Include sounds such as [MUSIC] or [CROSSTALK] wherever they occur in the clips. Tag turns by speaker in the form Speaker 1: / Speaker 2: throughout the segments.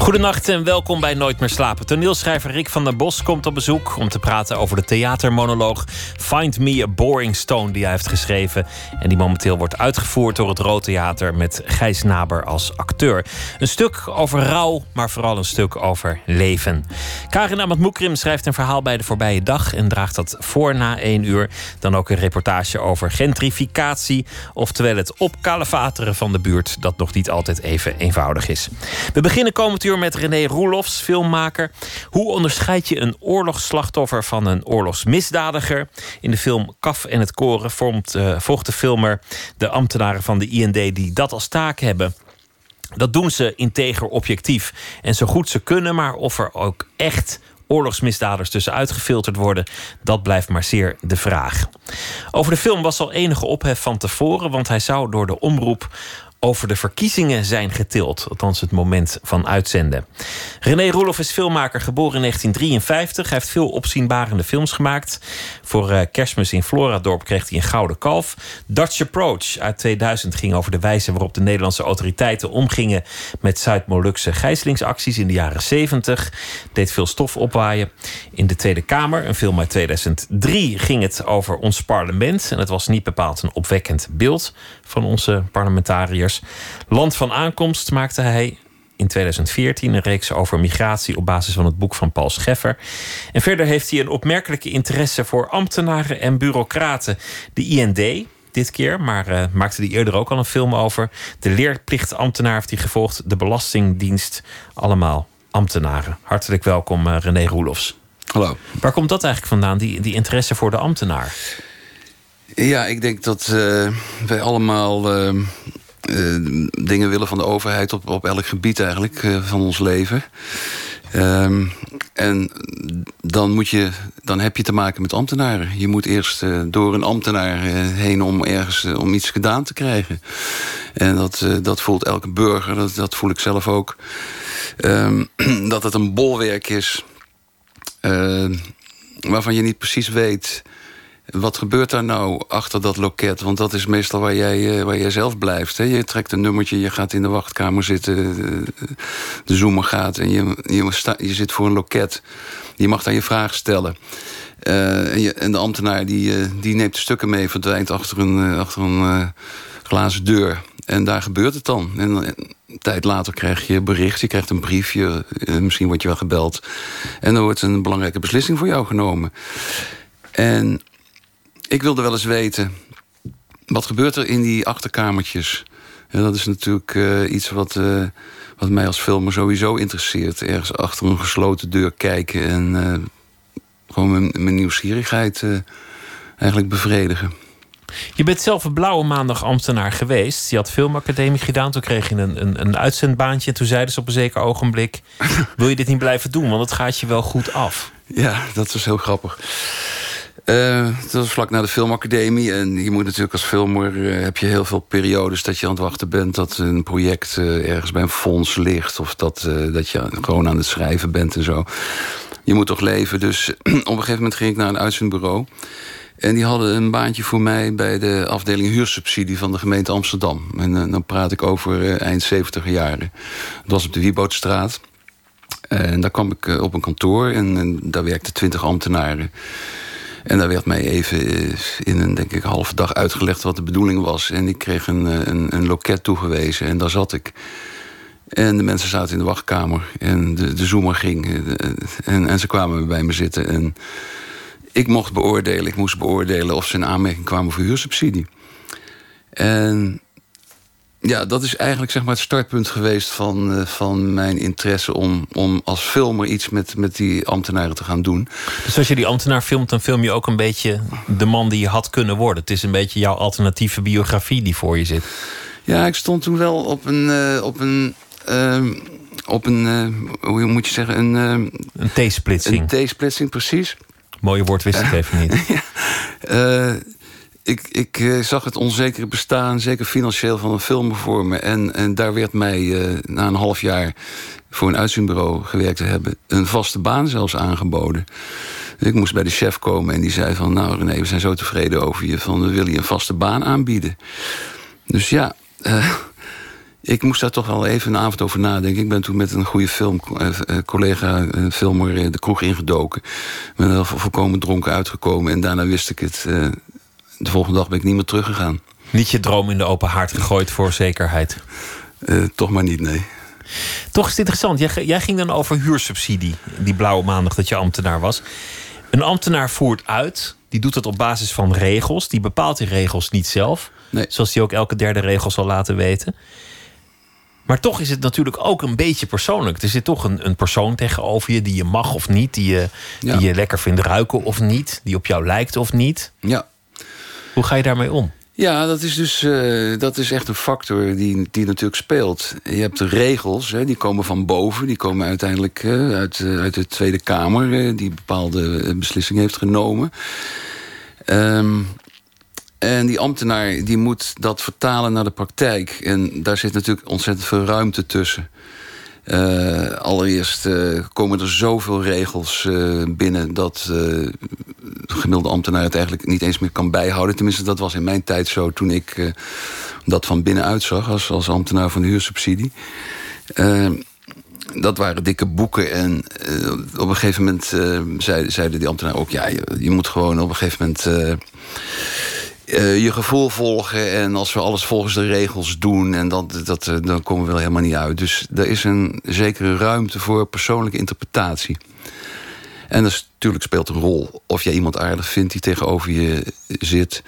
Speaker 1: Goedenacht en welkom bij Nooit meer slapen. Toneelschrijver Rick van der Bos komt op bezoek om te praten over de theatermonoloog Find Me a Boring Stone die hij heeft geschreven en die momenteel wordt uitgevoerd door het Rood Theater met Gijs Naber als acteur. Een stuk over rouw, maar vooral een stuk over leven. Karin Amat Moekrim schrijft een verhaal bij de voorbije dag en draagt dat voor na één uur. Dan ook een reportage over gentrificatie, oftewel het opkalevateren van de buurt dat nog niet altijd even eenvoudig is. We beginnen komend uur met René Roelofs, filmmaker. Hoe onderscheid je een oorlogsslachtoffer van een oorlogsmisdadiger? In de film Kaf en het Koren vormt, uh, volgt de filmer de ambtenaren van de IND die dat als taak hebben. Dat doen ze integer objectief en zo goed ze kunnen, maar of er ook echt oorlogsmisdaders tussen uitgefilterd worden, dat blijft maar zeer de vraag. Over de film was al enige ophef van tevoren, want hij zou door de omroep over de verkiezingen zijn getild. Althans, het moment van uitzenden. René Roelof is filmmaker, geboren in 1953. Hij heeft veel opzienbarende films gemaakt. Voor uh, Kerstmis in Floradorp kreeg hij een gouden kalf. Dutch Approach uit 2000 ging over de wijze waarop de Nederlandse autoriteiten omgingen met Zuid-Molukse gijzelingsacties in de jaren 70. Deed veel stof opwaaien. In de Tweede Kamer, een film uit 2003, ging het over ons parlement. En het was niet bepaald een opwekkend beeld van onze parlementariërs. Land van aankomst maakte hij in 2014 een reeks over migratie op basis van het boek van Paul Scheffer. En verder heeft hij een opmerkelijke interesse voor ambtenaren en bureaucraten. De IND, dit keer, maar uh, maakte hij eerder ook al een film over. De leerplichtambtenaar heeft hij gevolgd, de Belastingdienst, allemaal ambtenaren. Hartelijk welkom, uh, René Roelofs.
Speaker 2: Hallo.
Speaker 1: Waar komt dat eigenlijk vandaan, die, die interesse voor de ambtenaar?
Speaker 2: Ja, ik denk dat uh, wij allemaal uh, dingen willen van de overheid op, op elk gebied eigenlijk van ons leven. Ehm, en dan, moet je, dan heb je te maken met ambtenaren. Je moet eerst door een ambtenaar heen om ergens om iets gedaan te krijgen. En dat, dat voelt elke burger, dat, dat voel ik zelf ook. Um, [CLEARS THROAT] dat het een bolwerk is waarvan je niet precies weet wat gebeurt daar nou achter dat loket? Want dat is meestal waar jij, uh, waar jij zelf blijft. Hè? Je trekt een nummertje, je gaat in de wachtkamer zitten. De, de zoomer gaat en je, je, je zit voor een loket. Je mag daar je vraag stellen. Uh, en, de ambtenaar die, die neemt de stukken mee... verdwijnt achter een, achter een glazen deur. En daar gebeurt het dan. En een tijd later krijg je bericht, je krijgt een briefje... misschien word je wel gebeld. En dan wordt een belangrijke beslissing voor jou genomen. En ik wilde wel eens weten, wat gebeurt er in die achterkamertjes? En dat is natuurlijk uh, iets wat, uh, wat mij als filmer sowieso interesseert. Ergens achter een gesloten deur kijken en uh, gewoon mijn, mijn nieuwsgierigheid eigenlijk bevredigen.
Speaker 1: Je bent zelf een blauwe maandag ambtenaar geweest. Je had filmacademie gedaan. Toen kreeg je een, een, een uitzendbaantje. En toen zeiden ze op een zeker ogenblik... [LAUGHS] wil je dit niet blijven doen? Want het gaat je wel goed af.
Speaker 2: Ja, dat was heel grappig. Uh, dat was vlak na de filmacademie. En je moet natuurlijk als filmer... Uh, heb je heel veel periodes dat je aan het wachten bent... dat een project uh, ergens bij een fonds ligt... of dat, dat je gewoon aan het schrijven bent en zo. Je moet toch leven. Dus [CLEARS THROAT] op een gegeven moment ging ik naar een uitzendbureau... En die hadden een baantje voor mij bij de afdeling huursubsidie van de gemeente Amsterdam. En dan praat ik over eind 70 jaren. Dat was op de Wiebootstraat. En daar kwam ik op een kantoor en, en daar werkten twintig ambtenaren. En daar werd mij even eh, in een denk ik, halve dag uitgelegd wat de bedoeling was. En ik kreeg een, eh, een, een loket toegewezen en daar zat ik. En de mensen zaten in de wachtkamer en de, de zoomer ging. Eh, en, en ze kwamen bij me zitten. En ik mocht beoordelen, ik moest beoordelen of ze in aanmerking kwamen voor huursubsidie. En ja, dat is eigenlijk zeg maar, het startpunt geweest van, uh, van mijn interesse om, om als filmer iets met, met die ambtenaren te gaan doen.
Speaker 1: Dus als je die ambtenaar filmt, dan film je ook een beetje de man die je had kunnen worden. Het is een beetje jouw alternatieve biografie die voor je zit.
Speaker 2: Ja, ik stond toen wel op een. Uh, op een uh, op een, uh, hoe moet je zeggen, een...
Speaker 1: een T-splitsing.
Speaker 2: Een T-splitsing, precies.
Speaker 1: Mooie woord wist ik even niet. [LAUGHS]
Speaker 2: ja, ik, ik eh, zag het onzekere bestaan, zeker financieel, van een film voor me. En, en daar werd mij eh, na een half jaar voor een uitzendbureau gewerkt te hebben... een vaste baan zelfs aangeboden. Ik moest bij de chef komen en die zei van... nou René, we zijn zo tevreden over je, van we willen je een vaste baan aanbieden. Dus ja, eh, [LAUGHS] ik moest daar toch wel even een avond over nadenken. Ik ben toen met een goede film, collega filmer de kroeg ingedoken. Ben er volkomen dronken uitgekomen en daarna wist ik het. De volgende dag ben ik niet meer teruggegaan.
Speaker 1: Niet je droom in de open haard gegooid voor zekerheid?
Speaker 2: toch maar niet, nee.
Speaker 1: Toch is het interessant. Jij, jij ging dan over huursubsidie. Die blauwe maandag dat je ambtenaar was. Een ambtenaar voert uit. Die doet dat op basis van regels. Die bepaalt die regels niet zelf.
Speaker 2: Nee.
Speaker 1: Zoals hij ook elke derde regel zal laten weten. Maar toch is het natuurlijk ook een beetje persoonlijk. Er zit toch een, een persoon tegenover je die je mag of niet. Die je, die je lekker vindt ruiken of niet. Die op jou lijkt of niet.
Speaker 2: Ja.
Speaker 1: Hoe ga je daarmee om?
Speaker 2: Ja, dat is dus uh, dat is echt een factor die, die natuurlijk speelt. Je hebt de regels, hè, die komen van boven. Die komen uiteindelijk uh, uit, uh, uit de Tweede Kamer... die bepaalde beslissingen heeft genomen. Um, en die ambtenaar die moet dat vertalen naar de praktijk. En daar zit natuurlijk ontzettend veel ruimte tussen. Uh, allereerst uh, komen er zoveel regels uh, binnen... dat de gemiddelde ambtenaar het eigenlijk niet eens meer kan bijhouden. Tenminste, dat was in mijn tijd zo toen ik dat van binnenuit zag... als, als ambtenaar van de huursubsidie. dat waren dikke boeken. En op een gegeven moment zeiden, zeiden die ambtenaar ook... ja, je, je, moet gewoon op een gegeven moment uh, je gevoel volgen. En als we alles volgens de regels doen, en dat, dat, eh, dan komen we wel helemaal niet uit. Dus er is een zekere ruimte voor persoonlijke interpretatie. En dat natuurlijk speelt een rol of jij iemand aardig vindt die tegenover je zit.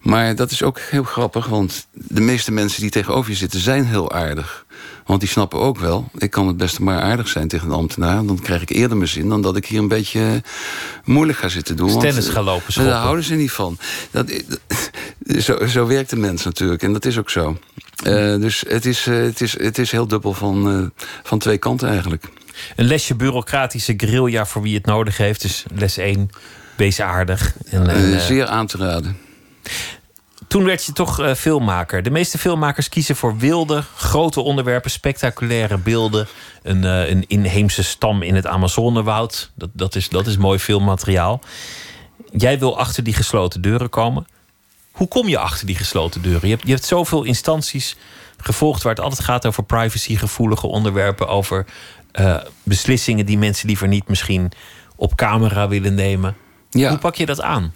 Speaker 2: Maar dat is ook heel grappig, want de meeste mensen die tegenover je zitten zijn heel aardig. Want die snappen ook wel, ik kan het beste maar aardig zijn tegen een ambtenaar. Dan krijg ik eerder mijn zin dan dat ik hier een beetje moeilijk ga zitten doen.
Speaker 1: Stennis gaan lopen
Speaker 2: eh, Daar houden ze niet van. Dat, [LAUGHS] zo, zo werkt de mens natuurlijk en dat is ook zo. Uh, dus het is, uh, het, is, het is heel dubbel van, uh, van twee kanten eigenlijk.
Speaker 1: Een lesje bureaucratische grillja voor wie het nodig heeft. Dus les 1, wees aardig.
Speaker 2: En, zeer aan te raden.
Speaker 1: Toen werd je toch uh, filmmaker. De meeste filmmakers kiezen voor wilde, grote onderwerpen, spectaculaire beelden. Een, uh, een inheemse stam in het Amazonewoud. Dat, dat, is, dat is mooi filmmateriaal. Jij wil achter die gesloten deuren komen. Hoe kom je achter die gesloten deuren? Je hebt, je hebt zoveel instanties gevolgd waar het altijd gaat over privacygevoelige onderwerpen, over uh, beslissingen die mensen liever niet misschien op camera willen nemen.
Speaker 2: Ja.
Speaker 1: Hoe pak je dat aan?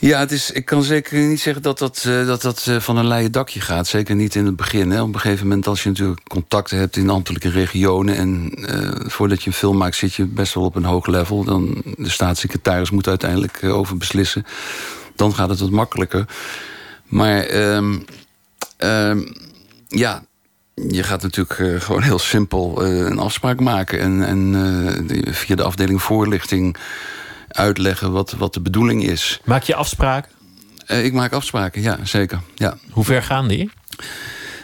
Speaker 2: Ja, het is, ik kan zeker niet zeggen dat dat, uh, dat, dat uh, van een leien dakje gaat. Zeker niet in het begin. Hè. Op een gegeven moment als je natuurlijk contacten hebt in ambtelijke regionen... en uh, voordat je een film maakt zit je best wel op een hoog level. Dan, de staatssecretaris moet uiteindelijk over beslissen. Dan gaat het wat makkelijker. Maar um, um, ja, je gaat natuurlijk gewoon heel simpel een afspraak maken. En, en via de afdeling voorlichting uitleggen wat, wat de bedoeling is.
Speaker 1: Maak je afspraken?
Speaker 2: Uh, ik maak afspraken, ja, zeker. Ja.
Speaker 1: Hoe ver gaan die?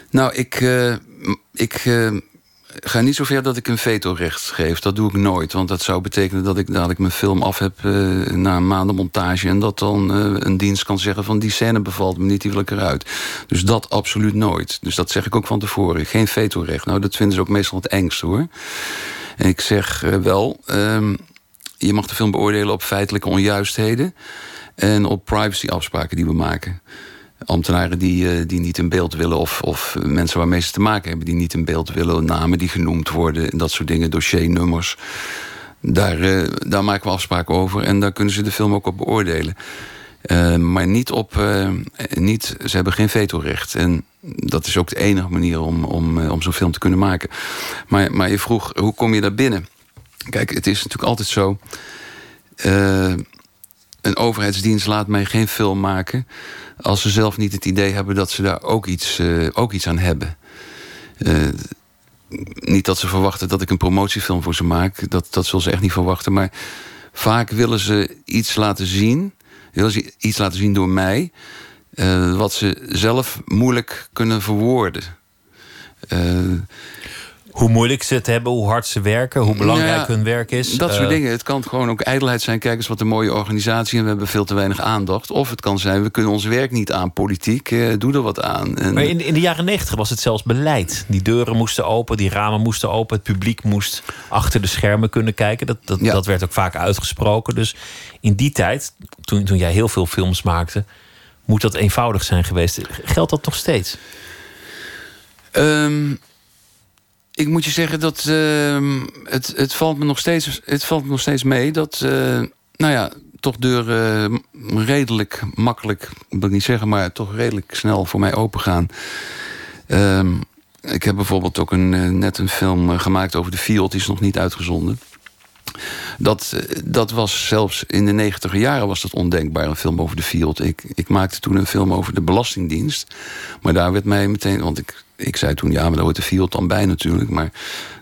Speaker 2: Nou, ik, uh, ik uh, ga niet zover dat ik een vetorecht geef. Dat doe ik nooit. Want dat zou betekenen dat ik, dat ik mijn film af heb na een maand montage... en dat dan een dienst kan zeggen van die scène bevalt me niet, die wil ik eruit. Dus dat absoluut nooit. Dus dat zeg ik ook van tevoren. Geen vetorecht. Nou, dat vinden ze ook meestal het engste, hoor. En ik zeg wel... Ehm, je mag de film beoordelen op feitelijke onjuistheden en op privacyafspraken die we maken. Ambtenaren die, uh, die niet in beeld willen, of, of mensen waarmee ze te maken hebben die niet in beeld willen, namen die genoemd worden en dat soort dingen, dossiernummers. Daar, uh, daar maken we afspraken over en daar kunnen ze de film ook op beoordelen. Uh, maar niet op. niet, ze hebben geen vetorecht. En dat is ook de enige manier om, om, om zo'n film te kunnen maken. Maar, maar je vroeg, hoe kom je daar binnen? Kijk, het is natuurlijk altijd zo. Uh, een overheidsdienst laat mij geen film maken. als ze zelf niet het idee hebben dat ze daar ook iets, uh, ook iets aan hebben. Uh, niet dat ze verwachten dat ik een promotiefilm voor ze maak. Dat, dat zullen ze echt niet verwachten. Maar vaak willen ze iets laten zien. Willen ze iets laten zien door mij. wat ze zelf moeilijk kunnen verwoorden.
Speaker 1: Hoe moeilijk ze het hebben, hoe hard ze werken, hoe belangrijk
Speaker 2: Ja,
Speaker 1: hun werk is.
Speaker 2: Dat soort
Speaker 1: Eh,
Speaker 2: dingen. Het kan gewoon ook ijdelheid zijn. Kijk eens wat een mooie organisatie en we hebben veel te weinig aandacht. Of het kan zijn, we kunnen ons werk niet aan politiek. eh, doe er wat aan. En,
Speaker 1: Maar in, in de jaren negentig was het zelfs beleid. Die deuren moesten open, die ramen moesten open. Het publiek moest achter de schermen kunnen kijken. Dat, dat,
Speaker 2: Ja.
Speaker 1: dat werd ook vaak uitgesproken. Dus in die tijd, toen, toen jij heel veel films maakte... moet dat eenvoudig zijn geweest. Geldt dat nog steeds?
Speaker 2: Ehm, ik moet je zeggen dat ehm, het, het, valt me nog steeds, het valt me nog steeds mee dat, eh, nou ja, toch deuren redelijk makkelijk, wil ik niet zeggen, maar toch redelijk snel voor mij open gaan. Ehm, ik heb bijvoorbeeld ook een, eh, net een film eh, gemaakt over de Fiat, die is nog niet uitgezonden. Dat, eh, dat was zelfs in de negentiger jaren was dat ondenkbaar, een film over de Fiat. Ik, ik maakte toen een film over de Belastingdienst. Maar daar werd mij meteen, want ik, ik zei toen, ja, maar daar hoort de Fiat dan bij natuurlijk. Maar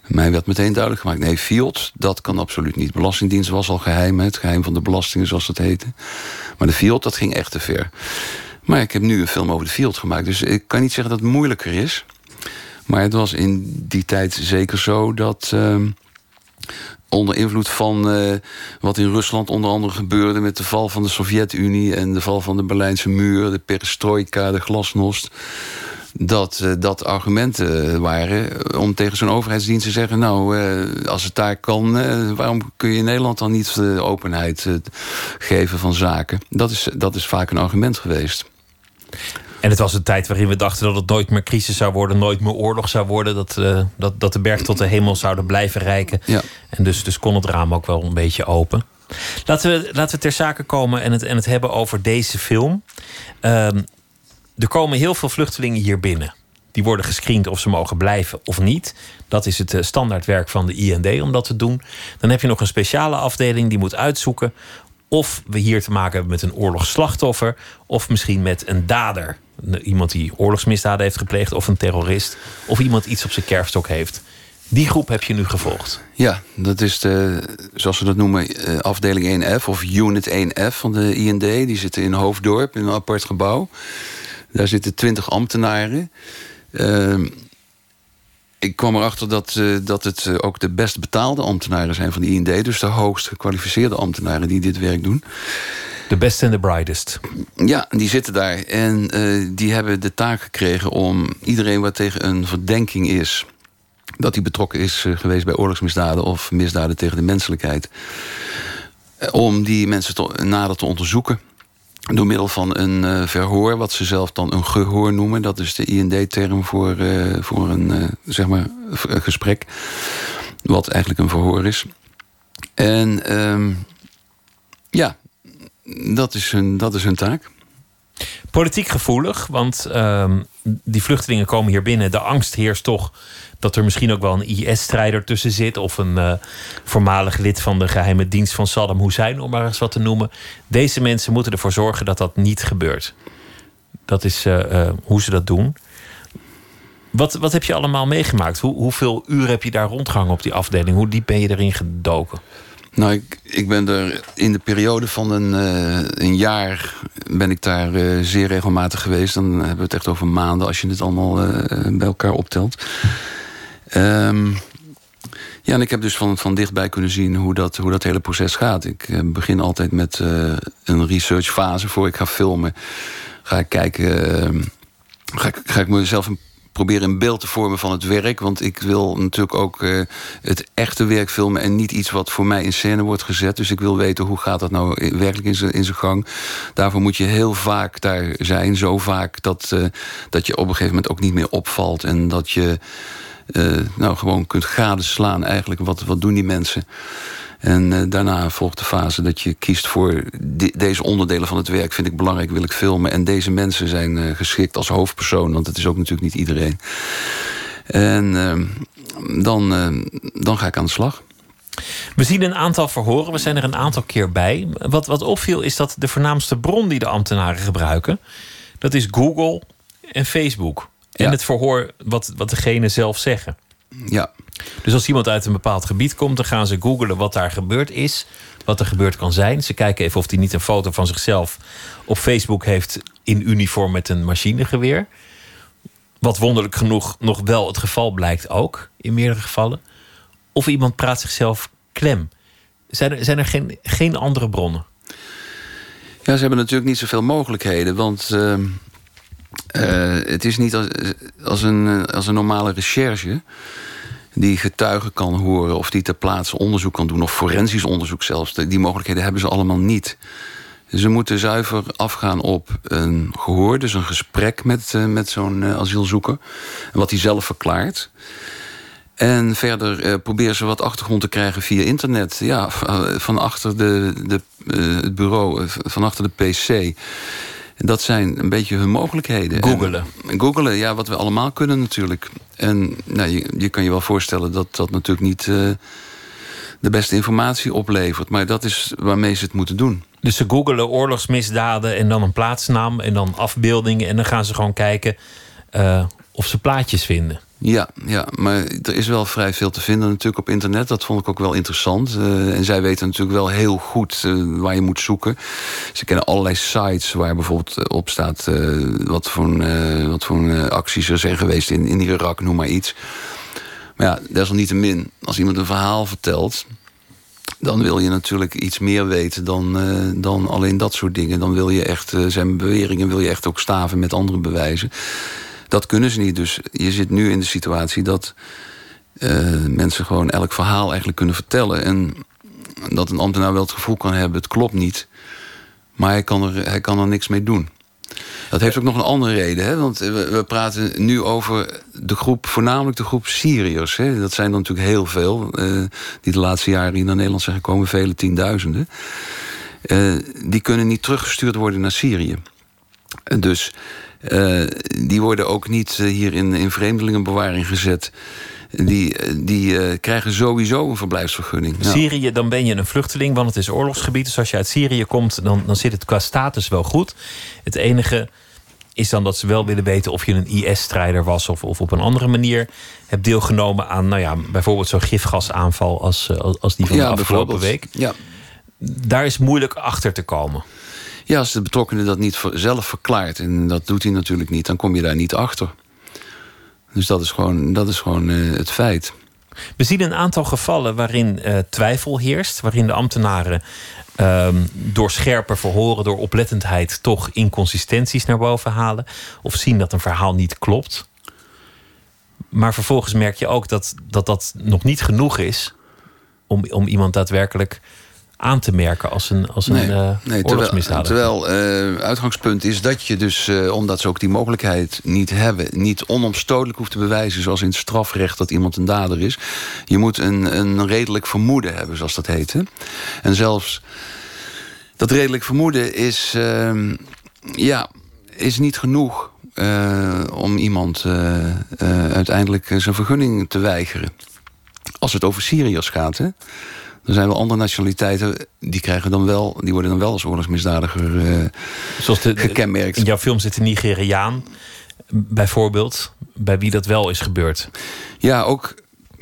Speaker 2: mij werd meteen duidelijk gemaakt, nee, Fiat, dat kan absoluut niet. Belastingdienst was al geheim, het geheim van de belastingen, zoals dat heette. Maar de Fiat, dat ging echt te ver. Maar ik heb nu een film over de Fiat gemaakt, dus ik kan niet zeggen dat het moeilijker is. Maar het was in die tijd zeker zo dat. ehm, onder invloed van eh, wat in Rusland onder andere gebeurde met de val van de Sovjet-Unie en de val van de Berlijnse muur, de perestroika, de glasnost. Dat eh, dat argumenten waren om tegen zo'n overheidsdienst te zeggen: Nou, eh, als het daar kan, eh, waarom kun je in Nederland dan niet de openheid eh, geven van zaken? Dat is, dat is vaak een argument geweest.
Speaker 1: En het was een tijd waarin we dachten dat het nooit meer crisis zou worden, nooit meer oorlog zou worden. Dat, eh, dat, dat de berg tot de hemel zouden blijven reiken.
Speaker 2: Ja.
Speaker 1: En dus, dus kon het raam ook wel een beetje open. Laten we, laten we ter zake komen en het, en het hebben over deze film. Ehm, er komen heel veel vluchtelingen hier binnen. Die worden gescreend of ze mogen blijven of niet. Dat is het eh, standaardwerk van de IND om dat te doen. Dan heb je nog een speciale afdeling die moet uitzoeken of we hier te maken hebben met een oorlogsslachtoffer of misschien met een dader. Iemand die oorlogsmisdaden heeft gepleegd of een terrorist of iemand iets op zijn kerfstok heeft. Die groep heb je nu gevolgd.
Speaker 2: Ja, dat is de, zoals ze dat noemen, eh, afdeling 1F of Unit 1F van de IND. Die zitten in Hoofddorp in een apart gebouw. Daar zitten twintig ambtenaren. Ehm, ik kwam erachter dat, eh, dat het eh, ook de best betaalde ambtenaren zijn van de IND. Dus de hoogst gekwalificeerde ambtenaren die dit werk doen.
Speaker 1: The best and the brightest.
Speaker 2: Ja, die zitten daar. En eh, die hebben de taak gekregen om iedereen wat tegen een verdenking is... dat hij betrokken is geweest bij oorlogsmisdaden... of misdaden tegen de menselijkheid... om die mensen te, nader te onderzoeken... door middel van een eh, verhoor, wat ze zelf dan een gehoor noemen. Dat is de IND-term voor, eh, voor een, eh, zeg maar, gesprek. Wat eigenlijk een verhoor is. En ehm, ja, dat is, hun, dat is hun taak.
Speaker 1: Politiek gevoelig, want ehm, die vluchtelingen komen hier binnen. De angst heerst toch dat er misschien ook wel een IS-strijder tussen zit. Of een eh, voormalig lid van de geheime dienst van Saddam Hussein, om maar eens wat te noemen. Deze mensen moeten ervoor zorgen dat dat niet gebeurt. Dat is eh, eh, hoe ze dat doen. Wat, wat heb je allemaal meegemaakt? Hoe, hoeveel uur heb je daar rondgehangen op die afdeling? Hoe diep ben je erin gedoken?
Speaker 2: Nou, ik, ben er in de periode van een, eh, een jaar ben ik daar eh, zeer regelmatig geweest. Dan hebben we het echt over maanden als je het allemaal eh, bij elkaar optelt. Ehm, ja, en ik heb dus van, van dichtbij kunnen zien hoe dat, hoe dat hele proces gaat. Ik begin altijd met een researchfase voor ik ga filmen. Ga ik kijken, eh, ga, ik, ga ik mezelf een proberen een beeld te vormen van het werk. Want ik wil natuurlijk ook eh, het echte werk filmen... en niet iets wat voor mij in scène wordt gezet. Dus ik wil weten hoe gaat dat nou werkelijk in zijn in gang. Daarvoor moet je heel vaak daar zijn. Zo vaak dat, eh, dat je op een gegeven moment ook niet meer opvalt. En dat je eh, nou, gewoon kunt gadeslaan eigenlijk. Wat, wat doen die mensen? En eh, daarna volgt de fase dat je kiest voor deze onderdelen van het werk. Vind ik belangrijk, wil ik filmen. En deze mensen zijn eh, geschikt als hoofdpersoon, want het is ook natuurlijk niet iedereen. En eh, dan, eh, dan ga ik aan de slag.
Speaker 1: We zien een aantal verhoren, we zijn er een aantal keer bij. Wat, wat opviel is dat de voornaamste bron die de ambtenaren gebruiken, dat is Google en Facebook. En
Speaker 2: Ja.
Speaker 1: het verhoor wat, wat degene zelf zeggen.
Speaker 2: Ja,
Speaker 1: Dus als iemand uit een bepaald gebied komt, dan gaan ze googlen wat daar gebeurd is, wat er gebeurd kan zijn. Ze kijken even of hij niet een foto van zichzelf op Facebook heeft in uniform met een machinegeweer. wat wonderlijk genoeg nog wel het geval blijkt ook, in meerdere gevallen. Of iemand praat zichzelf klem. Zijn er, zijn er geen, geen andere bronnen?
Speaker 2: Ja, ze hebben natuurlijk niet zoveel mogelijkheden. Want uh, het is niet als, als, een, als een normale recherche die getuigen kan horen of die ter plaatse onderzoek kan doen, of forensisch onderzoek zelfs. Die mogelijkheden hebben ze allemaal niet. Ze moeten zuiver afgaan op een gehoor, dus een gesprek met, uh, met zo'n uh, asielzoeker. Wat hij zelf verklaart. En verder uh, proberen ze wat achtergrond te krijgen via internet. Ja, van achter de, de, het bureau, van achter de PC. Dat zijn een beetje hun mogelijkheden.
Speaker 1: Googelen.
Speaker 2: En, googelen, ja, wat we allemaal kunnen natuurlijk. En nou, je, je kan je wel voorstellen dat dat natuurlijk niet uh, de beste informatie oplevert. Maar dat is waarmee ze het moeten doen.
Speaker 1: Dus ze googelen oorlogsmisdaden en dan een plaatsnaam en dan afbeeldingen. En dan gaan ze gewoon kijken uh, of ze plaatjes vinden.
Speaker 2: Ja, ja, maar er is wel vrij veel te vinden natuurlijk op internet. Dat vond ik ook wel interessant. Uh, en zij weten natuurlijk wel heel goed uh, waar je moet zoeken. Ze kennen allerlei sites waar bijvoorbeeld op staat... Wat voor, wat voor acties er zijn geweest in, in Irak, noem maar iets. Maar ja, desalniettemin, als iemand een verhaal vertelt... dan wil je natuurlijk iets meer weten dan, dan alleen dat soort dingen. Dan wil je echt zijn beweringen wil je echt ook staven met andere bewijzen. Dat kunnen ze niet. Dus je zit nu in de situatie dat uh, mensen gewoon elk verhaal eigenlijk kunnen vertellen. En dat een ambtenaar wel het gevoel kan hebben, het klopt niet. Maar hij kan er, hij kan er niks mee doen. Dat heeft ook nog een andere reden. Hè? Want we, praten nu over de groep, voornamelijk de groep Syriërs. Hè? Dat zijn er natuurlijk heel veel. Uh, die de laatste jaren hier naar Nederland zijn gekomen, vele tienduizenden. Uh, die kunnen niet teruggestuurd worden naar Syrië. Dus uh, die worden ook niet uh, hier in, in vreemdelingenbewaring gezet. Die, die uh, krijgen sowieso een verblijfsvergunning.
Speaker 1: Syrië, dan ben je een vluchteling, want het is oorlogsgebied. Dus als je uit Syrië komt, dan, dan zit het qua status wel goed. Het enige is dan dat ze wel willen weten of je een IS-strijder was... Of, of op een andere manier hebt deelgenomen aan nou ja, bijvoorbeeld zo'n gifgasaanval... als, als die van
Speaker 2: ja,
Speaker 1: de afgelopen week.
Speaker 2: Ja.
Speaker 1: Daar is moeilijk achter te komen.
Speaker 2: Ja, als de betrokkenen dat niet zelf verklaart... en dat doet hij natuurlijk niet, dan kom je daar niet achter. Dus dat is gewoon, dat is gewoon uh, het feit.
Speaker 1: We zien een aantal gevallen waarin uh, twijfel heerst... waarin de ambtenaren uh, door scherper verhoren, door oplettendheid... toch inconsistenties naar boven halen... of zien dat een verhaal niet klopt. Maar vervolgens merk je ook dat dat, dat nog niet genoeg is... om, om iemand daadwerkelijk aan te merken als een, als
Speaker 2: nee,
Speaker 1: een uh,
Speaker 2: nee, terwijl, terwijl uh, uitgangspunt is dat je dus, uh, omdat ze ook die mogelijkheid niet hebben... niet onomstotelijk hoeft te bewijzen, zoals in het strafrecht... dat iemand een dader is. Je moet een, een redelijk vermoeden hebben, zoals dat heet. Hè? En zelfs dat redelijk vermoeden is, ehm, ja, is niet genoeg... om iemand uiteindelijk zijn vergunning te weigeren. Als het over Syriërs gaat, hè? Er zijn wel andere nationaliteiten, die, krijgen dan wel, die worden dan wel als oorlogsmisdadiger uh,
Speaker 1: Zoals de,
Speaker 2: gekenmerkt.
Speaker 1: In jouw film zit een Nigeriaan, bijvoorbeeld, bij wie dat wel is gebeurd.
Speaker 2: Ja, ook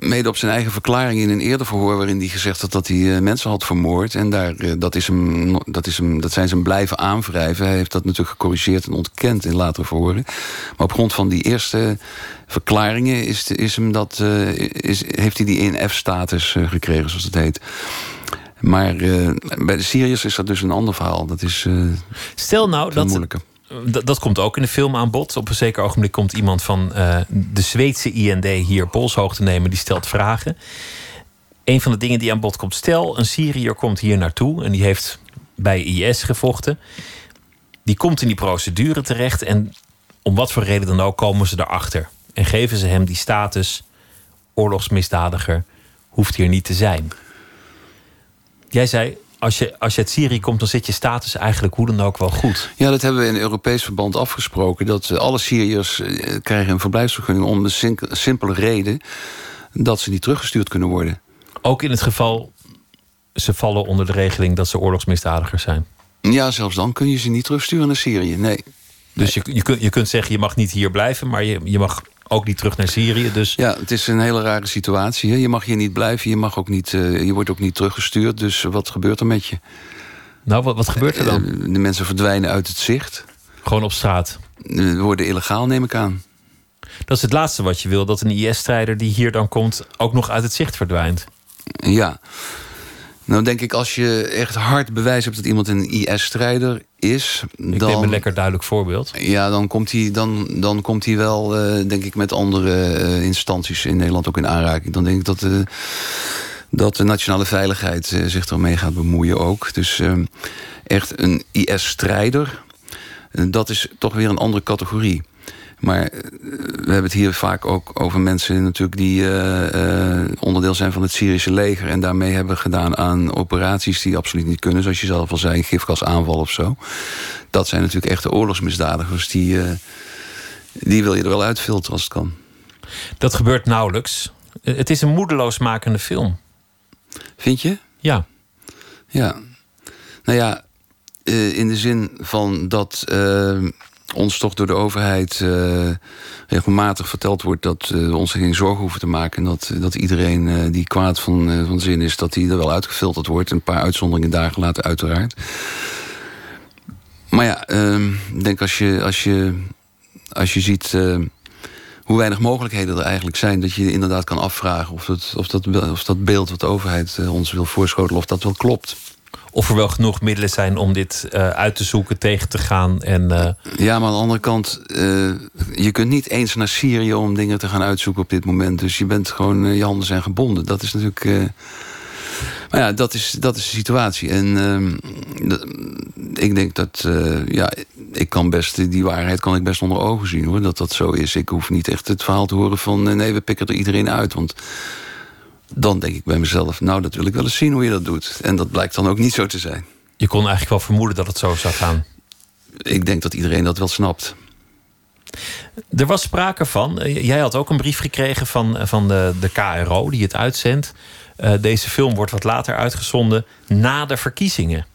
Speaker 2: mede op zijn eigen verklaring in een eerder verhoor... waarin hij gezegd had dat hij uh, mensen had vermoord. En daar, uh, dat, is hem, dat, is hem, dat zijn ze hem blijven aanwrijven. Hij heeft dat natuurlijk gecorrigeerd en ontkend in latere verhoren. Maar op grond van die eerste verklaringen is, is hem dat, uh, is, heeft hij die 1F-status gekregen, zoals het heet. Maar bij de Syriërs is dat dus een ander verhaal. Dat is
Speaker 1: Stel nou dat, dat, komt ook in de film aan bod. Op een zeker ogenblik komt iemand van uh, de Zweedse IND hier polshoogte nemen. Die stelt vragen. Een van de dingen die aan bod komt. Stel, een Syriër komt hier naartoe en die heeft bij IS gevochten. Die komt in die procedure terecht en om wat voor reden dan ook komen ze erachter. En geven ze hem die status oorlogsmisdadiger hoeft hier niet te zijn. Jij zei, als je, als je uit Syrië komt, dan zit je status eigenlijk hoe dan ook wel goed.
Speaker 2: Ja, dat hebben we in Europees verband afgesproken. Dat alle Syriërs eh, krijgen een verblijfsvergunning om de simpele reden dat ze niet teruggestuurd kunnen worden.
Speaker 1: Ook in het geval ze vallen onder de regeling dat ze oorlogsmisdadigers zijn.
Speaker 2: Ja, zelfs dan kun je ze niet terugsturen naar Syrië. Nee.
Speaker 1: Dus je, je, kunt, je kunt zeggen, je mag niet hier blijven, maar je, je mag ook niet terug naar Syrië. Dus...
Speaker 2: Ja, het is een hele rare situatie. Hè? Je mag hier niet blijven, je, mag ook niet, uh, je wordt ook niet teruggestuurd. Dus wat gebeurt er met je?
Speaker 1: Nou, wat, wat gebeurt er dan?
Speaker 2: Uh, de mensen verdwijnen uit het zicht.
Speaker 1: Gewoon op straat?
Speaker 2: Uh, worden illegaal, neem ik aan.
Speaker 1: Dat is het laatste wat je wil, dat een IS-strijder die hier dan komt ook nog uit het zicht verdwijnt.
Speaker 2: Ja. Nou denk ik, als je echt hard bewijs hebt dat iemand een IS-strijder is...
Speaker 1: Ik
Speaker 2: dan,
Speaker 1: neem een lekker duidelijk voorbeeld.
Speaker 2: Ja, dan komt hij, dan, dan komt hij wel, eh, denk ik, met andere eh, instanties in Nederland ook in aanraking. Dan denk ik dat, uh, dat de nationale veiligheid zich ermee gaat bemoeien ook. Dus ehm, echt een IS-strijder, dat is toch weer een andere categorie. Maar eh, we hebben het hier vaak ook over mensen natuurlijk die uh, onderdeel zijn van het Syrische leger. En daarmee hebben gedaan aan operaties die absoluut niet kunnen. Zoals je zelf al zei, gifgasaanval of zo. Dat zijn natuurlijk echte oorlogsmisdadigers. Die, uh, die wil je er wel uitfilteren als het kan.
Speaker 1: Dat gebeurt nauwelijks. Het is een moedeloosmakende film.
Speaker 2: Vind je?
Speaker 1: Ja.
Speaker 2: Ja. Nou ja, in de zin van dat ons toch door de overheid uh, regelmatig verteld wordt dat uh, we ons geen zorgen hoeven te maken. En dat, dat iedereen uh, die kwaad van, van zin is, dat die er wel uitgefilterd wordt. Een paar uitzonderingen dagen later, uiteraard. Maar ja, ehm, ik denk als je, als je, als je ziet hoe weinig mogelijkheden er eigenlijk zijn, dat je inderdaad kan afvragen of, het, of, dat, of dat beeld wat de overheid ons wil voorschotelen, of dat wel klopt
Speaker 1: of er wel genoeg middelen zijn om dit uh, uit te zoeken, tegen te gaan. En, uh...
Speaker 2: Ja, maar aan de andere kant, uh, je kunt niet eens naar Syrië om dingen te gaan uitzoeken op dit moment. Dus je bent gewoon, je handen zijn gebonden. Dat is natuurlijk. maar ja, dat is, dat is de situatie. En ehm, ik denk dat, ja, ik kan best, die waarheid kan ik best onder ogen zien hoor, dat dat zo is. Ik hoef niet echt het verhaal te horen van nee, we pikken er iedereen uit. Want dan denk ik bij mezelf, nou, dat wil ik wel eens zien hoe je dat doet. En dat blijkt dan ook niet zo te zijn.
Speaker 1: Je kon eigenlijk wel vermoeden dat het zo zou gaan.
Speaker 2: Ik denk dat iedereen dat wel snapt.
Speaker 1: Er was sprake van, eh, jij had ook een brief gekregen van, eh, van de, de KRO die het uitzendt. Uh, deze film wordt wat later uitgezonden na de verkiezingen.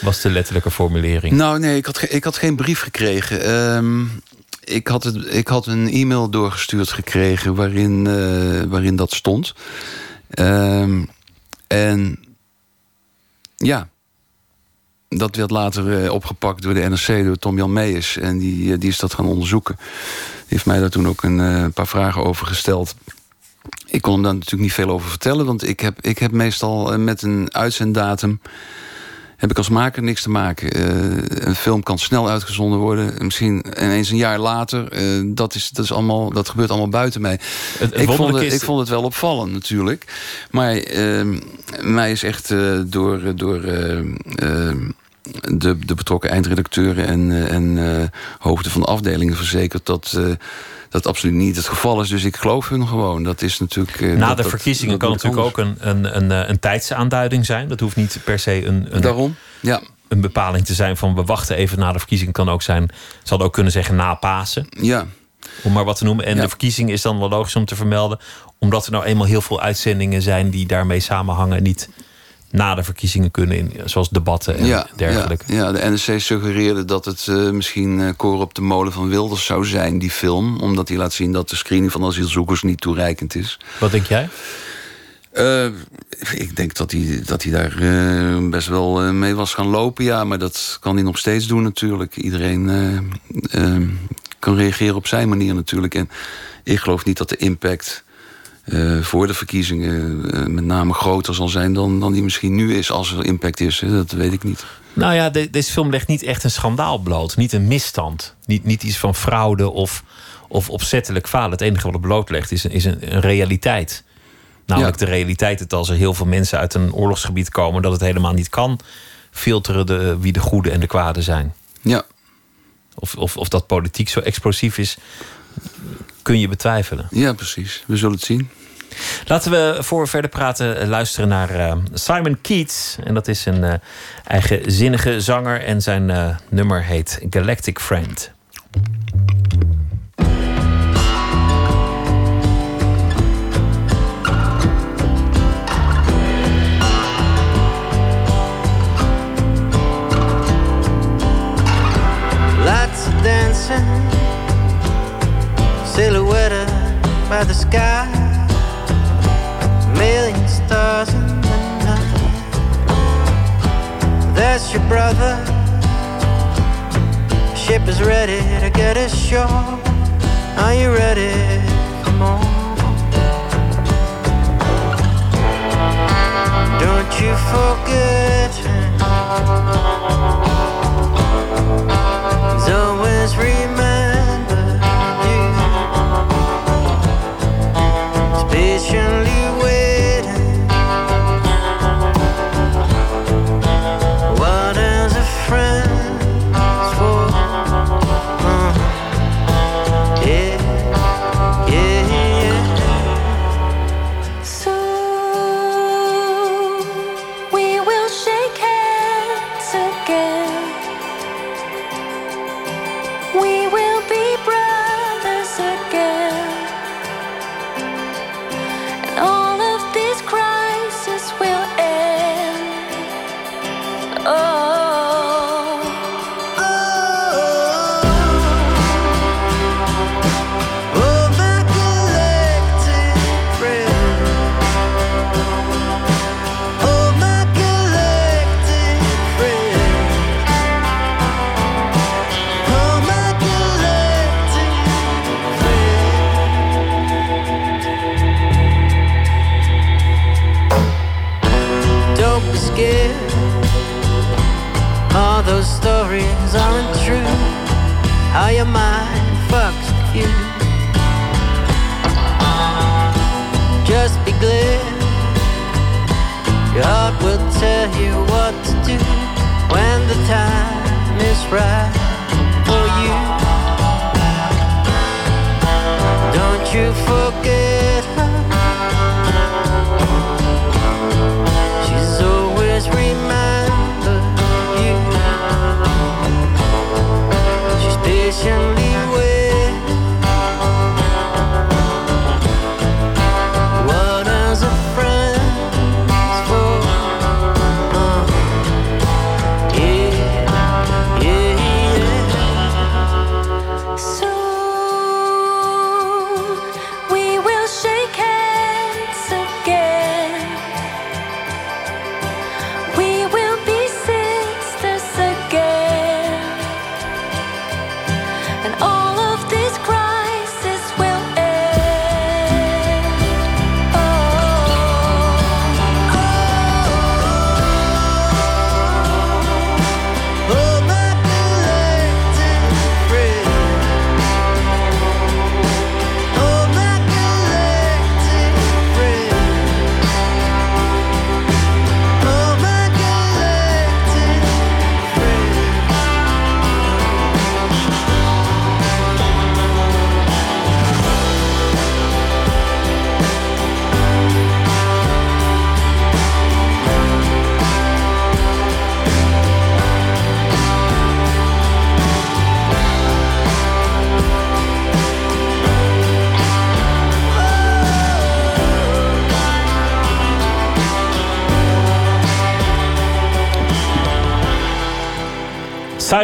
Speaker 1: Was de letterlijke formulering.
Speaker 2: Nou, nee, ik had, ik had geen brief gekregen. Um, ik, had het, ik had een e-mail doorgestuurd gekregen waarin, uh, waarin dat stond. Um, en ja, dat werd later uh, opgepakt door de NRC, door Tom Jan Meijers. En die, uh, die is dat gaan onderzoeken. Die heeft mij daar toen ook een uh, paar vragen over gesteld. Ik kon hem daar natuurlijk niet veel over vertellen, want ik heb, ik heb meestal met een uitzenddatum heb ik als maker niks te maken. Uh, een film kan snel uitgezonden worden. Misschien ineens een jaar later. Uh, dat, is, dat, is allemaal, dat gebeurt allemaal buiten mij. Het, ik, vond het, is... ik vond het wel opvallend natuurlijk. Maar uh, mij is echt uh, door... door de, de betrokken eindredacteuren en, en hoofden van de afdelingen verzekerd dat dat absoluut niet het geval is. Dus ik geloof hun gewoon. Dat is natuurlijk.
Speaker 1: Uh, Na de verkiezingen kan natuurlijk ook een, een, een, eh, een tijdsaanduiding zijn. Dat hoeft niet per se een. een
Speaker 2: Daarom, ja.
Speaker 1: Een bepaling te zijn van we wachten even na de verkiezingen. Kan ook zijn, zal ook kunnen zeggen na Pasen.
Speaker 2: Ja.
Speaker 1: Om maar wat te noemen. En de verkiezing is dan wel logisch om te vermelden. Omdat er nou eenmaal heel veel uitzendingen zijn die daarmee samenhangen. En niet na de verkiezingen kunnen, in, zoals debatten en
Speaker 2: ja,
Speaker 1: dergelijke.
Speaker 2: Ja, ja, de NSC suggereerde dat het uh, misschien uh, op de molen van Wilders zou zijn, die film. Omdat hij laat zien dat de screening van asielzoekers niet toereikend is.
Speaker 1: Wat denk jij?
Speaker 2: Uh, ik denk dat hij, dat hij daar best wel mee was gaan lopen, ja. Maar dat kan hij nog steeds doen natuurlijk. Iedereen kan reageren op zijn manier natuurlijk. En ik geloof niet dat de impact uh, voor de verkiezingen uh, met name groter zal zijn dan, dan die misschien nu is als er impact is. Hè? Dat weet ik niet.
Speaker 1: Nou ja, de, deze film legt niet echt een schandaal bloot. Niet een misstand. Niet, niet iets van fraude of, of opzettelijk falen. Het enige wat het blootlegt is, een, is een, een realiteit. Namelijk ja. de realiteit dat als er heel veel mensen uit een oorlogsgebied komen... dat het helemaal niet kan filteren de, wie de goede en de kwade zijn.
Speaker 2: Ja.
Speaker 1: Of, of, of dat politiek zo explosief is, kun je betwijfelen.
Speaker 2: Ja, precies. We zullen het zien.
Speaker 1: Laten we voor we verder praten luisteren naar uh, Simon Keats. En dat is een uh, eigenzinnige zanger. En zijn uh, nummer heet Galactic Friend.
Speaker 3: Lots of dancing by the sky. A million stars in the night. That's your brother. Ship is ready to get ashore. Are you ready? Come on. Don't you forget.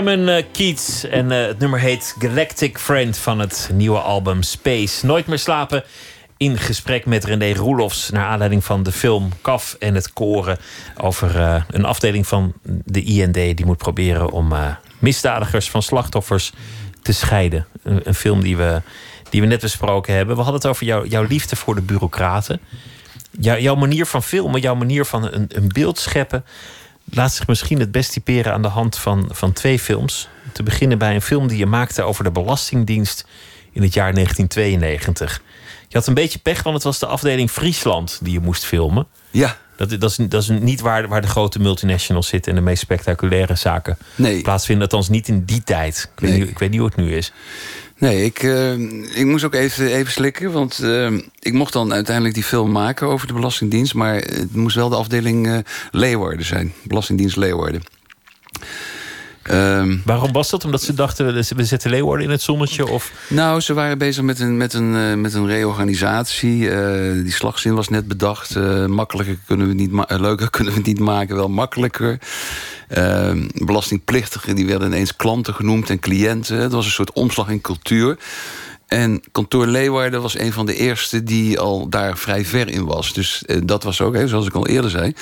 Speaker 1: Simon eh, Keats en eh, het nummer heet Galactic Friend van het nieuwe album Space. Nooit meer slapen in gesprek met René Roelofs naar aanleiding van de film Kaf en het Koren over eh, een afdeling van de IND die moet proberen om misdadigers van slachtoffers te scheiden. Een, film die we, die we net besproken hebben. We hadden het over jou, jouw liefde voor de bureaucraten. Jou- jouw manier van filmen, jouw manier van een, een beeld scheppen laat zich misschien het best typeren aan de hand van, van twee films. Te beginnen bij een film die je maakte over de Belastingdienst in het jaar 1992. Je had een beetje pech, want het was de afdeling Friesland die je moest filmen.
Speaker 2: Ja,
Speaker 1: Dat, dat, is, dat is niet waar, waar de grote multinationals zitten en de meest spectaculaire zaken
Speaker 2: Nee.
Speaker 1: plaatsvinden. Althans, niet in die tijd. Ik weet, niet, ik weet niet hoe het nu is.
Speaker 2: Nee, ik, eh, ik moest ook even, even slikken. Want eh, ik mocht dan uiteindelijk die film maken over de Belastingdienst. Maar het moest wel de afdeling eh Leeuwarden zijn. Belastingdienst Leeuwarden. Ehm,
Speaker 1: Waarom was dat? Omdat ze dachten, we- zetten Leeuwarden in het zonnetje? Of
Speaker 2: nou, ze waren bezig met een, met een, eh, met een reorganisatie. Eh, die slagzin was net bedacht. Eh, makkelijker kunnen we niet leuker [LAUGHS] kunnen we het niet maken, wel makkelijker. Ehm, belastingplichtigen die werden ineens klanten genoemd en cliënten. Het was een soort omslag in cultuur. En kantoor Leeuwarden was een van de eerste die al daar vrij ver in was. Dus eh, dat was ook, hè, zoals ik al eerder zei,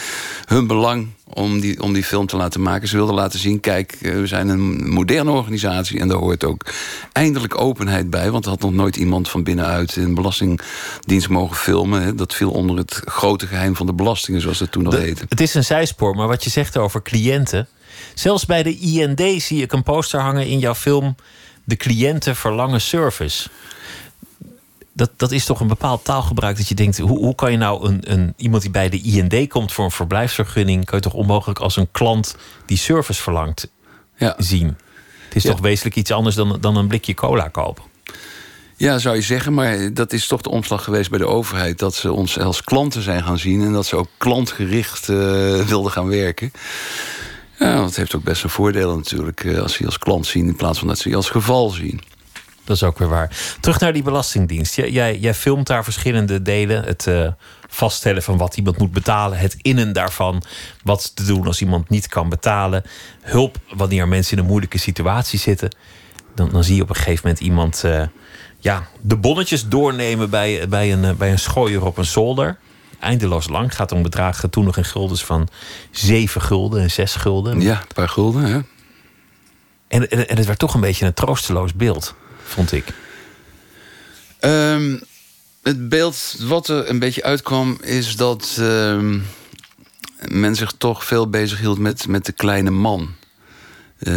Speaker 2: hun belang om die, om die film te laten maken. Ze wilden laten zien, kijk, eh, we zijn een moderne organisatie... en daar hoort ook eindelijk openheid bij. Want er had nog nooit iemand van binnenuit een belastingdienst mogen filmen. Hè. Dat viel onder het grote geheim van de belastingen, zoals dat toen al heette.
Speaker 1: het is een zijspoor, maar wat je zegt over cliënten. Zelfs bij de IND zie ik een poster hangen in jouw film. De cliënten verlangen service. Dat, dat is toch een bepaald taalgebruik dat je denkt: hoe, hoe kan je nou een, een, iemand die bij de IND komt voor een verblijfsvergunning, kan je toch onmogelijk als een klant die service verlangt
Speaker 2: Ja.
Speaker 1: zien? Het is
Speaker 2: Ja.
Speaker 1: toch wezenlijk iets anders dan, dan een blikje cola kopen.
Speaker 2: Ja, zou je zeggen, maar dat is toch de omslag geweest bij de overheid... dat ze ons als klanten zijn gaan zien... en dat ze ook klantgericht eh, wilden gaan werken. Ja, dat heeft ook best een voordeel natuurlijk... eh, als ze je als klant zien in plaats van dat ze je als geval zien.
Speaker 1: Dat is ook weer waar. Terug naar die Belastingdienst. Jij, jij, filmt daar verschillende delen. Het eh, vaststellen van wat iemand moet betalen. Het innen daarvan. Wat te doen als iemand niet kan betalen. Hulp wanneer mensen in een moeilijke situatie zitten. Dan, dan zie je op een gegeven moment iemand eh, ja, de bonnetjes doornemen bij, bij, een, bij een schooier op een zolder. Eindeloos lang. Het gaat om bedragen toen nog in guldens van 7 gulden en 6 gulden.
Speaker 2: Ja, een paar gulden, hè?
Speaker 1: En, en, en het werd toch een beetje een troosteloos beeld, vond ik.
Speaker 2: Ehm, het beeld wat er een beetje uitkwam is dat ehm, men zich toch veel bezig hield met, met de kleine man. Eh,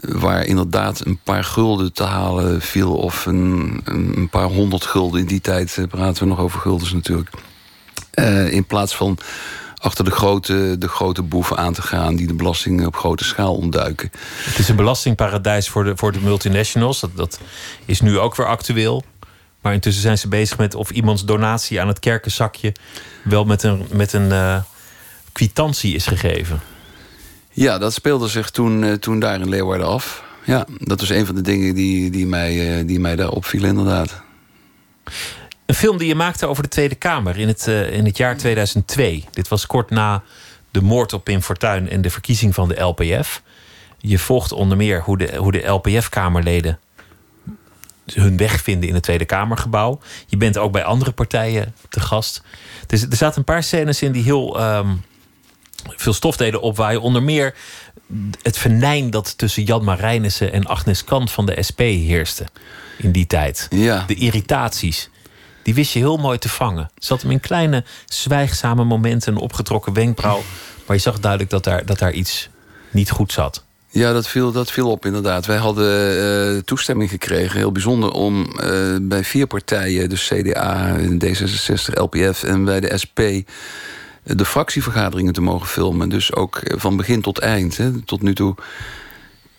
Speaker 2: waar inderdaad een paar gulden te halen viel of een, een een paar honderd gulden. In die tijd eh, praten we nog over guldens natuurlijk. Eh, in plaats van achter de grote, de grote boeven aan te gaan... die de belasting op grote schaal ontduiken.
Speaker 1: Het is een belastingparadijs voor de, voor de multinationals. Dat, dat is nu ook weer actueel. Maar intussen zijn ze bezig met of iemands donatie aan het kerkenzakje wel met een, met een eh, kwitantie is gegeven.
Speaker 2: Ja, dat speelde zich toen, eh, toen daar in Leeuwarden af. Ja, dat was een van de dingen die, die, mij, die mij daar opvielen, inderdaad.
Speaker 1: Een film die je maakte over de Tweede Kamer in het, eh, in het jaar 2002. Dit was kort na de moord op Pim Fortuyn en de verkiezing van de LPF. Je volgt onder meer hoe de, hoe de LPF-kamerleden hun weg vinden in het Tweede Kamergebouw. Je bent ook bij andere partijen te gast. Dus er zaten een paar scènes in die heel ehm, veel stof deden opwaaien. Onder meer het venijn dat tussen Jan Marijnissen en Agnes Kant van de SP heerste in die tijd.
Speaker 2: Ja.
Speaker 1: De irritaties. Die wist je heel mooi te vangen. Zat hem in kleine, zwijgzame momenten, een opgetrokken wenkbrauw. Maar je zag duidelijk dat daar, dat daar iets niet goed zat.
Speaker 2: Ja, dat viel, dat viel op inderdaad. Wij hadden eh, toestemming gekregen, heel bijzonder, om eh, bij vier partijen, dus CDA, D66, LPF en bij de SP, de fractievergaderingen te mogen filmen. Dus ook van begin tot eind. Hè. Tot nu toe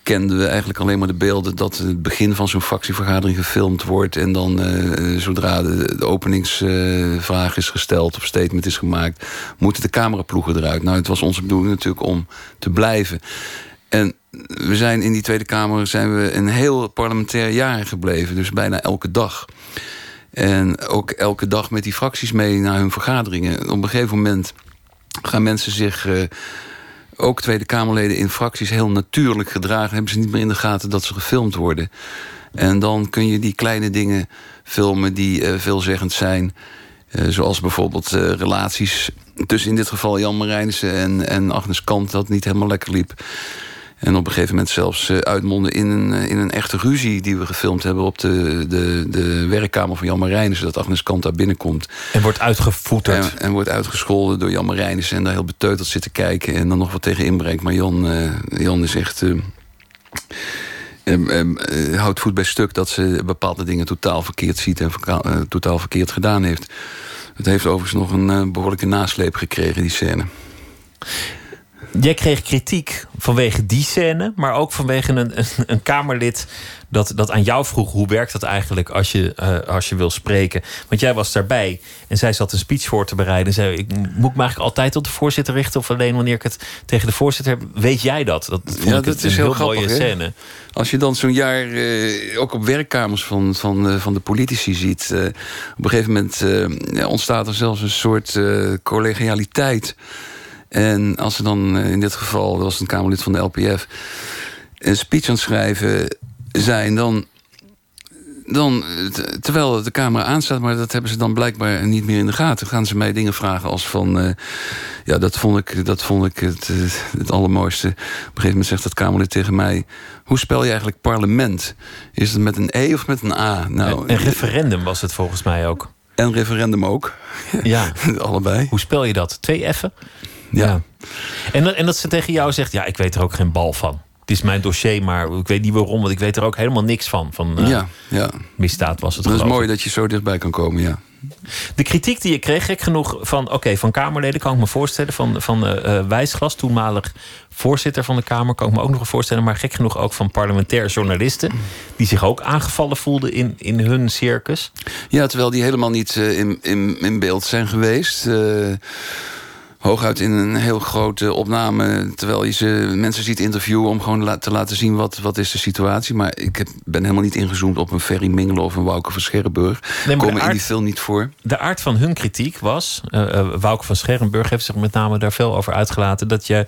Speaker 2: kenden we eigenlijk alleen maar de beelden dat het begin van zo'n fractievergadering gefilmd wordt. En dan eh, zodra de, de openingsvraag is gesteld of statement is gemaakt, moeten de cameraploegen eruit. Nou, het was onze bedoeling natuurlijk om te blijven. En we zijn in die Tweede Kamer zijn we een heel parlementair jaar gebleven. Dus bijna elke dag. En ook elke dag met die fracties mee naar hun vergaderingen. Op een gegeven moment gaan mensen zich, eh, ook Tweede Kamerleden in fracties, heel natuurlijk gedragen. Hebben ze niet meer in de gaten dat ze gefilmd worden. En dan kun je die kleine dingen filmen die eh, veelzeggend zijn. Eh, zoals bijvoorbeeld eh, relaties tussen in dit geval Jan Marijnissen en, en Agnes Kant... dat niet helemaal lekker liep. En op een gegeven moment zelfs eh, uitmonden in een, eh, in een echte ruzie... die we gefilmd hebben op de, de, de werkkamer van Jan Marijnissen... dat Agnes Kant daar binnenkomt.
Speaker 1: En wordt uitgevoeterd.
Speaker 2: En, en wordt uitgescholden door Jan Marijnissen... en daar heel beteuterd zit te kijken en dan nog wat tegen inbrengt. Maar Jan, eh, Jan is echt... eh, em, em, eh, houdt voet bij stuk dat ze bepaalde dingen totaal verkeerd ziet... en totaal verkeerd gedaan heeft. Het heeft overigens nog een eh, behoorlijke nasleep gekregen, die scène.
Speaker 1: Jij kreeg kritiek vanwege die scène, maar ook vanwege een, een, een Kamerlid dat, dat aan jou vroeg: hoe werkt dat eigenlijk als je, eh, als je wil spreken? Want jij was daarbij en zij zat een speech voor te bereiden. En zei: ik, Moet ik me eigenlijk altijd tot de voorzitter richten of alleen wanneer ik het tegen de voorzitter heb? Weet jij dat? Dat vond
Speaker 2: Ja,
Speaker 1: ik
Speaker 2: dat
Speaker 1: een
Speaker 2: is heel
Speaker 1: mooie
Speaker 2: grappig, hè?
Speaker 1: scène.
Speaker 2: Als je dan zo'n jaar eh, ook op werkkamers van, van, eh, van de politici ziet... op een gegeven moment ontstaat er zelfs een soort collegialiteit. En als ze dan eh, in dit geval, dat was een Kamerlid van de LPF... een speech aan het schrijven zijn... dan dan, eh, terwijl de camera aanstaat... maar dat hebben ze dan blijkbaar niet meer in de gaten... gaan ze mij dingen vragen als van... eh, ja, dat vond ik, dat vond ik het, het allermooiste. Op een gegeven moment zegt dat Kamerlid tegen mij... hoe spel je eigenlijk parlement? Is het met een E of met een A? Nou,
Speaker 1: een referendum was het volgens mij ook.
Speaker 2: en referendum ook.
Speaker 1: Ja. [LAUGHS]
Speaker 2: Allebei.
Speaker 1: Hoe spel je dat? Twee F'en?
Speaker 2: Ja.
Speaker 1: En, en dat ze tegen jou zegt: Ja, ik weet er ook geen bal van. Het is mijn dossier, maar ik weet niet waarom, want ik weet er ook helemaal niks van. Van eh,
Speaker 2: Ja, ja.
Speaker 1: misdaad was het.
Speaker 2: Dat is
Speaker 1: geloof
Speaker 2: mooi dat je zo dichtbij kan komen, ja.
Speaker 1: De kritiek die je kreeg, gek genoeg, van, oké, van Kamerleden kan ik me voorstellen. Van, van eh, eh, Wijsglas, toenmalig voorzitter van de Kamer, kan ik me ook nog voorstellen. Maar gek genoeg ook van parlementair journalisten. die zich ook aangevallen voelden in, in hun circus.
Speaker 2: Ja, terwijl die helemaal niet in, in, in beeld zijn geweest. Eh, hooguit in een heel grote opname... terwijl je ze mensen ziet interviewen... om gewoon te laten zien wat, wat is de situatie. Maar ik heb, ben helemaal niet ingezoomd op een Ferry Mingelen... of een Wouke van Scherrenburg.
Speaker 1: maar
Speaker 2: Komen in die film niet voor.
Speaker 1: De aard van hun kritiek was, eh, Wouke van Scherrenburg heeft zich met name daar veel over uitgelaten, dat je,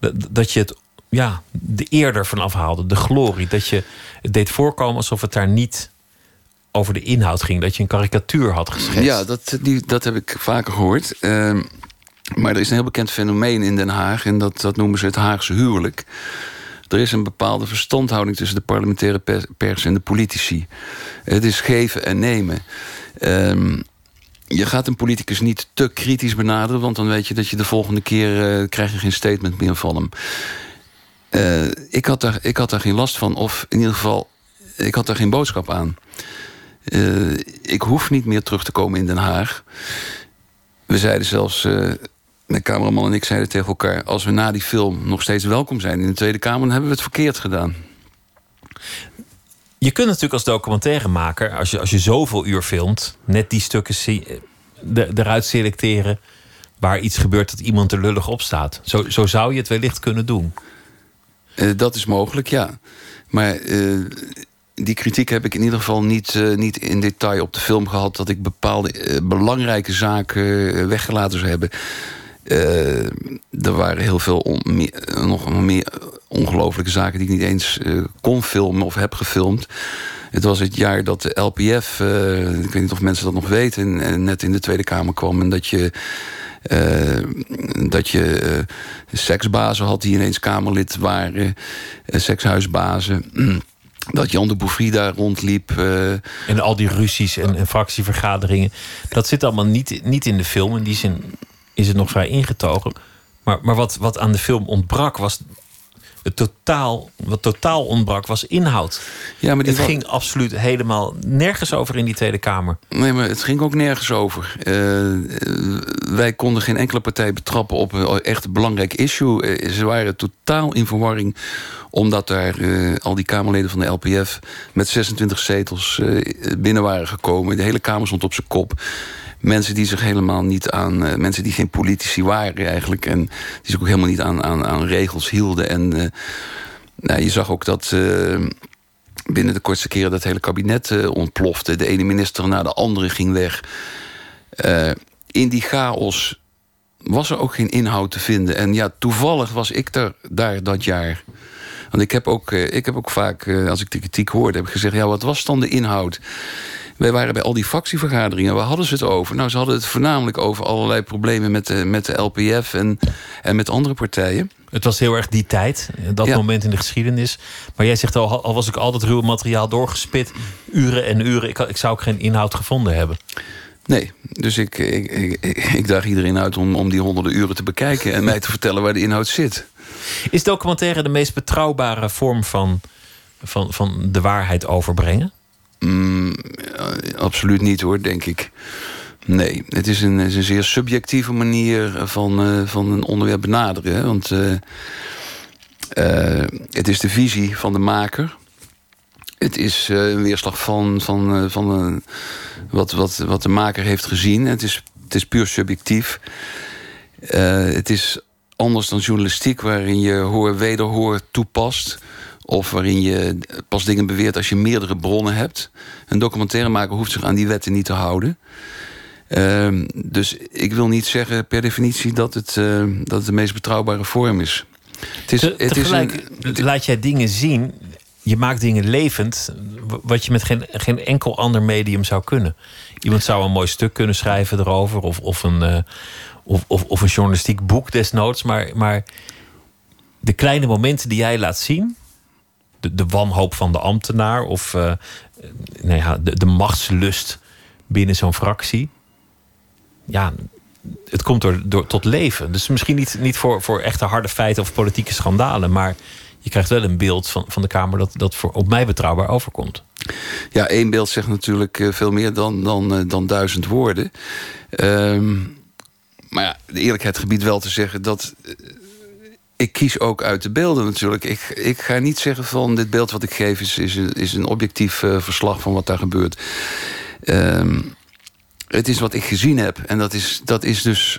Speaker 1: dat, dat je het, ja, de eer ervan afhaalde, de glorie. Dat je het deed voorkomen alsof het daar niet over de inhoud ging. Dat je een karikatuur had geschetst.
Speaker 2: Ja, dat, die, dat heb ik vaker gehoord. Ehm, maar er is een heel bekend fenomeen in Den Haag... en dat, dat noemen ze het Haagse huwelijk. Er is een bepaalde verstandhouding tussen de parlementaire pers, en de politici. Het is geven en nemen. Ehm, je gaat een politicus niet te kritisch benaderen... want dan weet je dat je de volgende keer... eh, krijg je geen statement meer van hem. Eh, ik, had daar, ik had daar geen last van. Of in ieder geval, ik had daar geen boodschap aan. Eh, ik hoef niet meer terug te komen in Den Haag. We zeiden zelfs, mijn cameraman en ik zeiden tegen elkaar... als we na die film nog steeds welkom zijn in de Tweede Kamer... dan hebben we het verkeerd gedaan.
Speaker 1: Je kunt natuurlijk als documentairemaker, als je, als je zoveel uur filmt, net die stukken zie- de, eruit selecteren waar iets gebeurt dat iemand er lullig op staat. Zo, zo zou je het wellicht kunnen doen.
Speaker 2: Eh, dat is mogelijk, ja. Maar eh, die kritiek heb ik in ieder geval niet, eh, niet in detail op de film gehad... dat ik bepaalde belangrijke zaken weggelaten zou hebben. Eh, er waren heel veel meer- nog meer ongelofelijke zaken... die ik niet eens eh, kon filmen of heb gefilmd. Het was het jaar dat de LPF, eh, ik weet niet of mensen dat nog weten... en, en net in de Tweede Kamer kwam en dat je... dat je seksbazen had die ineens Kamerlid waren, sekshuisbazen. Dat Jan de Bouffry daar rondliep.
Speaker 1: En al die ruzies en, en fractievergaderingen. Dat zit allemaal niet, niet in de film. In die zin is het nog vrij ingetogen. Maar, maar wat, wat aan de film ontbrak was. Het totaal, wat totaal ontbrak was inhoud.
Speaker 2: ja, maar
Speaker 1: Het ging absoluut helemaal nergens over in die Tweede Kamer.
Speaker 2: Nee, maar het ging ook nergens over. Eh, eh, wij konden geen enkele partij betrappen op een echt belangrijk issue. Eh, ze waren totaal in verwarring omdat daar al die Kamerleden van de LPF... met 26 zetels binnen waren gekomen. De hele Kamer stond op zijn kop. Mensen die zich helemaal niet aan... eh, mensen die geen politici waren eigenlijk... en die zich ook helemaal niet aan, aan, aan regels hielden. En eh, nou, je zag ook dat... eh, binnen de kortste keren dat hele kabinet ontplofte. De ene minister na de andere ging weg. In die chaos was er ook geen inhoud te vinden. En ja, toevallig was ik daar, daar dat jaar. Want ik heb ook, ik heb ook vaak, als ik de kritiek hoorde, heb ik gezegd: ja, wat was dan de inhoud? Wij waren bij al die fractievergaderingen. Waar hadden ze het over? Nou, ze hadden het voornamelijk over allerlei problemen met de, met de LPF en, en met andere partijen.
Speaker 1: Het was heel erg die tijd, dat
Speaker 2: Ja.
Speaker 1: moment in de geschiedenis. Maar jij zegt al, al was ik al dat ruwe materiaal doorgespit, uren en uren, ik, ik zou ook geen inhoud gevonden hebben.
Speaker 2: Nee, dus ik, ik, ik, ik, ik daag iedereen uit om, om die honderden uren te bekijken en mij te vertellen waar de inhoud zit.
Speaker 1: Is documentaire de meest betrouwbare vorm van, van, van de waarheid overbrengen?
Speaker 2: Mm, absoluut niet hoor, denk ik. Nee, het is een, een zeer subjectieve manier van, eh, van een onderwerp benaderen. Hè? Want eh, eh, het is de visie van de maker. Het is een weerslag van, van, van wat, wat, wat de maker heeft gezien. Het is, het is puur subjectief. Het is anders dan journalistiek, waarin je hoor wederhoor toepast. Of waarin je pas dingen beweert als je meerdere bronnen hebt. Een documentairemaker hoeft zich aan die wetten niet te houden. Ehm, dus ik wil niet zeggen per definitie dat het, eh, dat het de meest betrouwbare vorm is. Het is,
Speaker 1: Te-
Speaker 2: het is
Speaker 1: tegelijk
Speaker 2: een-
Speaker 1: laat jij dingen zien je maakt dingen levend wat je met geen, geen enkel ander medium zou kunnen. Iemand zou een mooi stuk kunnen schrijven erover, of, of, een, eh, of, of, of een journalistiek boek desnoods. Maar, maar de kleine momenten die jij laat zien, de, de wanhoop van de ambtenaar, of nou ja, de, de machtslust binnen zo'n fractie. Ja, het komt door, door, tot leven. Dus misschien niet, niet voor, voor echte harde feiten of politieke schandalen, maar je krijgt wel een beeld van, van de Kamer dat, dat voor, op mij betrouwbaar overkomt.
Speaker 2: Ja, één beeld zegt natuurlijk eh, veel meer dan, dan, eh, dan duizend woorden. Ehm, maar ja, de eerlijkheid gebiedt wel te zeggen dat. Ik kies ook uit de beelden natuurlijk. Ik, ik ga niet zeggen van dit beeld wat ik geef is, is, een, is een objectief eh, verslag van wat daar gebeurt. Ehm, het is wat ik gezien heb. En dat is, dat is dus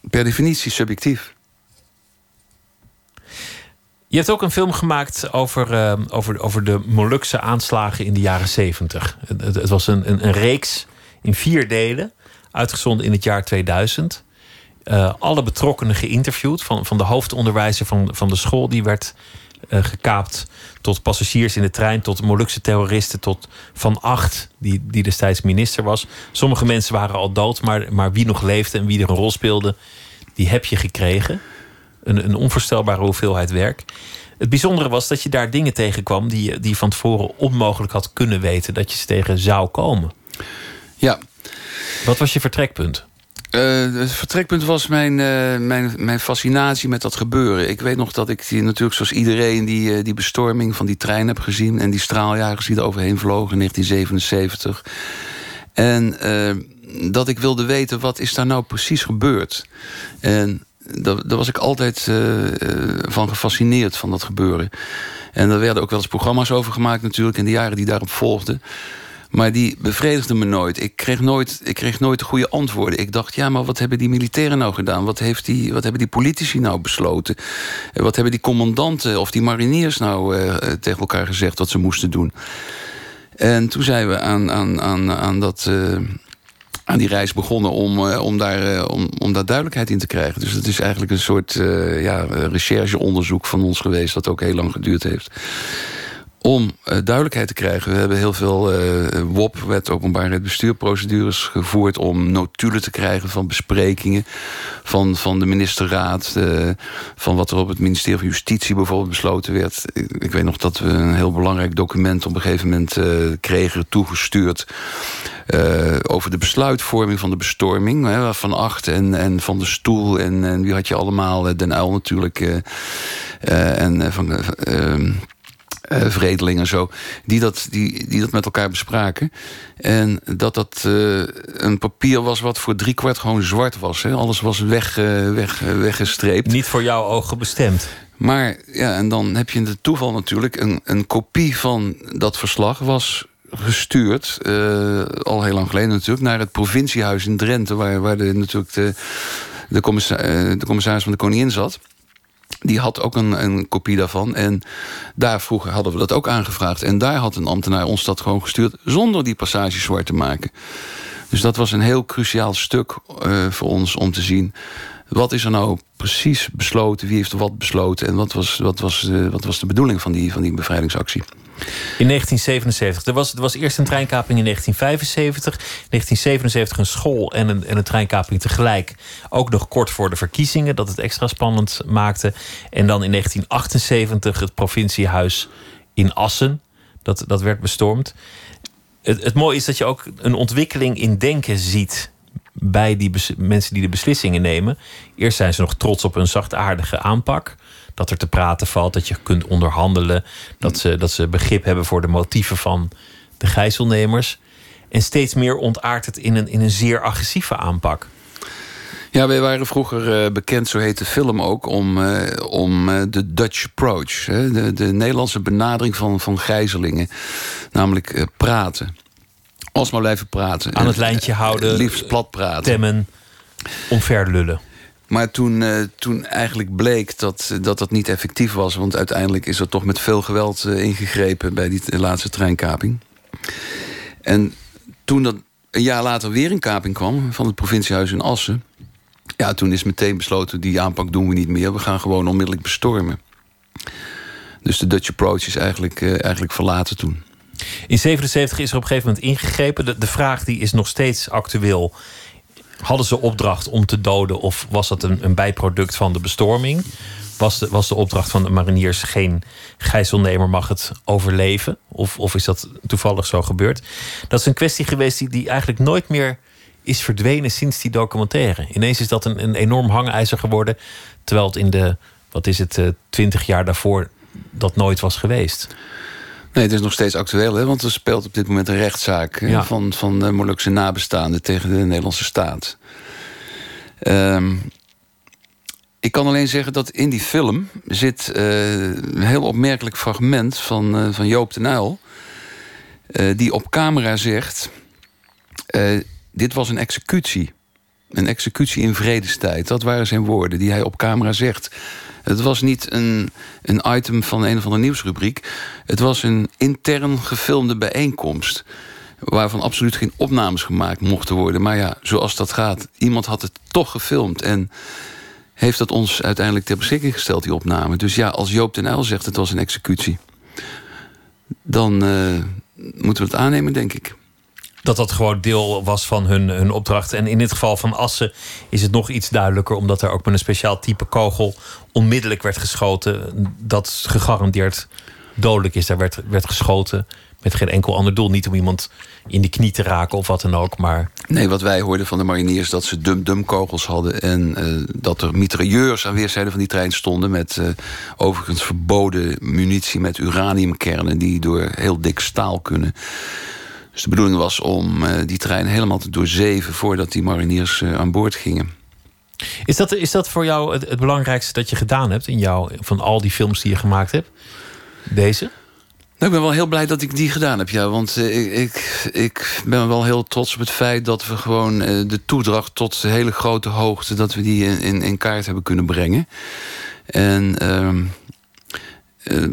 Speaker 2: per definitie subjectief.
Speaker 1: Je hebt ook een film gemaakt over, eh, over, over de Molukse aanslagen in de jaren zeventig. Het, het- het was een, een, een reeks in vier delen, uitgezonden in het jaar 2000. Eh, alle betrokkenen geïnterviewd, van, van de hoofdonderwijzer van, van de school die werd eh, gekaapt, tot passagiers in de trein, tot Molukse terroristen, tot Van Acht, die, die destijds minister was. Sommige mensen waren al dood, maar, maar wie nog leefde en wie er een rol speelde, die heb je gekregen. Een, een onvoorstelbare hoeveelheid werk. Het bijzondere was dat je daar dingen tegenkwam die die je van tevoren onmogelijk had kunnen weten dat je ze tegen zou komen.
Speaker 2: Ja,
Speaker 1: Wat was je vertrekpunt?
Speaker 2: Eh, het vertrekpunt was mijn, eh, mijn, mijn fascinatie met dat gebeuren. Ik weet nog dat ik die, natuurlijk zoals iedereen die, eh, die bestorming van die trein heb gezien... en die straaljagers die er overheen vlogen in 1977. En dat ik wilde weten, wat is daar nou precies gebeurd? En daar, was ik altijd van gefascineerd, van dat gebeuren. En er werden ook wel eens programma's over gemaakt natuurlijk... in de jaren die daarop volgden. Maar die bevredigde me nooit. Ik kreeg nooit, ik kreeg nooit de goede antwoorden. Ik dacht, ja, maar wat hebben die militairen nou gedaan? Wat, heeft die, wat hebben die politici nou besloten? En Wat hebben die commandanten of die mariniers nou eh, tegen elkaar gezegd... wat ze moesten doen? En toen zijn we aan, aan, aan, aan, dat, eh, aan die reis begonnen om, eh, om, daar, eh, om, om daar duidelijkheid in te krijgen. Dus het is eigenlijk een soort eh, ja, rechercheonderzoek van ons geweest... dat ook heel lang geduurd heeft om eh, duidelijkheid te krijgen. We hebben heel veel eh WOP, wet openbaarheid bestuurprocedures, gevoerd om notulen te krijgen van besprekingen van, van de ministerraad, eh, van wat er op het ministerie van Justitie bijvoorbeeld besloten werd. Ik, weet nog dat we een heel belangrijk document op een gegeven moment kregen toegestuurd. over de besluitvorming van de bestorming. Hè, van Acht en, en van de Stoel. En, en wie had je allemaal? Den Uil natuurlijk. en van... ehm, eh, Vredeling en zo, die dat, die, die dat met elkaar bespraken. En dat dat eh, een papier was wat voor driekwart gewoon zwart was. Hè? Alles was weg, eh, weg, weggestreept.
Speaker 1: Niet voor jouw ogen bestemd.
Speaker 2: Maar ja, en dan heb je in het toeval natuurlijk... een, een kopie van dat verslag was gestuurd... al heel lang geleden natuurlijk... naar het provinciehuis in Drenthe... waar, waar de, natuurlijk de, de, commissa- eh, de commissaris van de koningin zat... Die had ook een, een kopie daarvan. En daar vroeger hadden we dat ook aangevraagd. En daar had een ambtenaar ons dat gewoon gestuurd... zonder die passage zwart te maken. Dus dat was een heel cruciaal stuk eh, voor ons om te zien... wat is er nou precies besloten, wie heeft wat besloten... en wat was, wat was, eh, wat was de bedoeling van die, van die bevrijdingsactie.
Speaker 1: In 1977. Er was, er was eerst een treinkaping in 1975. 1977 een school en een, en een treinkaping tegelijk. Ook nog kort voor de verkiezingen, dat het extra spannend maakte. En dan in 1978 het provinciehuis in Assen. Dat, dat werd bestormd. Het, het mooie is dat je ook een ontwikkeling in denken ziet bij die mensen die de beslissingen nemen. Eerst zijn ze nog trots op hun zachtaardige aanpak. Dat er te praten valt, dat je kunt onderhandelen. Dat ze, dat ze begrip hebben voor de motieven van de gijzelnemers. En steeds meer ontaart het in een, in een zeer agressieve aanpak.
Speaker 2: Ja, wij waren vroeger eh, bekend, zo heet de film ook... om, eh, om eh, de Dutch approach. De, de Nederlandse benadering van, van gijzelingen. Namelijk praten. Alsmaar blijven praten.
Speaker 1: Aan het lijntje houden.
Speaker 2: Liefst plat praten.
Speaker 1: Temmen, omverlullen.
Speaker 2: Maar toen, eh, toen eigenlijk bleek dat, dat dat niet effectief was... want uiteindelijk is er toch met veel geweld eh, ingegrepen... bij die laatste treinkaping. En toen dat een jaar later weer een kaping kwam... van het provinciehuis in Assen... ja, toen is meteen besloten, die aanpak doen we niet meer. We gaan gewoon onmiddellijk bestormen. Dus de Dutch approach is eigenlijk, eh, eigenlijk verlaten toen.
Speaker 1: In 77 is er op een gegeven moment ingegrepen. De, de vraag die is nog steeds actueel. Hadden ze opdracht om te doden of was dat een, een bijproduct van de bestorming? Was de, was de opdracht van de mariniers geen gijzelnemer mag het overleven? Of, of is dat toevallig zo gebeurd? Dat is een kwestie geweest die, die eigenlijk nooit meer is verdwenen sinds die documentaire. Ineens is dat een, een enorm hangijzer geworden. Terwijl het in de, wat is het, twintig jaar daarvoor dat nooit was geweest.
Speaker 2: Nee, het is nog steeds actueel, hè? want er speelt op dit moment een rechtszaak
Speaker 1: Ja.
Speaker 2: van, van de Molukse nabestaanden tegen de Nederlandse staat. Ehm, ik kan alleen zeggen dat in die film zit eh, een heel opmerkelijk fragment van, eh, van Joop de Nuyl. eh, die op camera zegt: Dit was een executie. Een executie in vredestijd. Dat waren zijn woorden die hij op camera zegt. Het was niet een, een item van een of andere nieuwsrubriek. Het was een intern gefilmde bijeenkomst. Waarvan absoluut geen opnames gemaakt mochten worden. Maar ja, zoals dat gaat, iemand had het toch gefilmd. En heeft dat ons uiteindelijk ter beschikking gesteld, die opname. Dus ja, als Joop den Uyl zegt het was een executie... dan eh, moeten we het aannemen, denk ik.
Speaker 1: Dat dat gewoon deel was van hun, hun opdracht. En in dit geval van Assen is het nog iets duidelijker, omdat er ook met een speciaal type kogel onmiddellijk werd geschoten. Dat gegarandeerd dodelijk is. Daar werd, werd geschoten met geen enkel ander doel. Niet om iemand in de knie te raken of wat dan ook. Maar
Speaker 2: Nee, wat wij hoorden van de mariniers... dat ze dum-dum kogels hadden... en eh, dat er mitrailleurs aan weerszijden van die trein stonden... met eh, overigens verboden munitie met uraniumkernen... die door heel dik staal kunnen. Dus de bedoeling was om eh, die trein helemaal te doorzeven... voordat die mariniers eh, aan boord gingen.
Speaker 1: is dat, is dat voor jou het, het belangrijkste dat je gedaan hebt in jou, van al die films die je gemaakt hebt? Deze?
Speaker 2: Nou, ik ben wel heel blij dat ik die gedaan heb, ja. Want eh, ik, ik, ben wel heel trots op het feit dat we gewoon de toedracht tot hele grote hoogte... dat we die in, in, in kaart hebben kunnen brengen. En ehm, eh,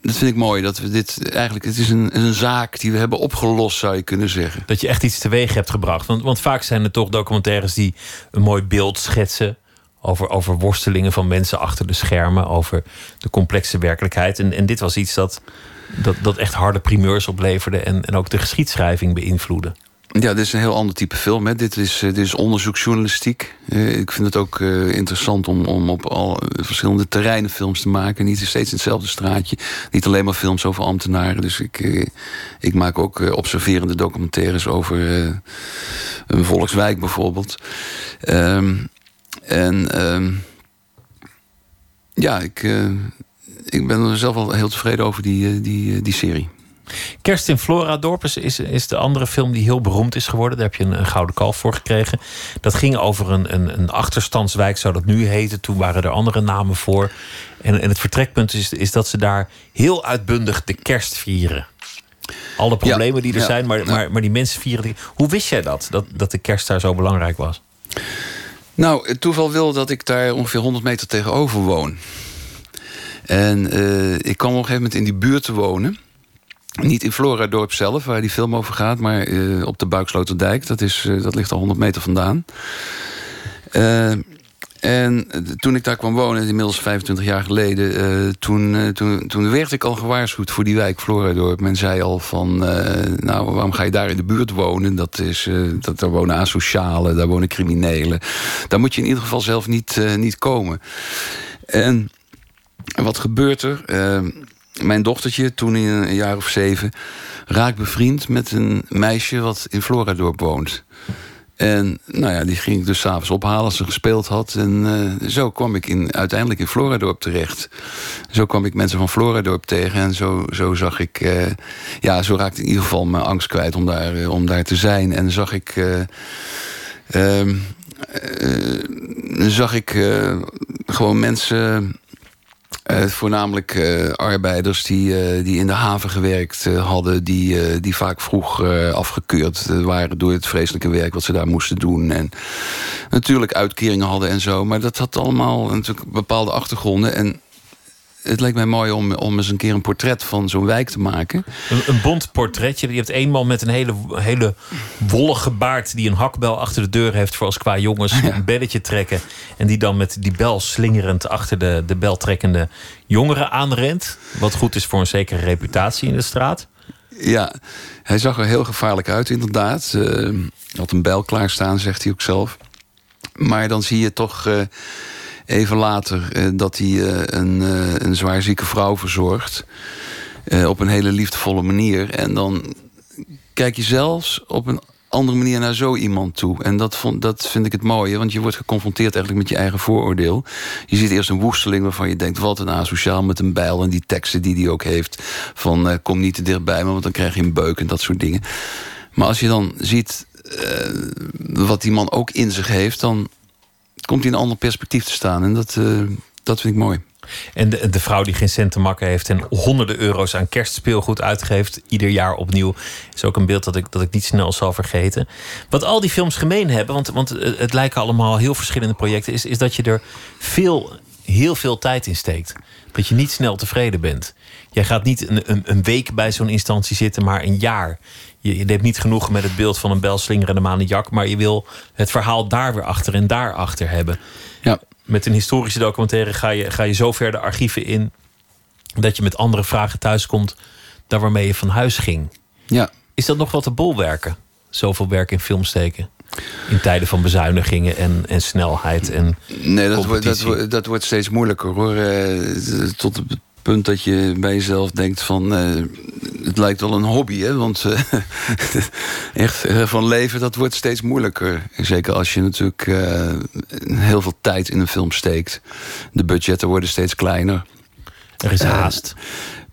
Speaker 2: dat vind ik mooi, dat we dit eigenlijk... Het is een, een zaak die we hebben opgelost, zou je kunnen zeggen.
Speaker 1: Dat je echt iets teweeg hebt gebracht. Want, want vaak zijn er toch documentaires die een mooi beeld schetsen. Over, over worstelingen van mensen achter de schermen. Over de complexe werkelijkheid. En, en dit was iets dat, dat, dat echt harde primeurs opleverde. En, en ook de geschiedschrijving beïnvloedde.
Speaker 2: Ja, dit is een heel ander type film. Hè. Dit, is, eh, dit is onderzoeksjournalistiek. Eh, ik vind het ook eh, interessant om, om op al verschillende terreinen films te maken. Niet steeds in hetzelfde straatje. Niet alleen maar films over ambtenaren. Dus ik, ik maak ook observerende documentaires over een volkswijk bijvoorbeeld. Ehm, en ehm, ja, ik, ik ben er zelf wel heel tevreden over die, die, die serie.
Speaker 1: Kerst in Floradorp is, is, is de andere film die heel beroemd is geworden. Daar heb je een, een gouden kalf voor gekregen. Dat ging over een, een, een achterstandswijk, zou dat nu heten. Toen waren er andere namen voor. En, en het vertrekpunt is, is dat ze daar heel uitbundig de kerst vieren. Alle problemen die er
Speaker 2: ja,
Speaker 1: zijn, maar,
Speaker 2: ja.
Speaker 1: maar, maar die mensen vieren. Die... Hoe wist jij dat, dat? Dat de kerst daar zo belangrijk was?
Speaker 2: Nou, het toeval wil dat ik daar ongeveer 100 meter tegenover woon. En eh, ik kwam op een gegeven moment in die buurt te wonen. Niet in Floradorp zelf, waar die film over gaat... maar eh, op de Buiksloterdijk. Dat, is, eh, dat ligt al 100 meter vandaan. Eh, en toen ik daar kwam wonen, inmiddels 25 jaar geleden... toen, toen, toen werd ik al gewaarschuwd voor die wijk Floradorp. Men zei al van, nou, waarom ga je daar in de buurt wonen? Dat is, dat, daar wonen asocialen, daar wonen criminelen. Daar moet je in ieder geval zelf niet, niet komen. En wat gebeurt er? Mijn dochtertje, toen in een jaar of zeven... raakt bevriend met een meisje wat in Floradorp woont. En nou ja, die ging ik dus s'avonds ophalen als ze gespeeld had. En eh, zo kwam ik in, uiteindelijk in Floradorp terecht. Zo kwam ik mensen van Floradorp tegen. En zo, zo zag ik... eh, ja, zo raakte in ieder geval mijn angst kwijt om daar, eh, om daar te zijn. En zag ik... eh, ehm, eh, zag ik gewoon mensen... eh, voornamelijk eh, arbeiders die, eh, die in de haven gewerkt hadden... Die, die vaak vroeg afgekeurd waren door het vreselijke werk... wat ze daar moesten doen. En natuurlijk uitkeringen hadden en zo. Maar dat had allemaal natuurlijk bepaalde achtergronden. En het leek mij mooi om, om eens een keer een portret van zo'n wijk te maken.
Speaker 1: Een, een bont portretje. Je hebt één man met een hele, hele wollige baard... die een hakbel achter de deur heeft voor als qua jongens een belletje trekken. En die dan met die bel slingerend achter de, de bel trekkende jongeren aanrent. Wat goed is voor een zekere reputatie in de straat.
Speaker 2: Ja, hij zag er heel gevaarlijk uit, inderdaad. Hij had een bijl klaarstaan, zegt hij ook zelf. Maar dan zie je toch eh, even later eh, dat hij eh, een, eh, een zwaarzieke vrouw verzorgt. op een hele liefdevolle manier. En dan kijk je zelfs op een andere manier naar zo iemand toe. En dat, vond, dat vind ik het mooie, want je wordt geconfronteerd eigenlijk met je eigen vooroordeel. Je ziet eerst een woesteling waarvan je denkt, wat een asociaal met een bijl. En die teksten die hij ook heeft, van kom niet te dichtbij me, want dan krijg je een beuk en dat soort dingen. Maar als je dan ziet wat die man ook in zich heeft, dan komt hij in een ander perspectief te staan. En dat, eh, dat vind ik mooi.
Speaker 1: En de, de vrouw die geen cent te makken heeft en honderden euro's aan kerstspeelgoed uitgeeft, ieder jaar opnieuw, is ook een beeld dat ik, dat ik niet snel zal vergeten. Wat al die films gemeen hebben, want, want het lijken allemaal heel verschillende projecten, is, is dat je er veel, heel veel tijd in steekt. Dat je niet snel tevreden bent. Jij gaat niet een, een, een week bij zo'n instantie zitten, maar een jaar. Je, je neemt niet genoegen met het beeld van een belslingerende manenjak, maar je wil het verhaal daar weer achter en daar achter hebben.
Speaker 2: Ja.
Speaker 1: Met een historische documentaire ga je, ga je zo ver de archieven in dat je met andere vragen thuiskomt dan waarmee je van huis ging.
Speaker 2: Ja.
Speaker 1: Is dat nog wat te bolwerken? Zoveel werk in film steken? In tijden van bezuinigingen en, en snelheid en
Speaker 2: Nee, dat, wordt, dat, dat wordt steeds moeilijker hoor. Eh, tot punt dat je bij jezelf denkt van... eh, het lijkt wel een hobby, hè? Want eh, [LAUGHS] echt eh, van leven, dat wordt steeds moeilijker. Zeker als je natuurlijk heel veel tijd in een film steekt. De budgetten worden steeds kleiner.
Speaker 1: Er is haast.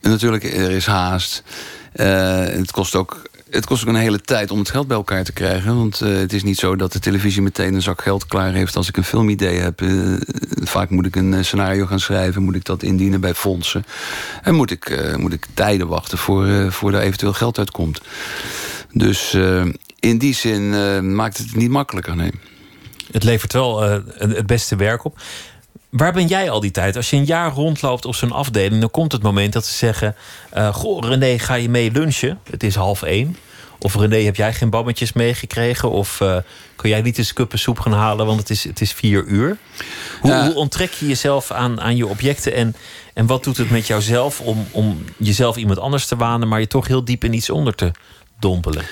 Speaker 2: Natuurlijk, er is haast. Het, kost ook, het kost ook een hele tijd om het geld bij elkaar te krijgen. Want eh, het is niet zo dat de televisie meteen een zak geld klaar heeft als ik een filmidee heb. Eh, vaak moet ik een eh, scenario gaan schrijven, moet ik dat indienen bij fondsen. En moet ik, moet ik tijden wachten voor, voor eventueel geld uitkomt. Dus in die zin maakt het niet makkelijker, nee.
Speaker 1: Het levert wel het beste werk op. Waar ben jij al die tijd? Als je een jaar rondloopt op zo'n afdeling, dan komt het moment dat ze zeggen: eh, Goh, René, ga je mee lunchen? Het is half één. Of René, heb jij geen bammetjes meegekregen? Of eh, kun jij niet eens kuppen soep gaan halen, want het is, het is vier uur? Hoe, onttrek je jezelf aan, aan je objecten? En, en wat doet het met jouzelf om, om jezelf iemand anders te wanen, maar je toch heel diep in iets onder te dompelen?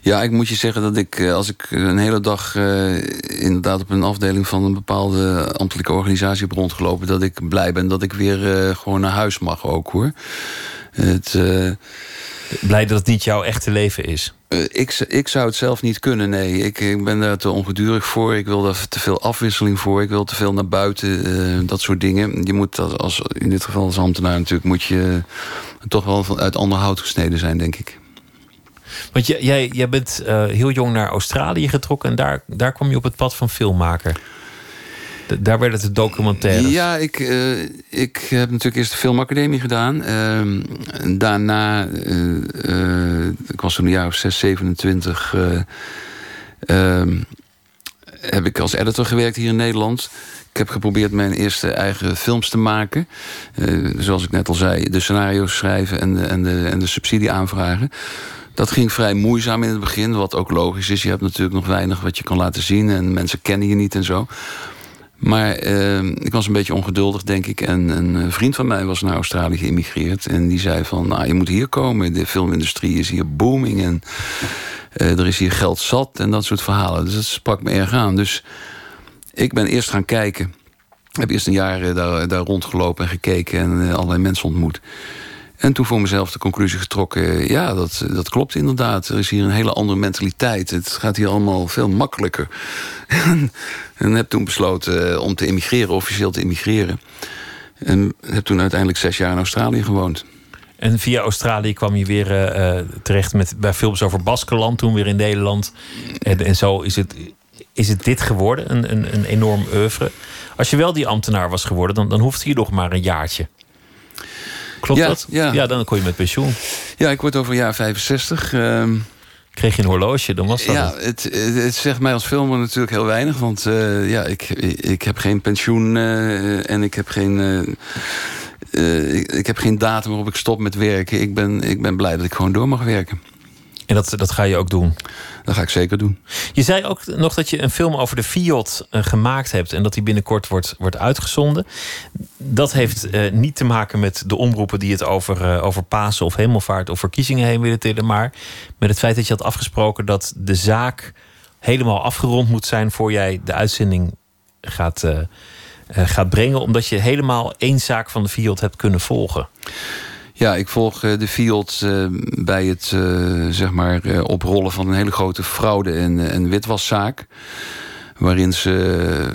Speaker 2: Ja, ik moet je zeggen dat ik, eh, als ik een hele dag eh, inderdaad op een afdeling van een bepaalde ambtelijke organisatie heb rondgelopen, dat ik blij ben dat ik weer gewoon naar huis mag ook hoor. Het,
Speaker 1: Blij dat het niet jouw echte leven is.
Speaker 2: eh, ik, ik zou het zelf niet kunnen, nee. Ik, ik ben daar te ongedurig voor. Ik wil daar te veel afwisseling voor. Ik wil te veel naar buiten, eh, dat soort dingen. Je moet, als, als, in dit geval als ambtenaar natuurlijk, moet je toch wel uit ander hout gesneden zijn, denk ik.
Speaker 1: Want jij, jij, bent eh, heel jong naar Australië getrokken en daar, daar kwam je op het pad van filmmaker. Daar werd het de documentaire.
Speaker 2: Ja, ik, eh, ik heb natuurlijk eerst de filmacademie gedaan. Ehm, daarna, eh, ik was toen een jaar of 6, 27... eh, ehm, heb ik als editor gewerkt hier in Nederland. Ik heb geprobeerd mijn eerste eigen films te maken. Zoals ik net al zei, de scenario's schrijven en de, en de, en de subsidie aanvragen. Dat ging vrij moeizaam in het begin, wat ook logisch is. Je hebt natuurlijk nog weinig wat je kan laten zien en mensen kennen je niet en zo. Maar eh, ik was een beetje ongeduldig, denk ik. En een vriend van mij was naar Australië geïmigreerd. En die zei van, nou, je moet hier komen. De filmindustrie is hier booming. En eh, er is hier geld zat en dat soort verhalen. Dus dat sprak me erg aan. Dus ik ben eerst gaan kijken. Ik heb eerst een jaar eh, daar, daar rondgelopen en gekeken. En eh, allerlei mensen ontmoet. En toen voor mezelf de conclusie getrokken... ja, dat, dat klopt inderdaad. Er is hier een hele andere mentaliteit. Het gaat hier allemaal veel makkelijker. en, heb toen besloten eh, om te emigreren, officieel te emigreren. En heb toen uiteindelijk zes jaar in Australië gewoond.
Speaker 1: En via Australië kwam je weer eh, eh, terecht met, bij films over Baskeland, toen weer in Nederland. En, en zo is het, is het dit geworden, een, een, een enorm oeuvre. Als je wel die ambtenaar was geworden, dan, dan hoefde je nog maar een jaartje. Klopt
Speaker 2: Ja,
Speaker 1: dat?
Speaker 2: ja.
Speaker 1: dan kon je met pensioen.
Speaker 2: Ja, ik word over jaar 65. ehm,
Speaker 1: Kreeg je een horloge, dan was dat
Speaker 2: ja,
Speaker 1: het.
Speaker 2: het, zegt mij als filmer natuurlijk heel weinig. Want eh, ja, ik, ik heb geen pensioen eh, en ik heb geen... eh, ik, ik heb geen datum waarop ik stop met werken. Ik ben, ik ben blij dat ik gewoon door mag werken.
Speaker 1: En dat, dat ga je ook doen?
Speaker 2: Dat ga ik zeker doen.
Speaker 1: Je zei ook nog dat je een film over de Fiat uh, gemaakt hebt... en dat die binnenkort wordt, wordt uitgezonden. Dat heeft uh, niet te maken met de omroepen die het over, uh, over Pasen of Hemelvaart... of verkiezingen heen willen tillen... maar met het feit dat je had afgesproken dat de zaak helemaal afgerond moet zijn... voor jij de uitzending gaat, gaat brengen... omdat je helemaal één zaak van de Fiat hebt kunnen volgen.
Speaker 2: Ja, ik volg uh, de Fiat uh, bij het uh, zeg maar, oprollen van een hele grote fraude- en, witwaszaak. Waarin ze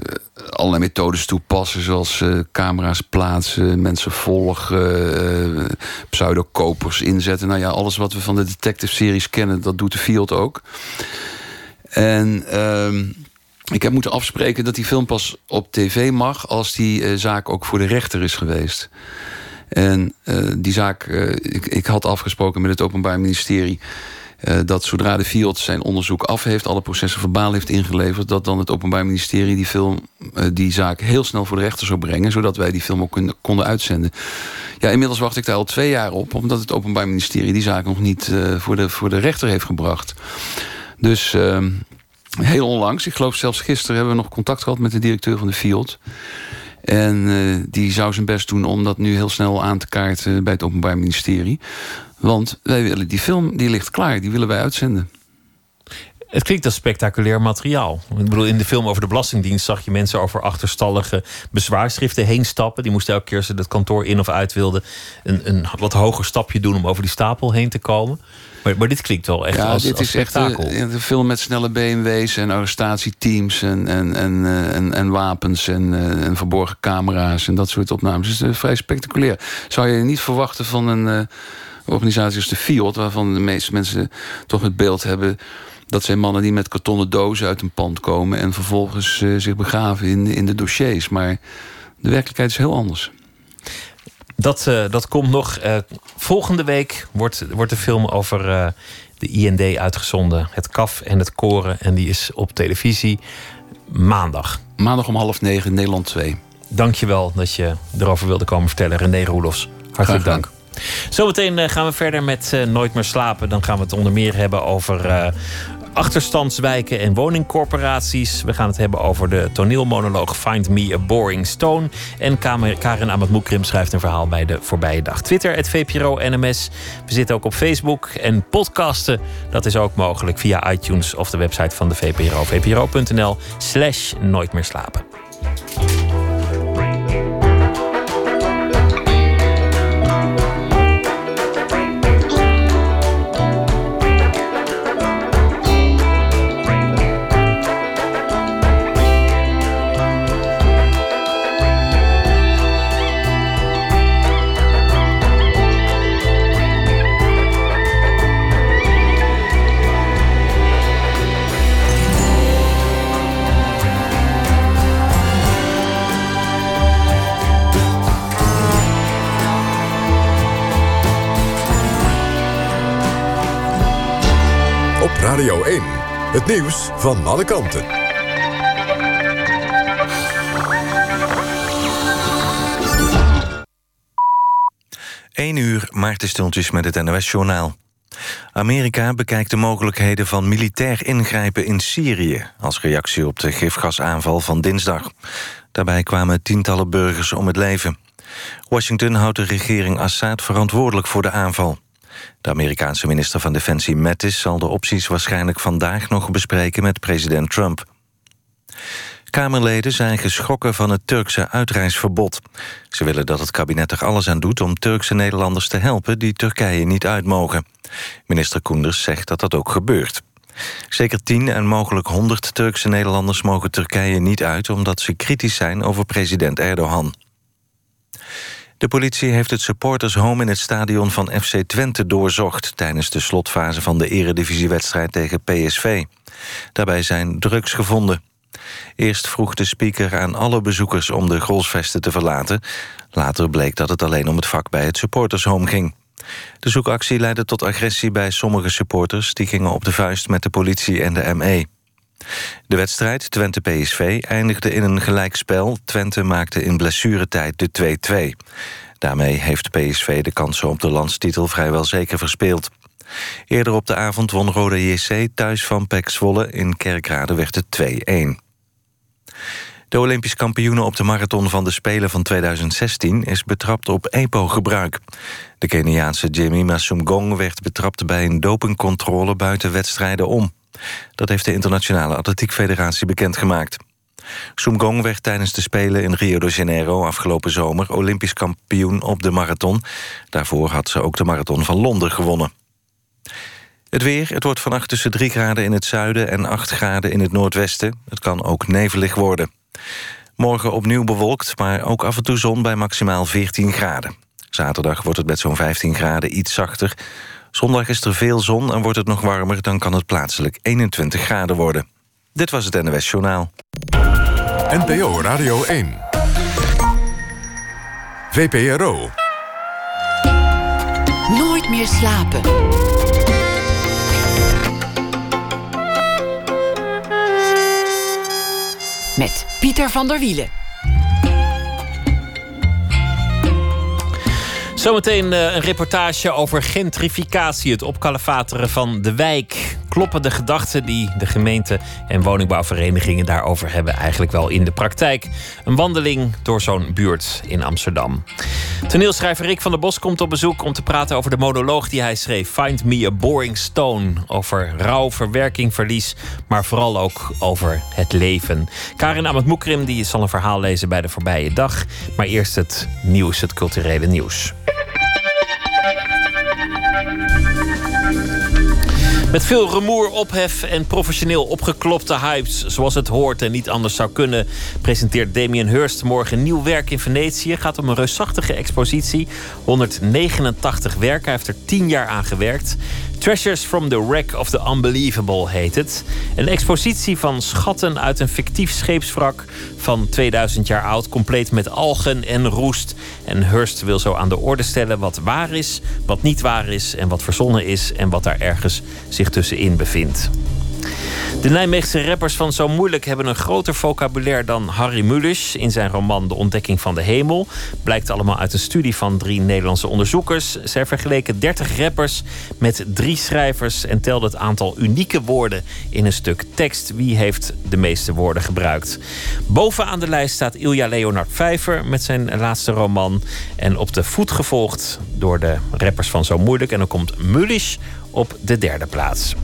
Speaker 2: allerlei methodes toepassen, zoals camera's plaatsen, mensen volgen, pseudokopers inzetten. Nou ja, alles wat we van de detective-series kennen, dat doet de Fiat ook. En ehm, ik heb moeten afspreken dat die film pas op tv mag als die zaak ook voor de rechter is geweest. En uh, die zaak, uh, ik, ik, had afgesproken met het Openbaar Ministerie... Uh, dat zodra de Fiat zijn onderzoek af heeft... alle processen verbaal heeft ingeleverd... dat dan het Openbaar Ministerie die film, die zaak heel snel voor de rechter zou brengen... zodat wij die film ook kun, konden uitzenden. Ja, inmiddels wacht ik daar al twee jaar op... omdat het Openbaar Ministerie die zaak nog niet voor, de, voor de rechter heeft gebracht. Dus ehm, heel onlangs, ik geloof zelfs gisteren... hebben we nog contact gehad met de directeur van de Fiat... En uh, die zou zijn best doen om dat nu heel snel aan te kaarten bij het Openbaar Ministerie. Want wij willen die film, die ligt klaar, die willen wij uitzenden.
Speaker 1: Het klinkt als spectaculair materiaal. Ik bedoel, in de film over de Belastingdienst zag je mensen over achterstallige bezwaarschriften heen stappen. Die moesten elke keer ze het kantoor in of uit wilden een, een wat hoger stapje doen om over die stapel heen te komen. Maar, maar dit klinkt wel echt
Speaker 2: ja,
Speaker 1: als,
Speaker 2: dit
Speaker 1: als
Speaker 2: is
Speaker 1: spektakel.
Speaker 2: echt een, een, film met snelle BMW's en arrestatieteams en, en, en, en, en wapens en, en, verborgen camera's en dat soort opnames. Dus het is vrij spectaculair. Zou je niet verwachten van een organisatie als de Fiat, waarvan de meeste mensen toch het beeld hebben dat zijn mannen die met kartonnen dozen uit een pand komen en vervolgens uh, zich begraven in, in de dossiers. Maar de werkelijkheid is heel anders.
Speaker 1: Dat, uh, dat komt nog. Uh, volgende week wordt, wordt de film over uh, de IND uitgezonden. Het kaf en het koren. En die is op televisie maandag.
Speaker 2: Maandag om half negen, Nederland 2.
Speaker 1: Dankjewel dat je erover wilde komen vertellen. René Roelofs, hartelijk dank. Zometeen gaan we verder met Nooit meer slapen. Dan gaan we het onder meer hebben over achterstandswijken en woningcorporaties. We gaan het hebben over de toneelmonoloog Find Me a Boring Stone. En Karen Amatmoekrim schrijft een verhaal bij de voorbije dag. Twitter, het VPRO NMS. We zitten ook op Facebook. En podcasten, dat is ook mogelijk via iTunes of de website van de VPRO. vpro.nl slash nooit meer slapen.
Speaker 4: Radio 1. Het nieuws van alle kanten.
Speaker 5: 1 uur, Maarten Stultjes met het NOS-journaal. Amerika bekijkt de mogelijkheden van militair ingrijpen in Syrië... als reactie op de gifgasaanval van dinsdag. Daarbij kwamen tientallen burgers om het leven. Washington houdt de regering Assad verantwoordelijk voor de aanval. De Amerikaanse minister van Defensie Mattis zal de opties waarschijnlijk vandaag nog bespreken met president Trump. Kamerleden zijn geschrokken van het Turkse uitreisverbod. Ze willen dat het kabinet er alles aan doet om Turkse Nederlanders te helpen die Turkije niet uit mogen. Minister Koenders zegt dat dat ook gebeurt. Zeker tien en mogelijk honderd Turkse Nederlanders mogen Turkije niet uit... omdat ze kritisch zijn over president Erdogan. De politie heeft het supportershome in het stadion van FC Twente doorzocht... tijdens de slotfase van de eredivisiewedstrijd tegen PSV. Daarbij zijn drugs gevonden. Eerst vroeg de speaker aan alle bezoekers om de grolsvesten te verlaten. Later bleek dat het alleen om het vak bij het supportershome ging. De zoekactie leidde tot agressie bij sommige supporters... die gingen op de vuist met de politie en de ME. De wedstrijd Twente-PSV eindigde in een gelijkspel. Twente maakte in blessuretijd de 2-2. Daarmee heeft PSV de kansen op de landstitel vrijwel zeker verspeeld. Eerder op de avond won Rode JC thuis van PEC Zwolle. In Kerkrade werd het 2-1. De Olympisch kampioene op de marathon van de Spelen van 2016... is betrapt op EPO-gebruik. De Keniaanse Jimmy Masumgong werd betrapt bij een dopingcontrole buiten wedstrijden om. Dat heeft de Internationale Atletiek Federatie bekendgemaakt. Sumgong werd tijdens de Spelen in Rio de Janeiro afgelopen zomer Olympisch kampioen op de marathon. Daarvoor had ze ook de marathon van Londen gewonnen. Het weer, het wordt vannacht tussen 3 graden in het zuiden en 8 graden in het noordwesten. Het kan ook nevelig worden. Morgen opnieuw bewolkt, maar ook af en toe zon bij maximaal 14 graden. Zaterdag wordt het met zo'n 15 graden iets zachter. Zondag is er veel zon en wordt het nog warmer... dan kan het plaatselijk 21 graden worden. Dit was het NWS Journaal.
Speaker 4: NPO Radio 1. VPRO.
Speaker 6: Nooit meer slapen. Met Pieter van der Wielen.
Speaker 1: Zometeen eh, een reportage over gentrificatie, het opkalefateren van de wijk. Kloppen de gedachten die de gemeente en woningbouwverenigingen daarover hebben eigenlijk wel in de praktijk? Een wandeling door zo'n buurt in Amsterdam. Toneelschrijver Rick van der Bos komt op bezoek om te praten over de monoloog die hij schreef: Find Me a Boring Stone. Over rouw, verwerking, verlies, maar vooral ook over het leven. Karin Amat Moekrim die zal een verhaal lezen bij de voorbije dag. Maar eerst het nieuws, het culturele nieuws. Met veel rumoer, ophef en professioneel opgeklopte hypes, zoals het hoort en niet anders zou kunnen, presenteert Damien Hirst morgen nieuw werk in Venetië. Gaat om een reusachtige expositie. 189 werken. Hij heeft er 10 jaar aan gewerkt. Treasures from the Wreck of the Unbelievable heet het. Een expositie van schatten uit een fictief scheepswrak van 2000 jaar oud, compleet met algen en roest. En Hurst wil zo aan de orde stellen wat waar is, wat niet waar is en wat verzonnen is en wat daar ergens zich tussenin bevindt. De Nijmeegse rappers van Zo Moeilijk hebben een groter vocabulaire dan Harry Mulisch in zijn roman De Ontdekking van de Hemel. Blijkt allemaal uit een studie van drie Nederlandse onderzoekers. Zij vergeleken 30 rappers met drie schrijvers en telden het aantal unieke woorden in een stuk tekst. Wie heeft de meeste woorden gebruikt? Bovenaan de lijst staat Ilja Leonard Vijver met zijn laatste roman. En op de voet gevolgd door de rappers van Zo Moeilijk. En dan komt Mulisch op de derde plaats.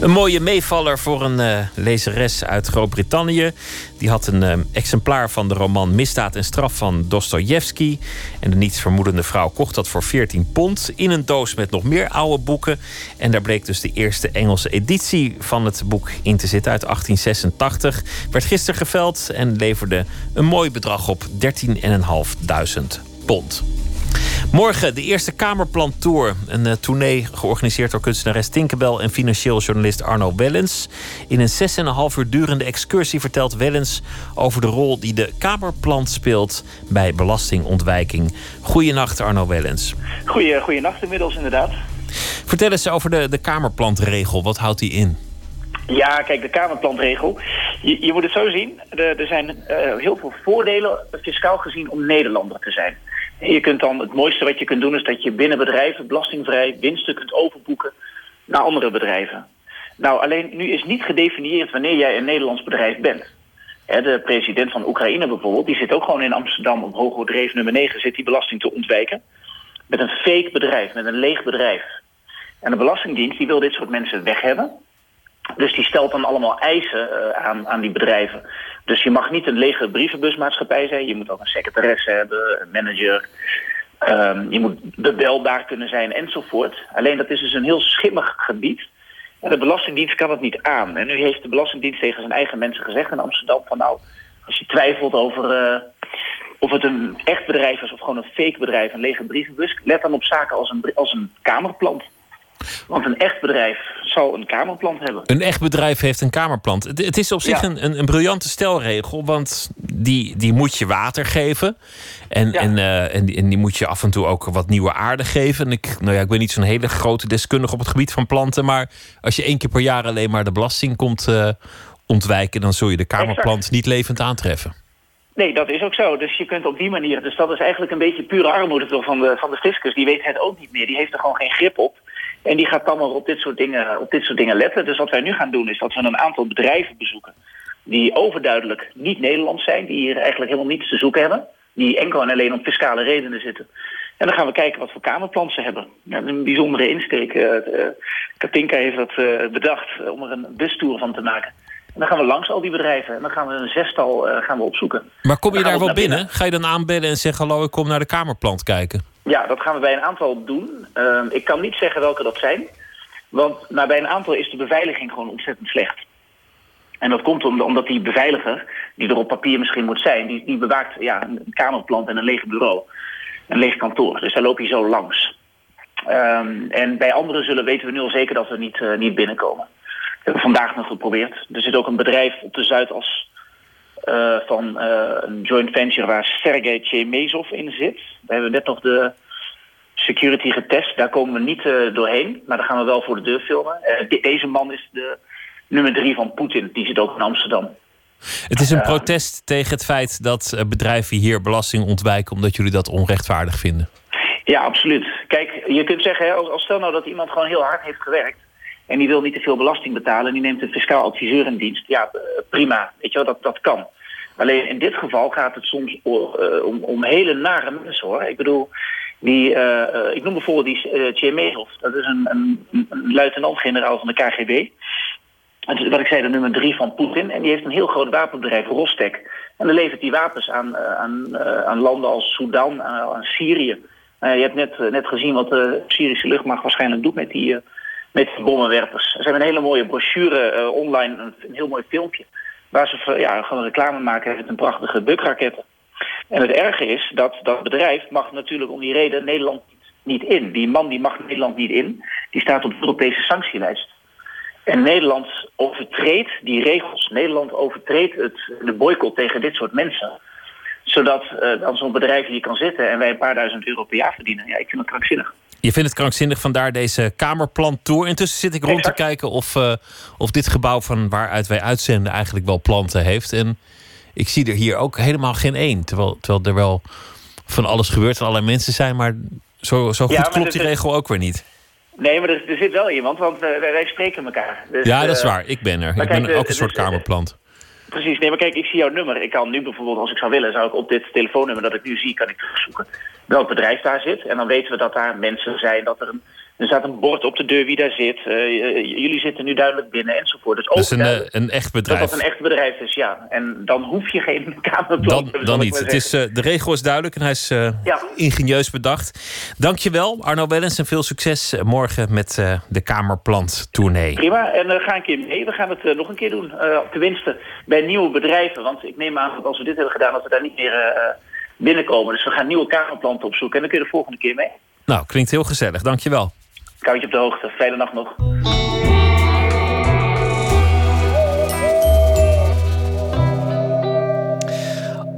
Speaker 1: Een mooie meevaller voor een uh, lezeres uit Groot-Brittannië. Die had een uh, exemplaar van de roman Misdaad en Straf van Dostojevski. En de nietsvermoedende vrouw kocht dat voor 14 pond. In een doos met nog meer oude boeken. En daar bleek dus de eerste Engelse editie van het boek in te zitten uit 1886. Werd gisteren geveld en leverde een mooi bedrag op: 13.500 pond. Morgen de eerste Kamerplan-tour. Een uh, tournee georganiseerd door kunstenares Tinkerbell en financieel journalist Arno Wellens. In een 6,5 uur durende excursie vertelt Wellens over de rol die de Kamerplant speelt bij belastingontwijking. Goedenacht, Arno Wellens.
Speaker 7: Goeie, goeienacht inmiddels, inderdaad.
Speaker 1: Vertel eens over de, de Kamerplantregel. Wat houdt die in?
Speaker 7: Ja, kijk, de Kamerplantregel. Je, je moet het zo zien. Er, er zijn uh, heel veel voordelen, fiscaal gezien, om Nederlander te zijn. Je kunt dan, het mooiste wat je kunt doen is dat je binnen bedrijven belastingvrij winsten kunt overboeken naar andere bedrijven. Nou, alleen nu is niet gedefinieerd wanneer jij een Nederlands bedrijf bent. de president van Oekraïne bijvoorbeeld, die zit ook gewoon in Amsterdam op Hoge nummer 9, zit die belasting te ontwijken. Met een fake bedrijf, met een leeg bedrijf. En de Belastingdienst die wil dit soort mensen weg hebben. Dus die stelt dan allemaal eisen uh, aan, aan die bedrijven. Dus je mag niet een lege brievenbusmaatschappij zijn. Je moet ook een secretaresse hebben, een manager. Um, je moet bebelbaar kunnen zijn enzovoort. Alleen dat is dus een heel schimmig gebied. En de Belastingdienst kan het niet aan. En nu heeft de Belastingdienst tegen zijn eigen mensen gezegd in Amsterdam... van nou, als je twijfelt over uh, of het een echt bedrijf is of gewoon een fake bedrijf... een lege brievenbus, let dan op zaken als een, als een kamerplant. Want een echt bedrijf zal een kamerplant hebben.
Speaker 1: Een echt bedrijf heeft een kamerplant. Het, het is op zich ja. een, een, een, briljante stelregel, want die, die moet je water geven. En, ja. en, uh, en, die, en, die, moet je af en toe ook wat nieuwe aarde geven. En ik, nou ja, ik ben niet zo'n hele grote deskundige op het gebied van planten. Maar als je één keer per jaar alleen maar de belasting komt uh, ontwijken, dan zul je de kamerplant exact. niet levend aantreffen.
Speaker 7: Nee, dat is ook zo. Dus je kunt op die manier... Dus dat is eigenlijk een beetje pure armoede van de, van de fiscus. Die weet het ook niet meer. Die heeft er gewoon geen grip op. En die gaat dan maar op dit, soort dingen, op dit soort dingen letten. Dus wat wij nu gaan doen is dat we een aantal bedrijven bezoeken... die overduidelijk niet Nederlands zijn. Die hier eigenlijk helemaal niets te zoeken hebben. Die enkel en alleen om fiscale redenen zitten. En dan gaan we kijken wat voor kamerplan ze hebben. Ja, een bijzondere insteek. Uh, Katinka heeft dat uh, bedacht om er een bustour van te maken. En dan gaan we langs al die bedrijven en dan gaan we een zestal uh, gaan we opzoeken.
Speaker 1: Maar kom je daar wel binnen? binnen? Ga je dan aanbellen en zeggen: Hallo, ik kom naar de kamerplant kijken?
Speaker 7: Ja, dat gaan we bij een aantal doen. Uh, ik kan niet zeggen welke dat zijn. Want nou, bij een aantal is de beveiliging gewoon ontzettend slecht. En dat komt omdat die beveiliger, die er op papier misschien moet zijn, die, die bewaakt ja, een kamerplant en een leeg bureau. Een leeg kantoor. Dus daar loop je zo langs. Um, en bij anderen zullen weten we nu al zeker dat we niet, uh, niet binnenkomen hebben vandaag nog geprobeerd. Er zit ook een bedrijf op de Zuidas uh, van uh, een joint venture waar Sergei Chemezov in zit. We hebben net nog de security getest. Daar komen we niet uh, doorheen, maar daar gaan we wel voor de deur filmen. De, deze man is de nummer drie van Poetin. Die zit ook in Amsterdam.
Speaker 1: Het is een protest tegen het feit dat bedrijven hier belasting ontwijken... omdat jullie dat onrechtvaardig vinden.
Speaker 7: Ja, absoluut. Kijk, je kunt zeggen, als stel nou dat iemand gewoon heel hard heeft gewerkt en die wil niet te veel belasting betalen... en die neemt een fiscaal adviseur in dienst. Ja, eh, prima. Weet je wel, dat, dat kan. Alleen in dit geval gaat het soms uh, om, om hele nare mensen, hoor. Ik bedoel, die, uh, ik noem bijvoorbeeld die uh. Dat is een, een, een luitenant-generaal van de KGB. wat ik zei, de nummer drie van Poetin. En die heeft een heel groot wapenbedrijf, Rostek. En dan levert die wapens aan, aan, aan landen als Sudan, aan Syrië. je hebt net, net gezien wat de Syrische luchtmacht waarschijnlijk doet met die met bommenwerpers. Ze hebben een hele mooie brochure uh, online, een, heel mooi filmpje... waar ze ja, gewoon reclame maken met een prachtige bukraketten. En het erge is dat dat bedrijf mag natuurlijk om die reden Nederland niet in. Die man die mag Nederland niet in. Die staat op de Europese sanctielijst. En Nederland overtreedt die regels. Nederland overtreedt het, de boycott tegen dit soort mensen. Zodat uh, dan zo'n bedrijf hier kan zitten en wij een paar duizend euro per jaar verdienen. Ja, ik vind dat krankzinnig.
Speaker 1: Je vindt het krankzinnig, vandaar deze Kamerplantour. Intussen zit ik rond te kijken of, uh, of dit gebouw van waaruit wij uitzenden eigenlijk wel planten heeft. En ik zie er hier ook helemaal geen één. Terwijl, terwijl er wel van alles gebeurt en allerlei mensen zijn, maar zo, zo goed ja, klopt die regel ook weer niet.
Speaker 7: Nee, maar er, er zit wel iemand, want uh, wij spreken elkaar.
Speaker 1: Dus, ja, dat is waar. Ik ben er. Ik ben ook een soort kamerplant.
Speaker 7: Precies, nee, maar kijk, ik zie jouw nummer. Ik kan nu bijvoorbeeld, als ik zou willen, zou ik op dit telefoonnummer dat ik nu zie, kan ik terugzoeken welk bedrijf daar zit. En dan weten we dat daar mensen zijn, dat er een er staat een bord op de deur wie daar zit. Uh, jullie zitten nu duidelijk binnen enzovoort. Dus
Speaker 1: dat is een, uh, een echt bedrijf.
Speaker 7: Dat dat een echt bedrijf is, ja. En dan hoef je geen [LAUGHS] kamerplan
Speaker 1: Dan, dan niet. Het is, uh, de regel is duidelijk en hij is ja. ingenieus bedacht. Dankjewel, Arno Wellens. En veel succes morgen met de Kamerplant tournee.
Speaker 7: Prima, en ga een keer mee. We gaan het nog een keer doen. tenminste, bij nieuwe bedrijven. Want ik neem aan dat als we dit hebben gedaan... dat we daar niet meer binnenkomen. Dus we gaan nieuwe kamerplanten opzoeken. En dan kun je de volgende keer mee.
Speaker 1: Nou, klinkt heel gezellig. Dankjewel.
Speaker 7: Ik hou je op de hoogte. Fijne nacht nog.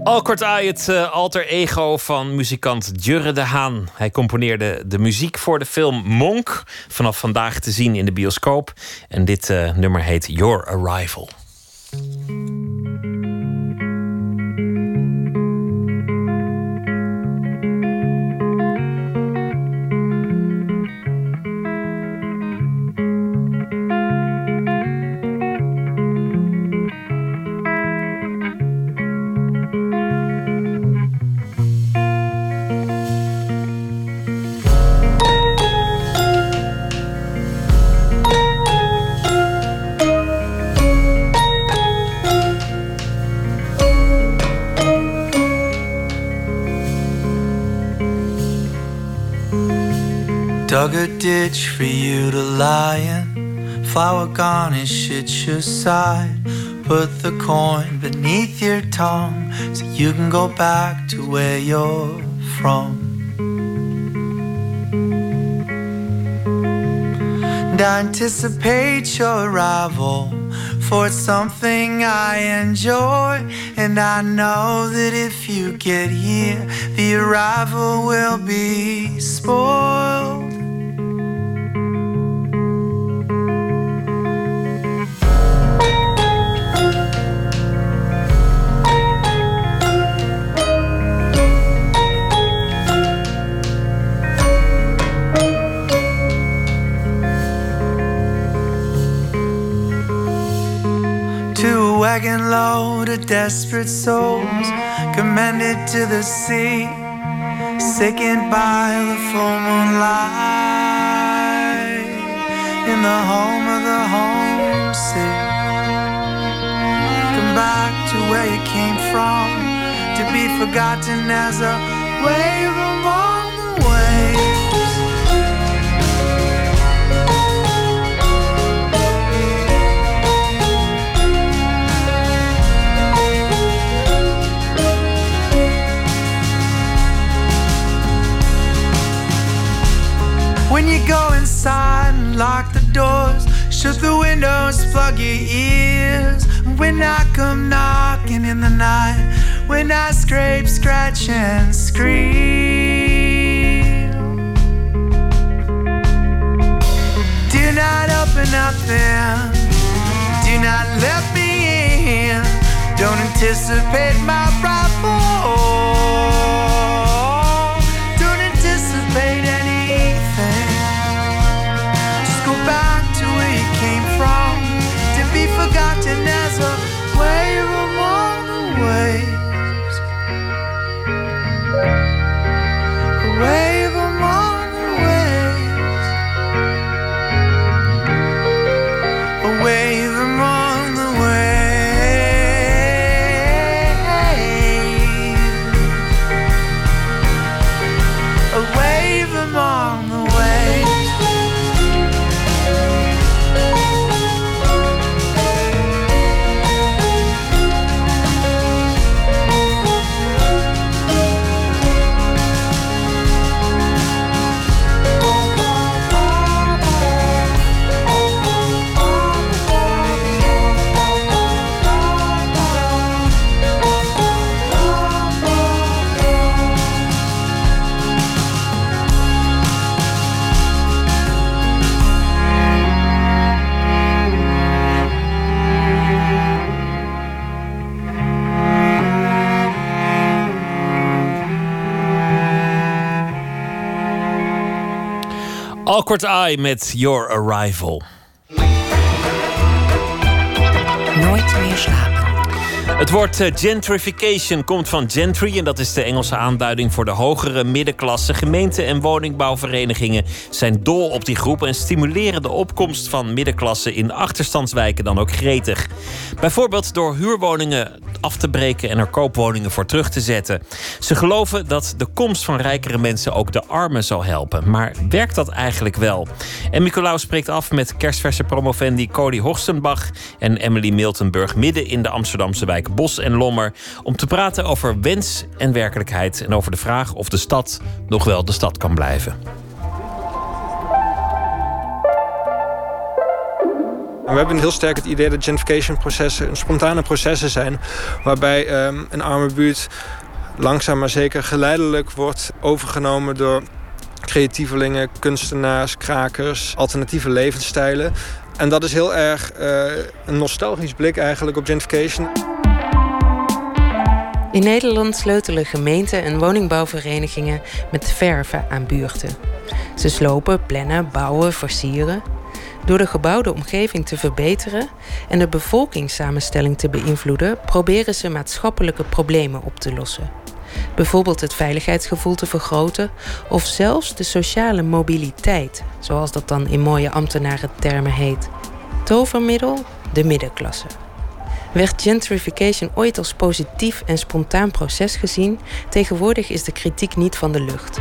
Speaker 1: Alkort Ai, het uh, alter ego van muzikant Jurre de Haan. Hij componeerde de muziek voor de film Monk. Vanaf vandaag te zien in de bioscoop. En dit uh, nummer heet Your Arrival.
Speaker 8: Flower garnish at your side. Put the coin beneath your tongue so you can go back to where you're from. And I anticipate your arrival, for it's something I enjoy. And I know that if you get here, the arrival will be spoiled. Of desperate souls commended to the sea, sickened by the full moonlight in the home of the homesick. Come back to where you came from, to be forgotten as a wave among the When you go inside and lock the doors, shut the windows, plug your ears. When I come knocking in the night, when I scrape, scratch, and scream. Do not open up then, do not let me in. Don't anticipate my arrival.
Speaker 1: Awkward Eye met Your Arrival.
Speaker 6: Nooit meer slapen.
Speaker 1: Het woord eh, gentrification komt van gentry en dat is de Engelse aanduiding voor de hogere middenklasse. Gemeenten en woningbouwverenigingen zijn dol op die groep en stimuleren de opkomst van middenklasse in achterstandswijken dan ook gretig. Bijvoorbeeld door huurwoningen af te breken en er koopwoningen voor terug te zetten. Ze geloven dat de komst van rijkere mensen ook de armen zal helpen. Maar werkt dat eigenlijk wel? En Nicolaus spreekt af met kerstverse promovendi Cody Horstenbach en Emily Miltenburg midden in de Amsterdamse wijk Bos en Lommer om te praten over wens en werkelijkheid en over de vraag of de stad nog wel de stad kan blijven.
Speaker 9: We hebben heel sterk het idee dat gentrification-processen spontane processen zijn, waarbij ehm, een arme buurt langzaam maar zeker geleidelijk wordt overgenomen door creatievelingen, kunstenaars, krakers, alternatieve levensstijlen. En dat is heel erg eh, een nostalgisch blik eigenlijk op gentrification.
Speaker 10: In Nederland sleutelen gemeenten en woningbouwverenigingen met verven aan buurten. Ze slopen, plannen, bouwen, versieren. Door de gebouwde omgeving te verbeteren en de bevolkingssamenstelling te beïnvloeden, proberen ze maatschappelijke problemen op te lossen. Bijvoorbeeld het veiligheidsgevoel te vergroten of zelfs de sociale mobiliteit, zoals dat dan in mooie ambtenarentermen heet. Tovermiddel, de middenklasse. Werd gentrification ooit als positief en spontaan proces gezien, tegenwoordig is de kritiek niet van de lucht.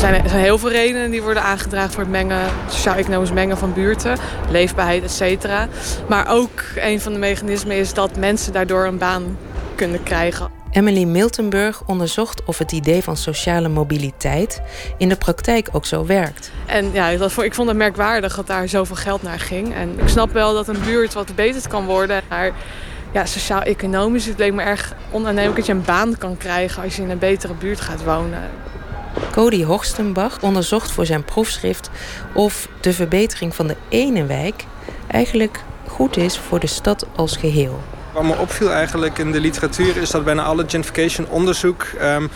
Speaker 11: Er zijn, er zijn heel veel redenen die worden aangedragen voor het mengen, sociaal-economisch mengen van buurten, leefbaarheid, et cetera. Maar ook een van de mechanismen is dat mensen daardoor een baan kunnen krijgen.
Speaker 10: Emily Miltenburg onderzocht of het idee van sociale mobiliteit in de praktijk ook zo werkt.
Speaker 11: En ja, dat, ik vond het merkwaardig dat daar zoveel geld naar ging. En ik snap wel dat een buurt wat verbeterd kan worden. Maar ja, sociaal-economisch, het leek me erg onaannemelijk dat je een baan kan krijgen als je in een betere buurt gaat wonen.
Speaker 10: Cody Horstenbach onderzocht voor zijn proefschrift of de verbetering van de ene wijk eigenlijk goed is voor de stad als geheel.
Speaker 9: Wat me opviel eigenlijk in de literatuur is dat bijna alle gentrification onderzoek ehm,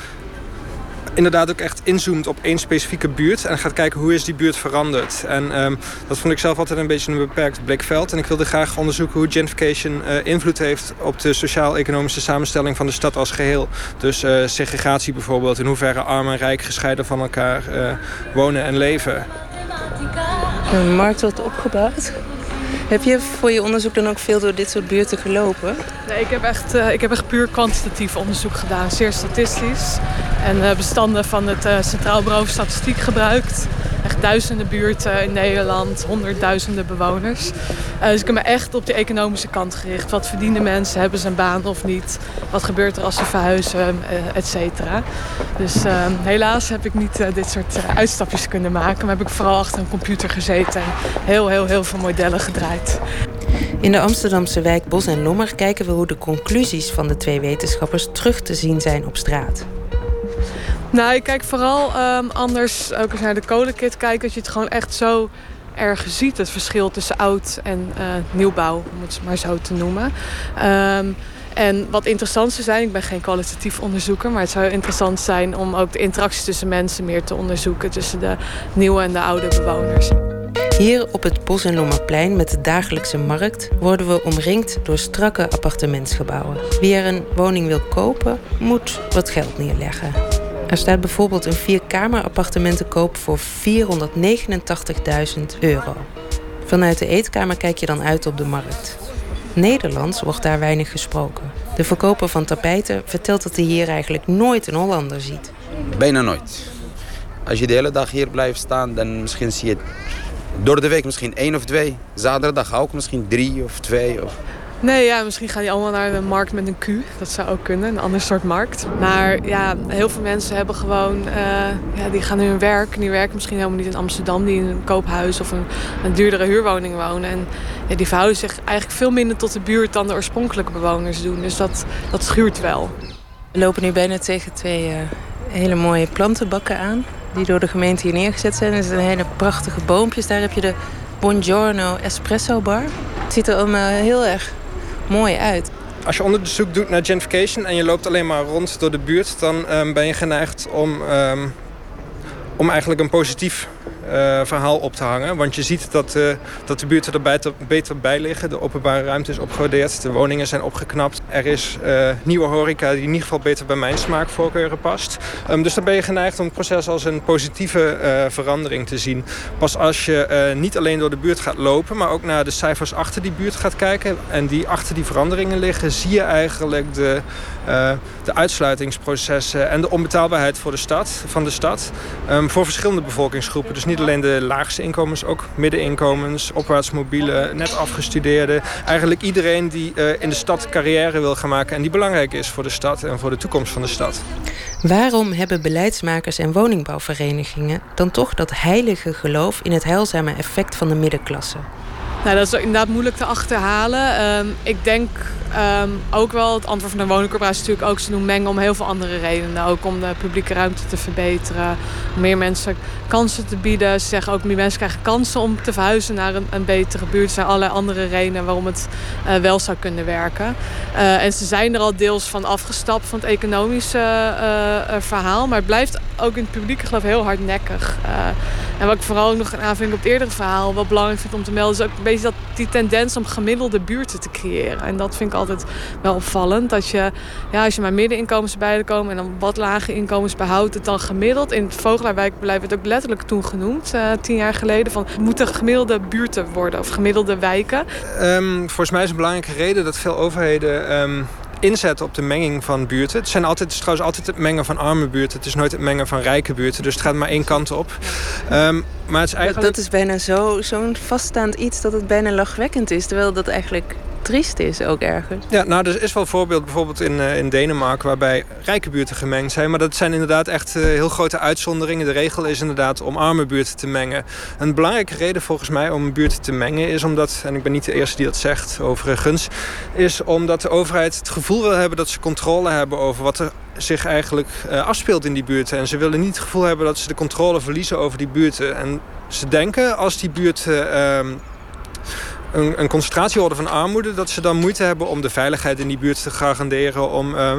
Speaker 9: inderdaad ook echt inzoomt op één specifieke buurt en gaat kijken hoe is die buurt veranderd. En ehm, dat vond ik zelf altijd een beetje een beperkt blikveld. En ik wilde graag onderzoeken hoe gentrification uh, invloed heeft op de sociaal-economische samenstelling van de stad als geheel. Dus uh, segregatie bijvoorbeeld, in hoeverre arm en rijk gescheiden van elkaar uh, wonen en leven.
Speaker 10: Een markt wordt opgebouwd. Heb je voor je onderzoek dan ook veel door dit soort buurten gelopen?
Speaker 11: Nee, ik heb echt, uh, ik heb echt puur kwantitatief onderzoek gedaan. Zeer statistisch. En uh, bestanden van het uh, Centraal Bureau Statistiek gebruikt. Echt duizenden buurten in Nederland, honderdduizenden bewoners. Dus ik heb me echt op de economische kant gericht. Wat verdienen mensen? Hebben ze een baan of niet? Wat gebeurt er als ze verhuizen? et cetera. Dus helaas heb ik niet dit soort uitstapjes kunnen maken. Maar heb ik vooral achter een computer gezeten en heel, heel, heel veel modellen gedraaid.
Speaker 10: In de Amsterdamse wijk Bos en Lommer kijken we hoe de conclusies van de twee wetenschappers terug te zien zijn op straat.
Speaker 11: Nou, ik kijk vooral um, anders ook eens naar de kolenkit kijken. Dat je het gewoon echt zo erg ziet. Het verschil tussen oud en uh, nieuwbouw, om het maar zo te noemen. Um, en wat interessant zou zijn, ik ben geen kwalitatief onderzoeker, maar het zou interessant zijn om ook de interactie tussen mensen meer te onderzoeken. Tussen de nieuwe en de oude bewoners.
Speaker 10: Hier op het Bos- en Lommerplein met de dagelijkse markt worden we omringd door strakke appartementsgebouwen. Wie er een woning wil kopen, moet wat geld neerleggen. Er staat bijvoorbeeld een vierkamer-appartement te koop voor 489.000 euro. Vanuit de eetkamer kijk je dan uit op de markt. Nederlands wordt daar weinig gesproken. De verkoper van tapijten vertelt dat hij hier eigenlijk nooit een Hollander ziet.
Speaker 12: Bijna nooit. Als je de hele dag hier blijft staan, dan misschien zie je door de week misschien één of twee. Zaterdag ook misschien drie of twee. Of...
Speaker 11: Nee, ja, misschien gaan die allemaal naar de markt met een Q. Dat zou ook kunnen, een ander soort markt. Maar ja, heel veel mensen hebben gewoon... Uh, ja, die gaan hun werk. En die werken misschien helemaal niet in Amsterdam. Die in een koophuis of een, een duurdere huurwoning wonen. En ja, die verhouden zich eigenlijk veel minder tot de buurt... dan de oorspronkelijke bewoners doen. Dus dat, dat schuurt wel.
Speaker 10: We lopen nu bijna tegen twee uh, hele mooie plantenbakken aan... die door de gemeente hier neergezet zijn. Er zijn hele prachtige boompjes. Daar heb je de Buongiorno Espresso Bar. Het ziet er allemaal heel erg mooi uit.
Speaker 9: Als je onderzoek doet naar gentrification en je loopt alleen maar rond door de buurt, dan um, ben je geneigd om, um, om eigenlijk een positief verhaal op te hangen. Want je ziet dat, uh, dat de buurten er beter, bij liggen. De openbare ruimte is opgewaardeerd. De woningen zijn opgeknapt. Er is uh, nieuwe horeca die in ieder geval beter bij mijn smaakvoorkeuren past. Um, dus dan ben je geneigd om het proces als een positieve verandering te zien. Pas als je niet alleen door de buurt gaat lopen... maar ook naar de cijfers achter die buurt gaat kijken... en die achter die veranderingen liggen... zie je eigenlijk de, de uitsluitingsprocessen... en de onbetaalbaarheid voor de stad, van de stad... Um, voor verschillende bevolkingsgroepen. Dus niet alleen de laagste inkomens, ook middeninkomens, opwaarts mobiele, net afgestudeerden. Eigenlijk iedereen die uh, in de stad carrière wil gaan maken en die belangrijk is voor de stad en voor de toekomst van de stad.
Speaker 10: Waarom hebben beleidsmakers en woningbouwverenigingen dan toch dat heilige geloof in het heilzame effect van de middenklasse?
Speaker 11: Nou, dat is inderdaad moeilijk te achterhalen. Um, ik denk um, ook wel, het antwoord van de woningcorporatie is natuurlijk ook... ze doen mengen om heel veel andere redenen. Ook om de publieke ruimte te verbeteren. Om meer mensen kansen te bieden. Ze zeggen ook meer mensen krijgen kansen om te verhuizen naar een, een betere buurt. Er zijn allerlei andere redenen waarom het uh, wel zou kunnen werken. Uh, en ze zijn er al deels van afgestapt van het economische uh, verhaal. Maar het blijft ook in het publieke geloof heel hardnekkig. en wat ik vooral ook nog aanvulling op het eerdere verhaal... wat belangrijk vind om te melden... is ook een beetje dat, die tendens om gemiddelde buurten te creëren. En dat vind ik altijd wel opvallend. Dat je, ja, als je maar middeninkomens bij komen... en dan wat lage inkomens behoudt het dan gemiddeld. In het Vogelaarwijkbeleid werd ook letterlijk toen genoemd, uh, tien jaar geleden... van moeten gemiddelde buurten worden of gemiddelde wijken.
Speaker 9: Um, volgens mij is een belangrijke reden dat veel overheden... Um inzetten op de menging van buurten. Het, zijn altijd, het is trouwens altijd het mengen van arme buurten. Het is nooit het mengen van rijke buurten. Dus het gaat maar één kant op. Um, maar het is eigenlijk...
Speaker 10: Dat is bijna zo'n zo vaststaand iets dat het bijna lachwekkend is. Terwijl dat eigenlijk triest is ook ergens.
Speaker 9: Ja, nou, er is wel een voorbeeld bijvoorbeeld in, uh, in Denemarken... waarbij rijke buurten gemengd zijn. Maar dat zijn inderdaad echt uh, heel grote uitzonderingen. De regel is inderdaad om arme buurten te mengen. Een belangrijke reden volgens mij om buurten te mengen is omdat... en ik ben niet de eerste die dat zegt overigens... is omdat de overheid het gevoel wil hebben dat ze controle hebben... over wat er zich eigenlijk uh, afspeelt in die buurten. En ze willen niet het gevoel hebben dat ze de controle verliezen over die buurten. En ze denken als die buurten... een, een concentratieorde van armoede... dat ze dan moeite hebben om de veiligheid in die buurt te garanderen... om uh,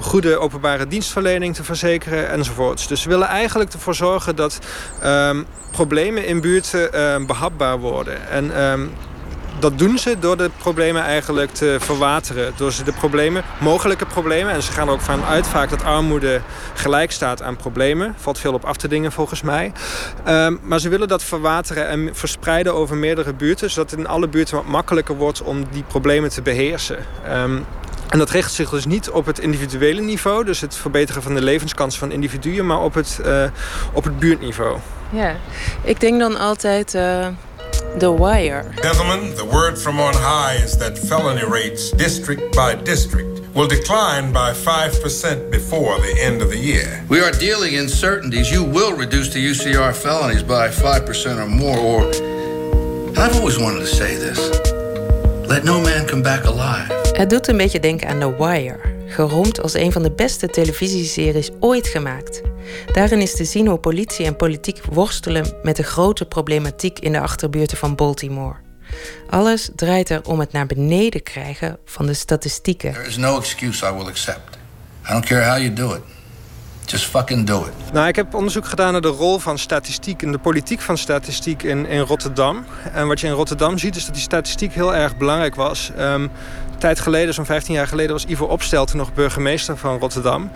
Speaker 9: goede openbare dienstverlening te verzekeren enzovoorts. Dus ze willen eigenlijk ervoor zorgen dat uh, problemen in buurten uh, behapbaar worden. En ehm, dat doen ze door de problemen eigenlijk te verwateren. Door ze de problemen, mogelijke problemen... en ze gaan er ook vanuit vaak dat armoede gelijk staat aan problemen. Valt veel op af te dingen volgens mij. Um, maar ze willen dat verwateren en verspreiden over meerdere buurten... zodat het in alle buurten wat makkelijker wordt om die problemen te beheersen. Um, en dat richt zich dus niet op het individuele niveau... dus het verbeteren van de levenskans van individuen... maar op het, uh, op het buurtniveau.
Speaker 10: Ja, ik denk dan altijd... Uh The Wire.
Speaker 13: Gentlemen, the word from on high is that felony rates, district by district, will decline by 5% before the end of the year.
Speaker 14: We are dealing in certainties. You will reduce the UCR felonies by 5% or more, or. I've always wanted to say this let no man come back alive.
Speaker 10: Het doet een beetje denken aan The Wire, geroemd als een van de beste televisieseries ooit gemaakt. Daarin is te zien hoe politie en politiek worstelen met de grote problematiek in de achterbuurten van Baltimore. Alles draait er om het naar beneden krijgen van de statistieken.
Speaker 14: There is no excuse I will accept. I don't care how you do it. Just fucking do it.
Speaker 9: Nou, ik heb onderzoek gedaan naar de rol van statistiek en de politiek van statistiek in, in Rotterdam. En wat je in Rotterdam ziet is dat die statistiek heel erg belangrijk was. Um, tijd geleden, zo'n 15 jaar geleden, was Ivo Opstelten nog burgemeester van Rotterdam.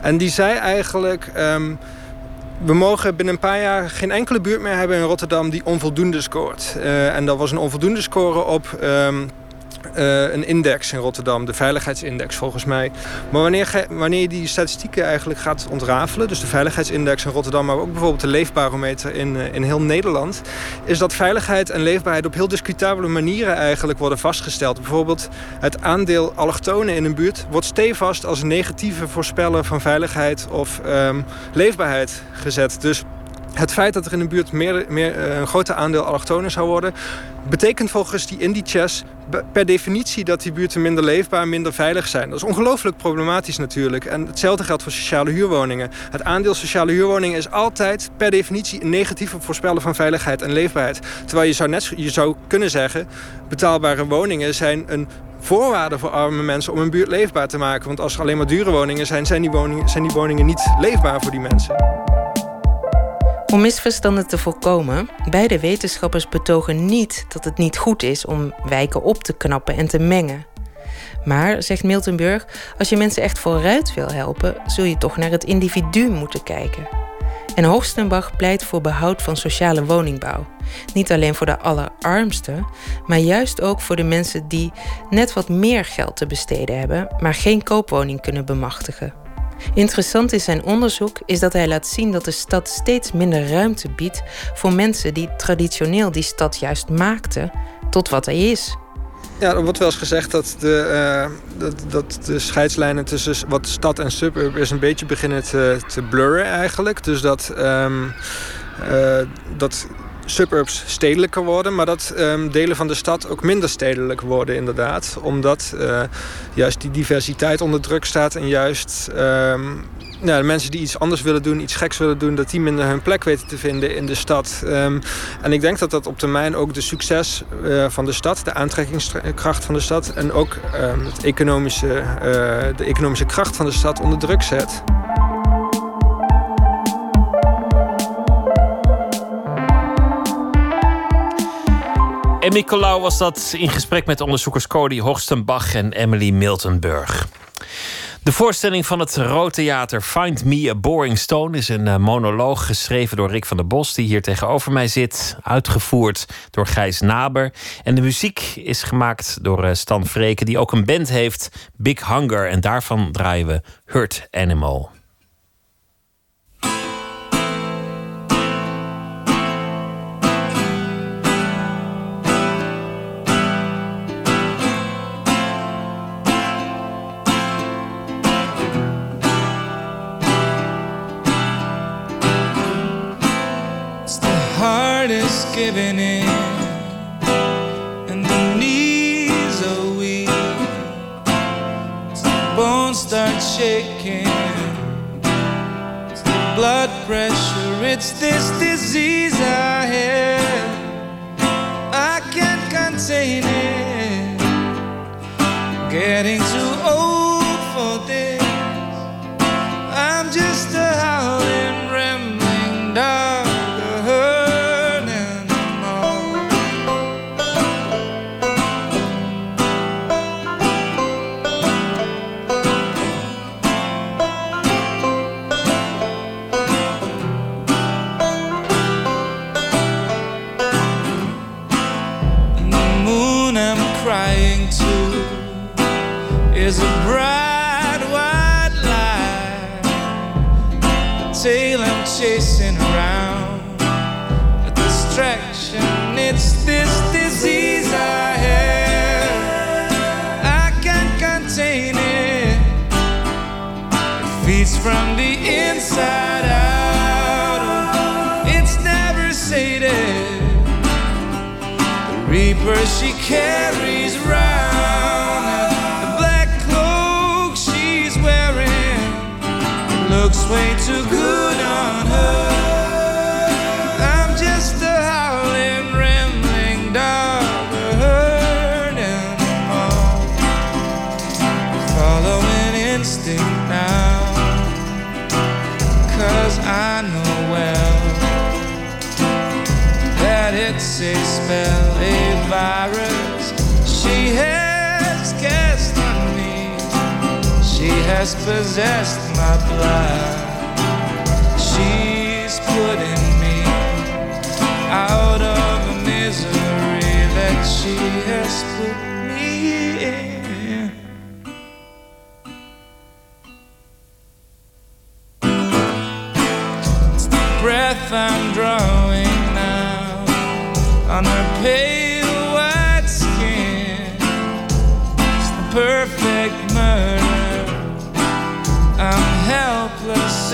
Speaker 9: En die zei eigenlijk. Um, we mogen binnen een paar jaar geen enkele buurt meer hebben in Rotterdam die onvoldoende scoort. Uh, en dat was een onvoldoende score op. Um, uh, een index in Rotterdam, de veiligheidsindex volgens mij. Maar wanneer, wanneer je die statistieken eigenlijk gaat ontrafelen, dus de veiligheidsindex in Rotterdam, maar ook bijvoorbeeld de leefbarometer in, uh, in heel Nederland, is dat veiligheid en leefbaarheid op heel discutabele manieren eigenlijk worden vastgesteld. Bijvoorbeeld het aandeel allochtonen in een buurt wordt stevast als negatieve voorspeller van veiligheid of um, leefbaarheid gezet. Dus het feit dat er in een buurt meer, meer, uh, een groter aandeel allochtonen zou worden... betekent volgens die indices per definitie dat die buurten minder leefbaar, minder veilig zijn. Dat is ongelooflijk problematisch natuurlijk. En hetzelfde geldt voor sociale huurwoningen. Het aandeel sociale huurwoningen is altijd per definitie een negatieve voorspeller van veiligheid en leefbaarheid. Terwijl je zou, net, je zou kunnen zeggen, betaalbare woningen zijn een voorwaarde voor arme mensen om een buurt leefbaar te maken. Want als er alleen maar dure woningen zijn, zijn die woningen, zijn die woningen niet leefbaar voor die mensen.
Speaker 10: Om misverstanden te voorkomen, beide wetenschappers betogen niet dat het niet goed is om wijken op te knappen en te mengen. Maar, zegt Miltenburg, als je mensen echt vooruit wil helpen, zul je toch naar het individu moeten kijken. En Horstenbach pleit voor behoud van sociale woningbouw. Niet alleen voor de allerarmsten, maar juist ook voor de mensen die net wat meer geld te besteden hebben, maar geen koopwoning kunnen bemachtigen. Interessant in zijn onderzoek is dat hij laat zien dat de stad steeds minder ruimte biedt voor mensen die traditioneel die stad juist maakten tot wat hij is.
Speaker 9: Ja, er wordt wel eens gezegd dat de, uh, dat, dat de scheidslijnen tussen wat stad en suburb is een beetje beginnen te, te blurren eigenlijk. Dus dat, um, uh, dat suburbs stedelijker worden, maar dat um, delen van de stad ook minder stedelijk worden inderdaad. Omdat uh, juist die diversiteit onder druk staat en juist um, ja, de mensen die iets anders willen doen, iets geks willen doen, dat die minder hun plek weten te vinden in de stad. Um, en ik denk dat dat op termijn ook de succes uh, van de stad, de aantrekkingskracht van de stad en ook het economische, uh, de economische kracht van de stad onder druk zet.
Speaker 1: En Nicolaou was dat in gesprek met onderzoekers Cody Horstenbach en Emily Miltenburg. De voorstelling van het Rood Theater Find Me a Boring Stone is een monoloog geschreven door Rick van der Bos, die hier tegenover mij zit, uitgevoerd door Gijs Naber. En de muziek is gemaakt door Stan Vreken, die ook een band heeft, Big Hunger, en daarvan draaien we Hurt Animal.
Speaker 15: Giving in, and the knees are weak. The bones start shaking, it's the blood pressure. It's this disease I have. I can't contain it. Getting inside out. It's never sated. The reaper she carries round the black cloak she's wearing looks way too good a virus she has cast on me. She has possessed my blood. She's putting me out of misery that she has put me in. It's the breath I'm drawing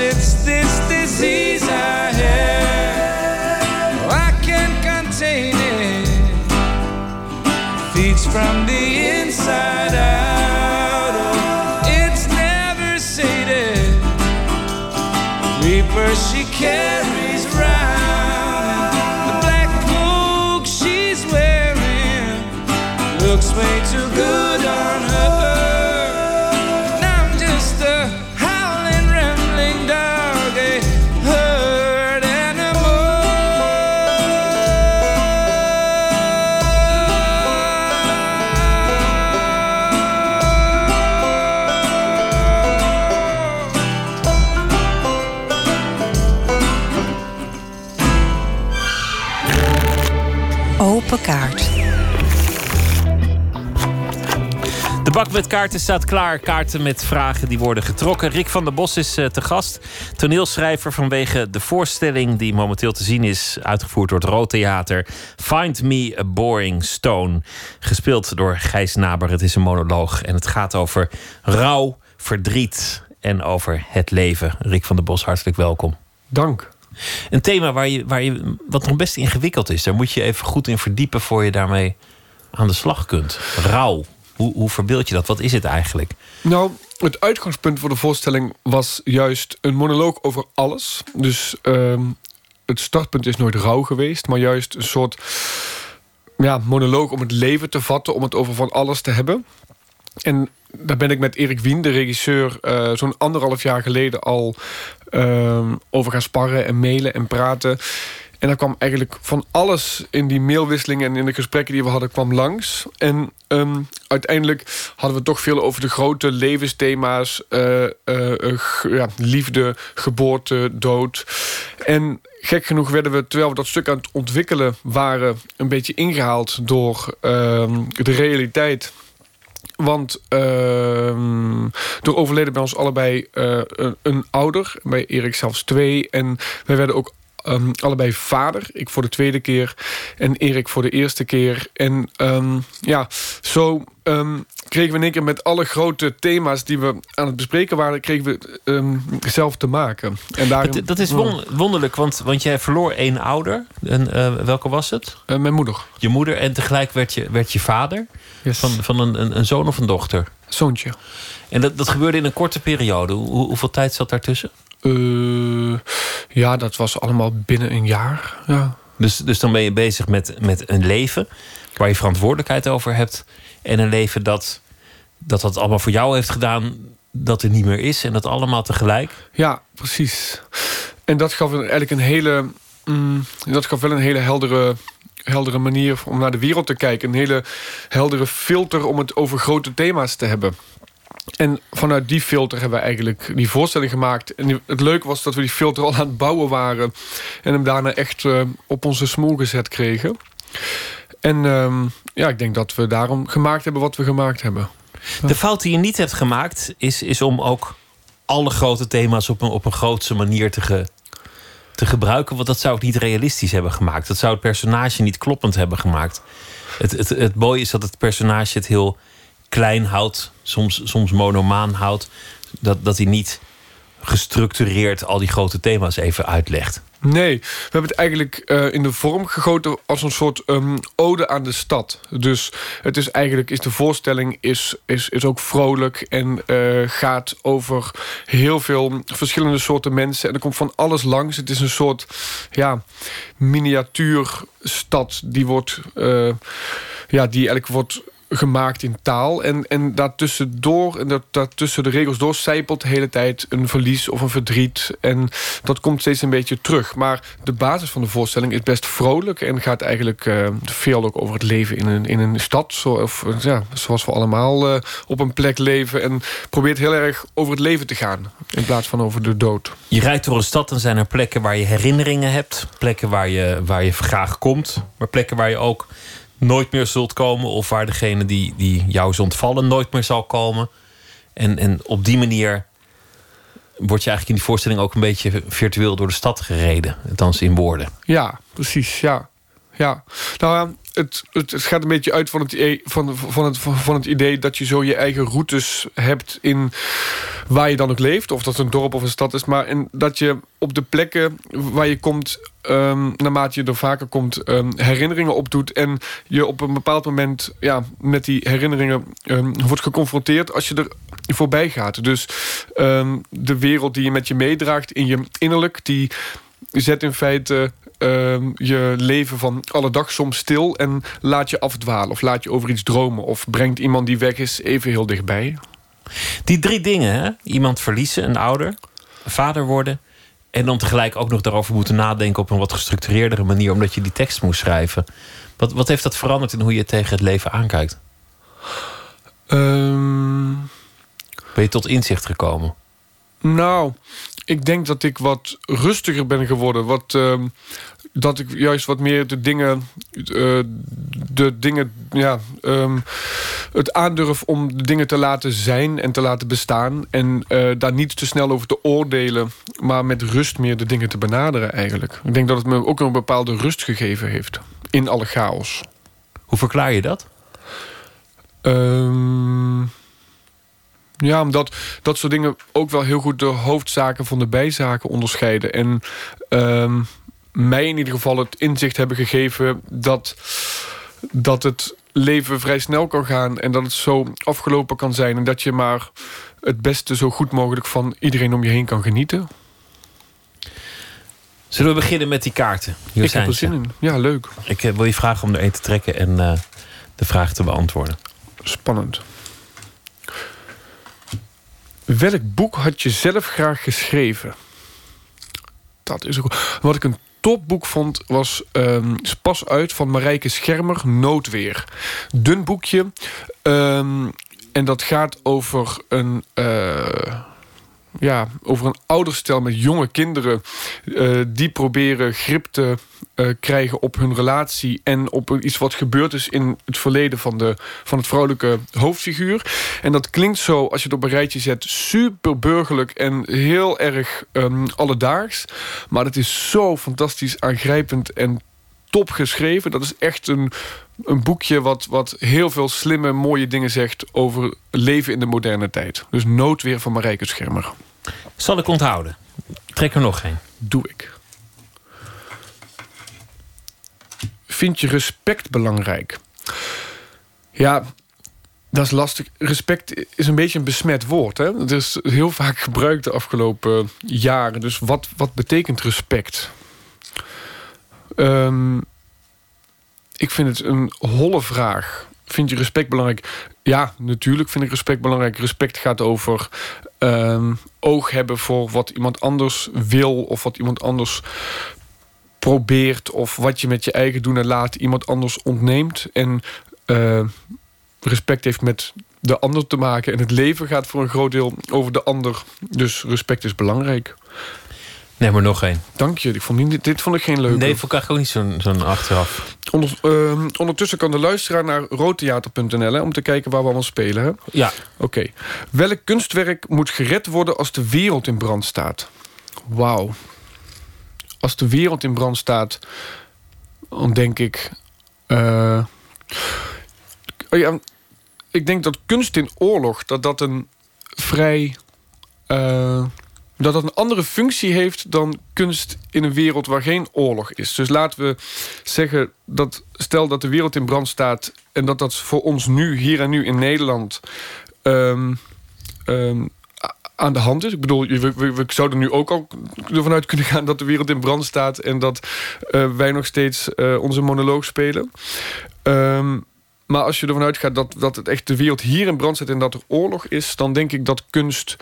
Speaker 15: It's this disease I have. I can't contain it. Feeds from the inside out. Oh, it's never sated. Reaper
Speaker 6: kaart.
Speaker 1: De bak met kaarten staat klaar. Kaarten met vragen die worden getrokken. Rick van der Bos is eh, te gast. Toneelschrijver vanwege de voorstelling die momenteel te zien is. Uitgevoerd door het Rood Theater. Find Me a Boring Stone. Gespeeld door Gijs Naber. Het is een monoloog en het gaat over rouw, verdriet en over het leven. Rick van der Bos, hartelijk welkom.
Speaker 16: Dank.
Speaker 1: Een thema waar je, waar je, wat nog best ingewikkeld is. Daar moet je even goed in verdiepen voor je daarmee aan de slag kunt. Rouw. Hoe, hoe verbeeld je dat? Wat is het eigenlijk?
Speaker 16: Nou, het uitgangspunt voor de voorstelling was juist een monoloog over alles. Dus ehm, het startpunt is nooit rouw geweest, maar juist een soort ja, monoloog om het leven te vatten, om het over van alles te hebben. En daar ben ik met Erik Wien, de regisseur, eh, zo'n anderhalf jaar geleden al ehm, over gaan sparren en mailen en praten. En daar kwam eigenlijk van alles in die mailwisselingen en in de gesprekken die we hadden, kwam langs. En ehm, uiteindelijk hadden we toch veel over de grote levensthema's: eh, eh, ja, liefde, geboorte, dood. En gek genoeg werden we, terwijl we dat stuk aan het ontwikkelen waren, een beetje ingehaald door ehm, de realiteit. Want ehm er overleden bij ons allebei eh, een, een ouder. Bij Erik zelfs twee. En wij werden ook ehm, allebei vader. Ik voor de tweede keer. En Erik voor de eerste keer. En ehm, ja, zo ehm, kregen we in één keer met alle grote thema's... die we aan het bespreken waren... kregen we zelf te maken. En daarin,
Speaker 1: Dat, dat is won- wonderlijk, want, want jij verloor één ouder. En, eh, welke was het?
Speaker 16: Eh, mijn moeder.
Speaker 1: Je moeder. En tegelijk werd je, werd je vader. Van, van een, een, een zoon of een dochter?
Speaker 16: Zoontje.
Speaker 1: En dat, dat gebeurde in een korte periode. Hoe, hoeveel tijd zat daartussen?
Speaker 16: Eh, ja, dat was allemaal binnen een jaar. Ja.
Speaker 1: Dus, dus dan ben je bezig met, met een leven waar je verantwoordelijkheid over hebt. En een leven dat dat, dat allemaal voor jou heeft gedaan, dat er niet meer is. En dat allemaal tegelijk.
Speaker 16: Ja, precies. En dat gaf eigenlijk een hele. mm, dat gaf wel een hele heldere, heldere manier om naar de wereld te kijken. Een hele heldere filter om het over grote thema's te hebben. En vanuit die filter hebben we eigenlijk die voorstelling gemaakt. En het leuke was dat we die filter al aan het bouwen waren. En hem daarna echt eh, op onze smoel gezet kregen. En ehm, ja, ik denk dat we daarom gemaakt hebben wat we gemaakt hebben.
Speaker 1: De fout die je niet hebt gemaakt, is, is om ook alle grote thema's op een, op een grootse manier te, ge- te gebruiken. Want dat zou ik niet realistisch hebben gemaakt. Dat zou het personage niet kloppend hebben gemaakt. Het, het, het mooie is dat het personage het heel klein houdt, soms, soms monomaan houdt. Dat, dat hij niet gestructureerd al die grote thema's even uitlegt.
Speaker 16: Nee, we hebben het eigenlijk eh, in de vorm gegoten als een soort ehm, ode aan de stad. Dus het is eigenlijk, is de voorstelling is, is, is ook vrolijk en eh, gaat over heel veel verschillende soorten mensen. En er komt van alles langs. Het is een soort ja, miniatuurstad die wordt, eh, ja, die eigenlijk wordt gemaakt in taal. En, en daartussendoor, en dat, daartussen de regels door, zijpelt de hele tijd een verlies of een verdriet. En dat komt steeds een beetje terug. Maar de basis van de voorstelling is best vrolijk en gaat eigenlijk eh, veel ook over het leven in een, in een stad. Zo, of, eh, ja, zoals we allemaal eh, op een plek leven. En probeert heel erg over het leven te gaan in plaats van over de dood.
Speaker 1: Je rijdt door een stad en zijn er plekken waar je herinneringen hebt. Plekken waar je, waar je graag komt. Maar plekken waar je ook nooit meer zult komen. Of waar degene die, die jou is ontvallen nooit meer zal komen. En, en op die manier word je eigenlijk in die voorstelling ook een beetje virtueel door de stad gereden. Althans in woorden.
Speaker 16: Ja, precies, ja. ja. Nou ja, het, het, gaat een beetje uit van het, van, van, het, van het idee dat je zo je eigen routes hebt in waar je dan ook leeft. Of dat een dorp of een stad is. Maar en dat je op de plekken waar je komt, ehm, naarmate je er vaker komt, ehm, herinneringen opdoet. En je op een bepaald moment ja, met die herinneringen ehm, wordt geconfronteerd als je er voorbij gaat. Dus de wereld die je met je meedraagt in je innerlijk, die zet in feite ehm, je leven van alle dag soms stil en laat je afdwalen of laat je over iets dromen of brengt iemand die weg is even heel dichtbij.
Speaker 1: Die drie dingen, hè? iemand verliezen, een ouder, een vader worden. En dan tegelijk ook nog daarover moeten nadenken op een wat gestructureerdere manier, omdat je die tekst moest schrijven. Wat, wat heeft dat veranderd in hoe je tegen het leven aankijkt?
Speaker 16: Ehm,
Speaker 1: Ben je tot inzicht gekomen?
Speaker 16: nou, ik denk dat ik wat rustiger ben geworden. Wat, ehm, dat ik juist wat meer de dingen, eh, de dingen, ja, ehm, het aandurf om de dingen te laten zijn en te laten bestaan. En eh, daar niet te snel over te oordelen, maar met rust meer de dingen te benaderen eigenlijk. Ik denk dat het me ook een bepaalde rust gegeven heeft in alle chaos.
Speaker 1: Hoe verklaar je dat?
Speaker 16: Ehm, ja, omdat dat soort dingen ook wel heel goed de hoofdzaken van de bijzaken onderscheiden. En ehm, mij in ieder geval het inzicht hebben gegeven dat, dat het leven vrij snel kan gaan en dat het zo afgelopen kan zijn. En dat je maar het beste zo goed mogelijk van iedereen om je heen kan genieten.
Speaker 1: Zullen we beginnen met die kaarten? Hier
Speaker 16: Ik heb er zin in. Ja, leuk.
Speaker 1: Ik eh, wil je vragen om er één te trekken en eh, de vraag te beantwoorden.
Speaker 16: Spannend. Welk boek had je zelf graag geschreven? Dat is ook. Wat ik een topboek vond was pas uit van Marijke Schermer, Noodweer. Dun boekje. ehm, en dat gaat over een. eh, ja, over een ouderstel met jonge kinderen. eh, die proberen grip te eh, krijgen op hun relatie. En op iets wat gebeurd is in het verleden van, de, van het vrouwelijke hoofdfiguur. En dat klinkt zo, als je het op een rijtje zet, super burgerlijk en heel erg ehm, alledaags. Maar het is zo fantastisch aangrijpend en top geschreven. Dat is echt een, een boekje wat, wat heel veel slimme, mooie dingen zegt over leven in de moderne tijd. Dus Noodweer van Marijke Schermer.
Speaker 1: Zal ik onthouden? Trek er nog geen.
Speaker 16: Doe ik. Vind je respect belangrijk? Ja, dat is lastig. Respect is een beetje een besmet woord. Hè? Het is heel vaak gebruikt de afgelopen jaren. Dus wat, wat betekent respect? Ehm, ik vind het een holle vraag. Vind je respect belangrijk? Ja, natuurlijk vind ik respect belangrijk. Respect gaat over ehm, oog hebben voor wat iemand anders wil of wat iemand anders probeert of wat je met je eigen doen en laten iemand anders ontneemt. En eh, respect heeft met de ander te maken. En het leven gaat voor een groot deel over de ander. Dus respect is belangrijk.
Speaker 1: Neem er nog één.
Speaker 16: Dank je. Ik vond dit, dit vond ik geen leuke.
Speaker 1: Nee, vond ik eigenlijk ook niet zo'n zo'n achteraf.
Speaker 16: Onder, ehm, ondertussen kan de luisteraar naar roodtheater.nl om te kijken waar we allemaal spelen. Hè?
Speaker 1: Ja.
Speaker 16: Oké. Welk kunstwerk moet gered worden als de wereld in brand staat? Wauw. Als de wereld in brand staat, dan denk ik. eh, oh ja, ik denk dat kunst in oorlog dat dat een vrij. eh, dat dat een andere functie heeft dan kunst in een wereld waar geen oorlog is. Dus laten we zeggen dat stel dat de wereld in brand staat en dat dat voor ons nu hier en nu in Nederland ehm, ehm, aan de hand is. Ik bedoel, we, we, we zouden nu ook al ervan uit kunnen gaan dat de wereld in brand staat en dat eh, wij nog steeds eh, onze monoloog spelen. Ehm, maar als je ervan uitgaat dat, dat het echt de wereld hier in brand staat en dat er oorlog is, dan denk ik dat kunst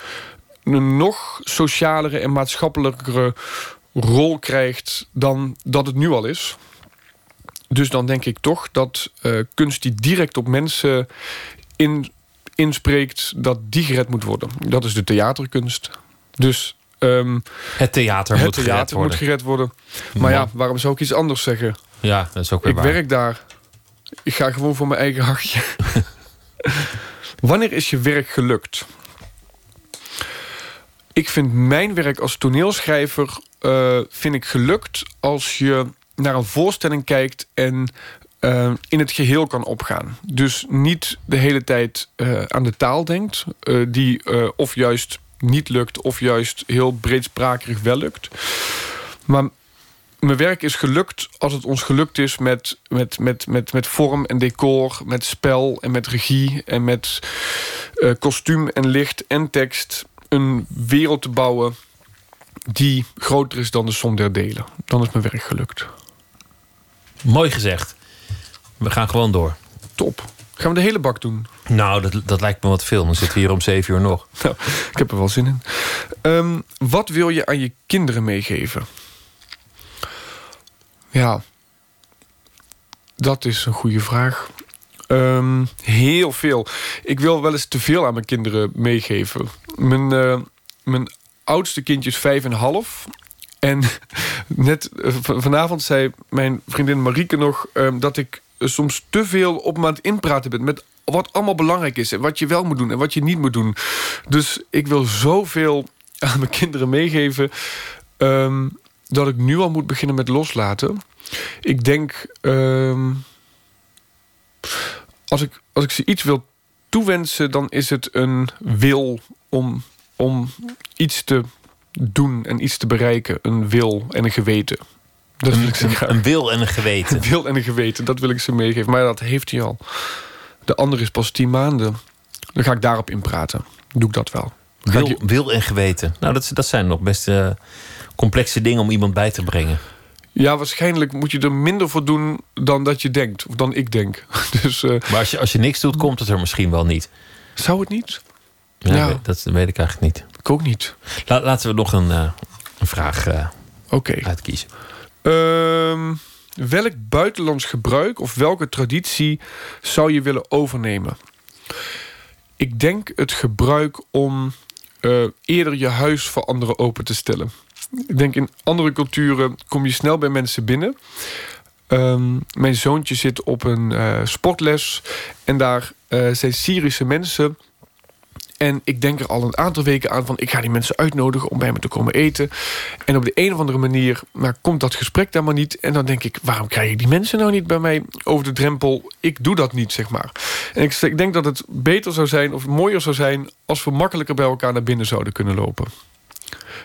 Speaker 16: een nog socialere en maatschappelijkere rol krijgt dan dat het nu al is. Dus dan denk ik toch dat eh, kunst die direct op mensen in, inspreekt, dat die gered moet worden. Dat is de theaterkunst. Dus ehm,
Speaker 1: Het theater
Speaker 16: het
Speaker 1: moet gered
Speaker 16: theater
Speaker 1: worden.
Speaker 16: moet gered worden. Maar ja, waarom zou ik iets anders zeggen?
Speaker 1: Ja, dat is ook weer
Speaker 16: Ik
Speaker 1: waar.
Speaker 16: werk daar. Ik ga gewoon voor mijn eigen hartje. [LAUGHS] Wanneer is je werk gelukt? Ik vind mijn werk als toneelschrijver eh, vind ik gelukt als je naar een voorstelling kijkt en eh, in het geheel kan opgaan. Dus niet de hele tijd eh, aan de taal denkt, die of juist niet lukt, of juist heel breedsprakerig wel lukt. Maar mijn werk is gelukt als het ons gelukt is met, met, met, met, met vorm en decor, met spel en met regie en met kostuum en licht en tekst een wereld te bouwen die groter is dan de som der delen. Dan is mijn werk gelukt.
Speaker 1: Mooi gezegd. We gaan gewoon door.
Speaker 16: Top. Gaan we de hele bak doen?
Speaker 1: Nou, dat, dat lijkt me wat veel. Dan zitten we hier om zeven uur nog.
Speaker 16: Nou, ik heb er wel zin in. Ehm, wat wil je aan je kinderen meegeven? Ja, dat is een goede vraag. Ehm, heel veel. Ik wil wel eens te veel aan mijn kinderen meegeven. Mijn, eh, mijn oudste kindje is vijf en half. En [LAUGHS] net eh, vanavond zei mijn vriendin Marieke nog... ehm, dat ik eh, soms te veel op me aan het inpraten ben... met wat allemaal belangrijk is en wat je wel moet doen en wat je niet moet doen. Dus ik wil zoveel [LAUGHS] aan mijn kinderen meegeven... ehm, dat ik nu al moet beginnen met loslaten. Ik denk... als, ik, als ik ze iets wil toewensen... dan is het een wil om, om iets te doen en iets te bereiken. Een wil en een geweten. Dat wil ik ze
Speaker 1: Een,
Speaker 16: graag.
Speaker 1: een wil en een geweten.
Speaker 16: Een wil en een geweten, dat wil ik ze meegeven. Maar dat heeft hij al. De andere is pas tien maanden. Dan ga ik daarop inpraten. Doe ik dat wel.
Speaker 1: Wil en geweten. Nou, dat, dat zijn nog best eh, complexe dingen om iemand bij te brengen.
Speaker 16: Ja, waarschijnlijk moet je er minder voor doen dan dat je denkt. Of dan ik denk. [LAUGHS] Dus, eh,
Speaker 1: Maar als je, als je niks doet, komt het er misschien wel niet.
Speaker 16: Zou het niet?
Speaker 1: Ja, Dat weet ik eigenlijk niet.
Speaker 16: Ik ook niet.
Speaker 1: La- laten we nog een, eh, een vraag eh,
Speaker 16: Oké.
Speaker 1: uitkiezen.
Speaker 16: Ehm, welk buitenlands gebruik of welke traditie zou je willen overnemen? Ik denk het gebruik om eerder je huis voor anderen open te stellen. Ik denk in andere culturen kom je snel bij mensen binnen. Ehm, mijn zoontje zit op een eh, sportles en daar eh, zijn Syrische mensen. En ik denk er al een aantal weken aan van... ik ga die mensen uitnodigen om bij me te komen eten. En op de een of andere manier maar komt dat gesprek daar maar niet. En dan denk ik, waarom krijgen die mensen nou niet bij mij over de drempel? Ik doe dat niet, zeg maar. En ik, ik denk dat het beter zou zijn of mooier zou zijn... als we makkelijker bij elkaar naar binnen zouden kunnen lopen.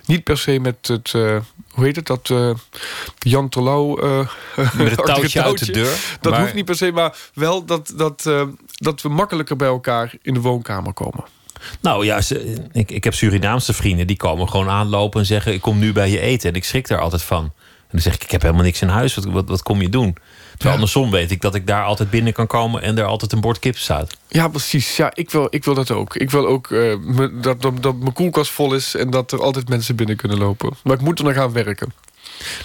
Speaker 16: Niet per se met het, eh, hoe heet het, dat eh, Jan Terlouw... eh, [LAUGHS]
Speaker 1: Met het touwtje uit de deur.
Speaker 16: Dat
Speaker 1: Maar-
Speaker 16: hoeft niet per se, maar wel dat, dat, dat we makkelijker bij elkaar in de woonkamer komen.
Speaker 1: Nou ja, ze- ik, ik heb Surinaamse vrienden die komen gewoon aanlopen en zeggen: Ik kom nu bij je eten. En ik schrik daar altijd van. dan zeg ik, ik heb helemaal niks in huis. Wat, wat, wat kom je doen? Terwijl andersom weet ik dat ik daar altijd binnen kan komen... en er altijd een bord kip staat.
Speaker 16: Ja, precies. Ja, ik wil, ik wil dat ook. Ik wil ook eh, me- dat, dat, dat mijn koelkast vol is... en dat er altijd mensen binnen kunnen lopen. Maar ik moet er nog aan werken.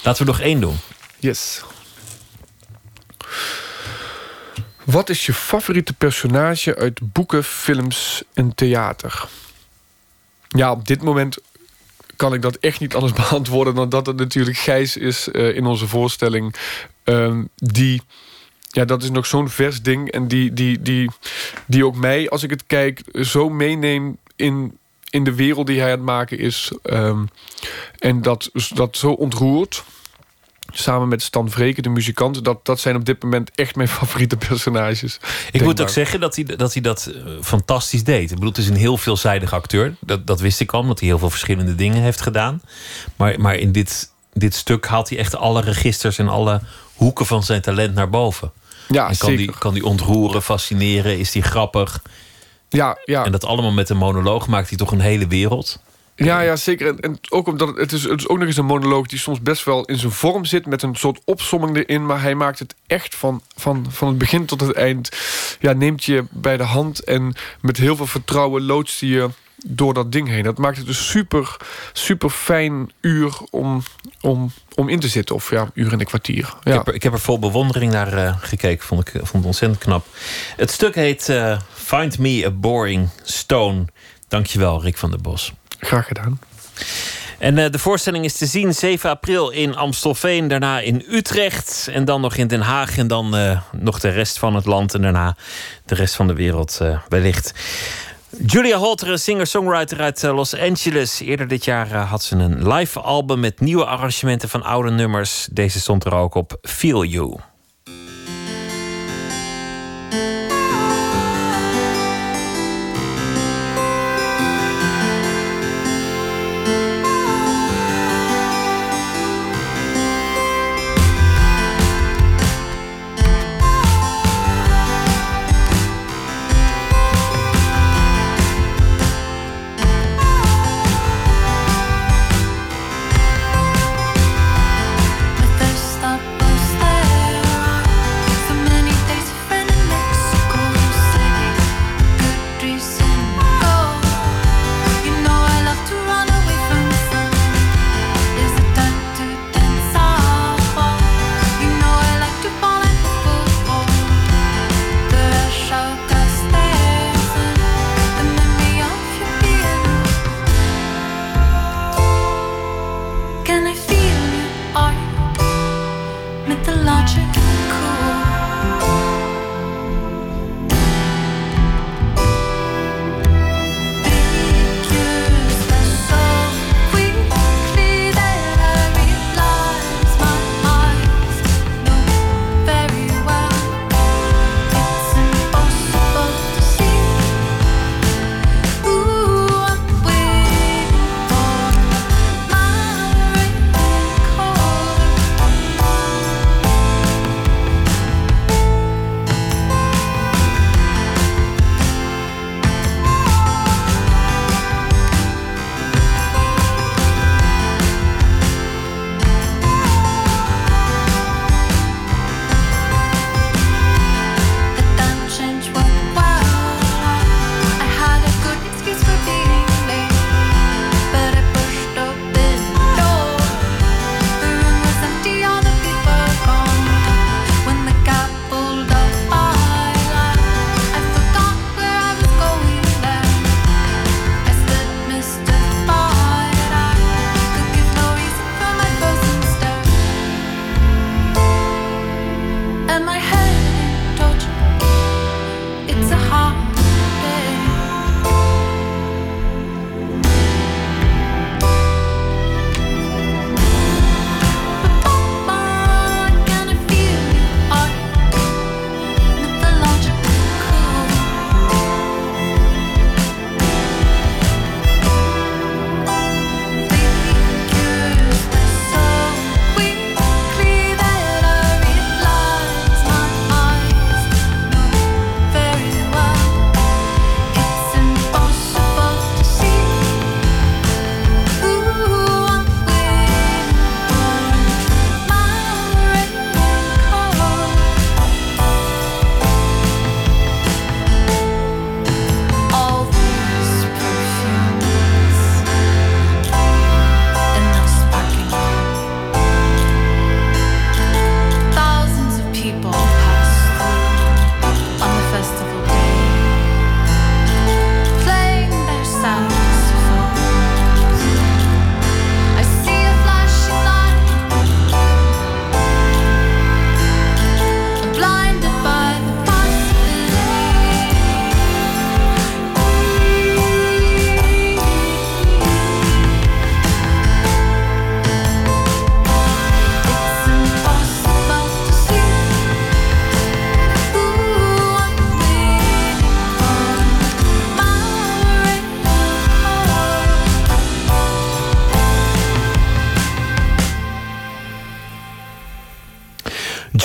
Speaker 1: Laten we nog één doen.
Speaker 16: Yes. Wat is je favoriete personage uit boeken, films en theater? Ja, op dit moment kan ik dat echt niet anders [LAUGHS] beantwoorden... dan dat het natuurlijk Gijs is eh, in onze voorstelling. Ehm, die, ja, dat is nog zo'n vers ding. En die, die, die, die ook mij, als ik het kijk, zo meeneemt in, in de wereld die hij aan het maken is. Ehm, en dat, dat zo ontroert samen met Stan Vreken, de muzikant... Dat, dat zijn op dit moment echt mijn [LAUGHS] favoriete personages.
Speaker 1: Ik moet ook zeggen dat hij dat, hij dat eh, fantastisch deed. Ik bedoel, het is een heel veelzijdige acteur. Dat, dat wist ik al, omdat hij heel veel verschillende dingen heeft gedaan. Maar, maar in dit, dit stuk haalt hij echt alle registers... en alle hoeken van zijn talent naar boven.
Speaker 16: Ja,
Speaker 1: en kan
Speaker 16: zeker.
Speaker 1: die, kan die ontroeren, fascineren, is die grappig.
Speaker 16: Ja, ja.
Speaker 1: En dat allemaal met een monoloog maakt hij toch een hele wereld.
Speaker 16: Ja, ja, zeker. En, en ook omdat het, het, is, het is ook nog eens een monoloog die soms best wel in zijn vorm zit, met een soort opsomming erin. Maar hij maakt het echt van, van, van het begin tot het eind. Ja, neemt je bij de hand en met heel veel vertrouwen loodst hij je door dat ding heen. Dat maakt het een super, super fijn uur om, om, om in te zitten. Of ja, uur en een kwartier.
Speaker 1: Ik, heb er, ik heb er vol bewondering naar eh, gekeken. Vond ik vond het ontzettend knap. Het stuk heet eh, Find Me a Boring Stone. Dankjewel, Rick van der Bos.
Speaker 16: Graag gedaan.
Speaker 1: En eh, de voorstelling is te zien 7 april in Amstelveen, daarna in Utrecht en dan nog in Den Haag en dan nog de rest van het land en daarna de rest van de wereld wellicht. Julia Holter, een singer-songwriter uit eh, Los Angeles. Eerder dit jaar eh, had ze een live album met nieuwe arrangementen van oude nummers. Deze stond er ook op Feel You.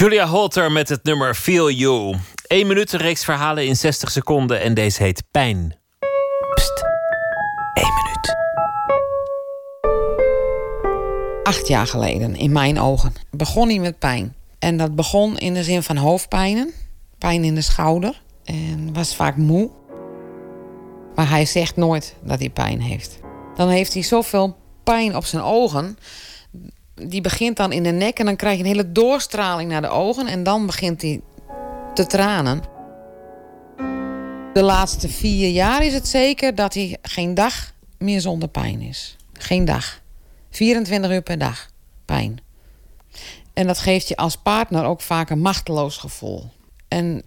Speaker 1: Julia Holter met het nummer Feel You. 1 minuut, een reeks verhalen in 60 seconden en deze heet Pijn.
Speaker 6: Pst, 1 minuut. Acht jaar geleden, in mijn ogen, begon hij met pijn. En dat begon in de zin van hoofdpijnen, pijn in de schouder en was vaak moe. Maar hij zegt nooit dat hij pijn heeft. Dan heeft hij zoveel pijn op zijn ogen. Die begint dan in de nek en dan krijg je een hele doorstraling naar de ogen. En dan begint hij te tranen. De laatste vier jaar is het zeker dat hij geen dag meer zonder pijn is. Geen dag. 24 uur per dag pijn. En dat geeft je als partner ook vaak een machteloos gevoel. En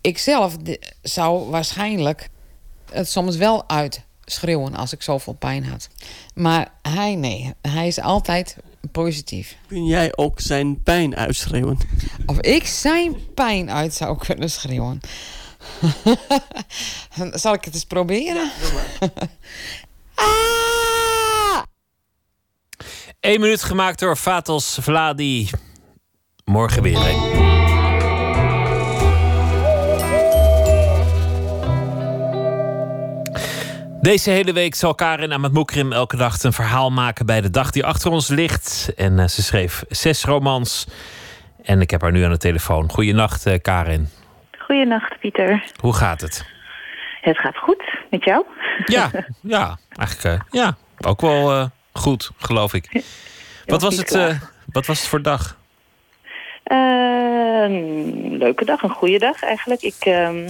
Speaker 6: ik zelf zou waarschijnlijk het soms wel uitschreeuwen als ik zoveel pijn had. Maar hij nee, hij is altijd positief.
Speaker 17: Kun jij ook zijn pijn uitschreeuwen?
Speaker 6: Of ik zijn pijn uit zou kunnen schreeuwen. [LAUGHS] Zal ik het eens proberen? [LAUGHS]
Speaker 1: ah! Eén minuut gemaakt door Vatos Vladi. Morgen weer. Hè? Deze hele week zal Karin Ahmed Moekrim elke dag een verhaal maken bij de dag die achter ons ligt. En uh, ze schreef zes romans. En ik heb haar nu aan de telefoon. Goedenacht, uh, Karin.
Speaker 18: Goedenacht, Pieter.
Speaker 1: Hoe gaat het?
Speaker 18: Het gaat goed. Met jou?
Speaker 1: Ja, [LAUGHS] ja eigenlijk uh, ja, ook wel goed, geloof ik. Wat was, het, wat was het voor dag?
Speaker 18: een leuke dag, een goede dag eigenlijk. Ik, ehm,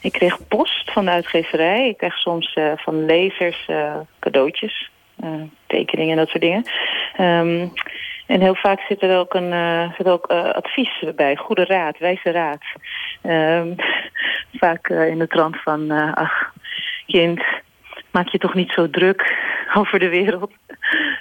Speaker 18: ik kreeg post van de uitgeverij. Ik krijg soms uh, van lezers uh, cadeautjes, uh, tekeningen en dat soort dingen. Um, en heel vaak zit er ook, een, zit ook advies bij, goede raad, wijze raad. Um, [LAUGHS] vaak in de trant van, ach, kind, maak je toch niet zo druk [LAUGHS] over de wereld.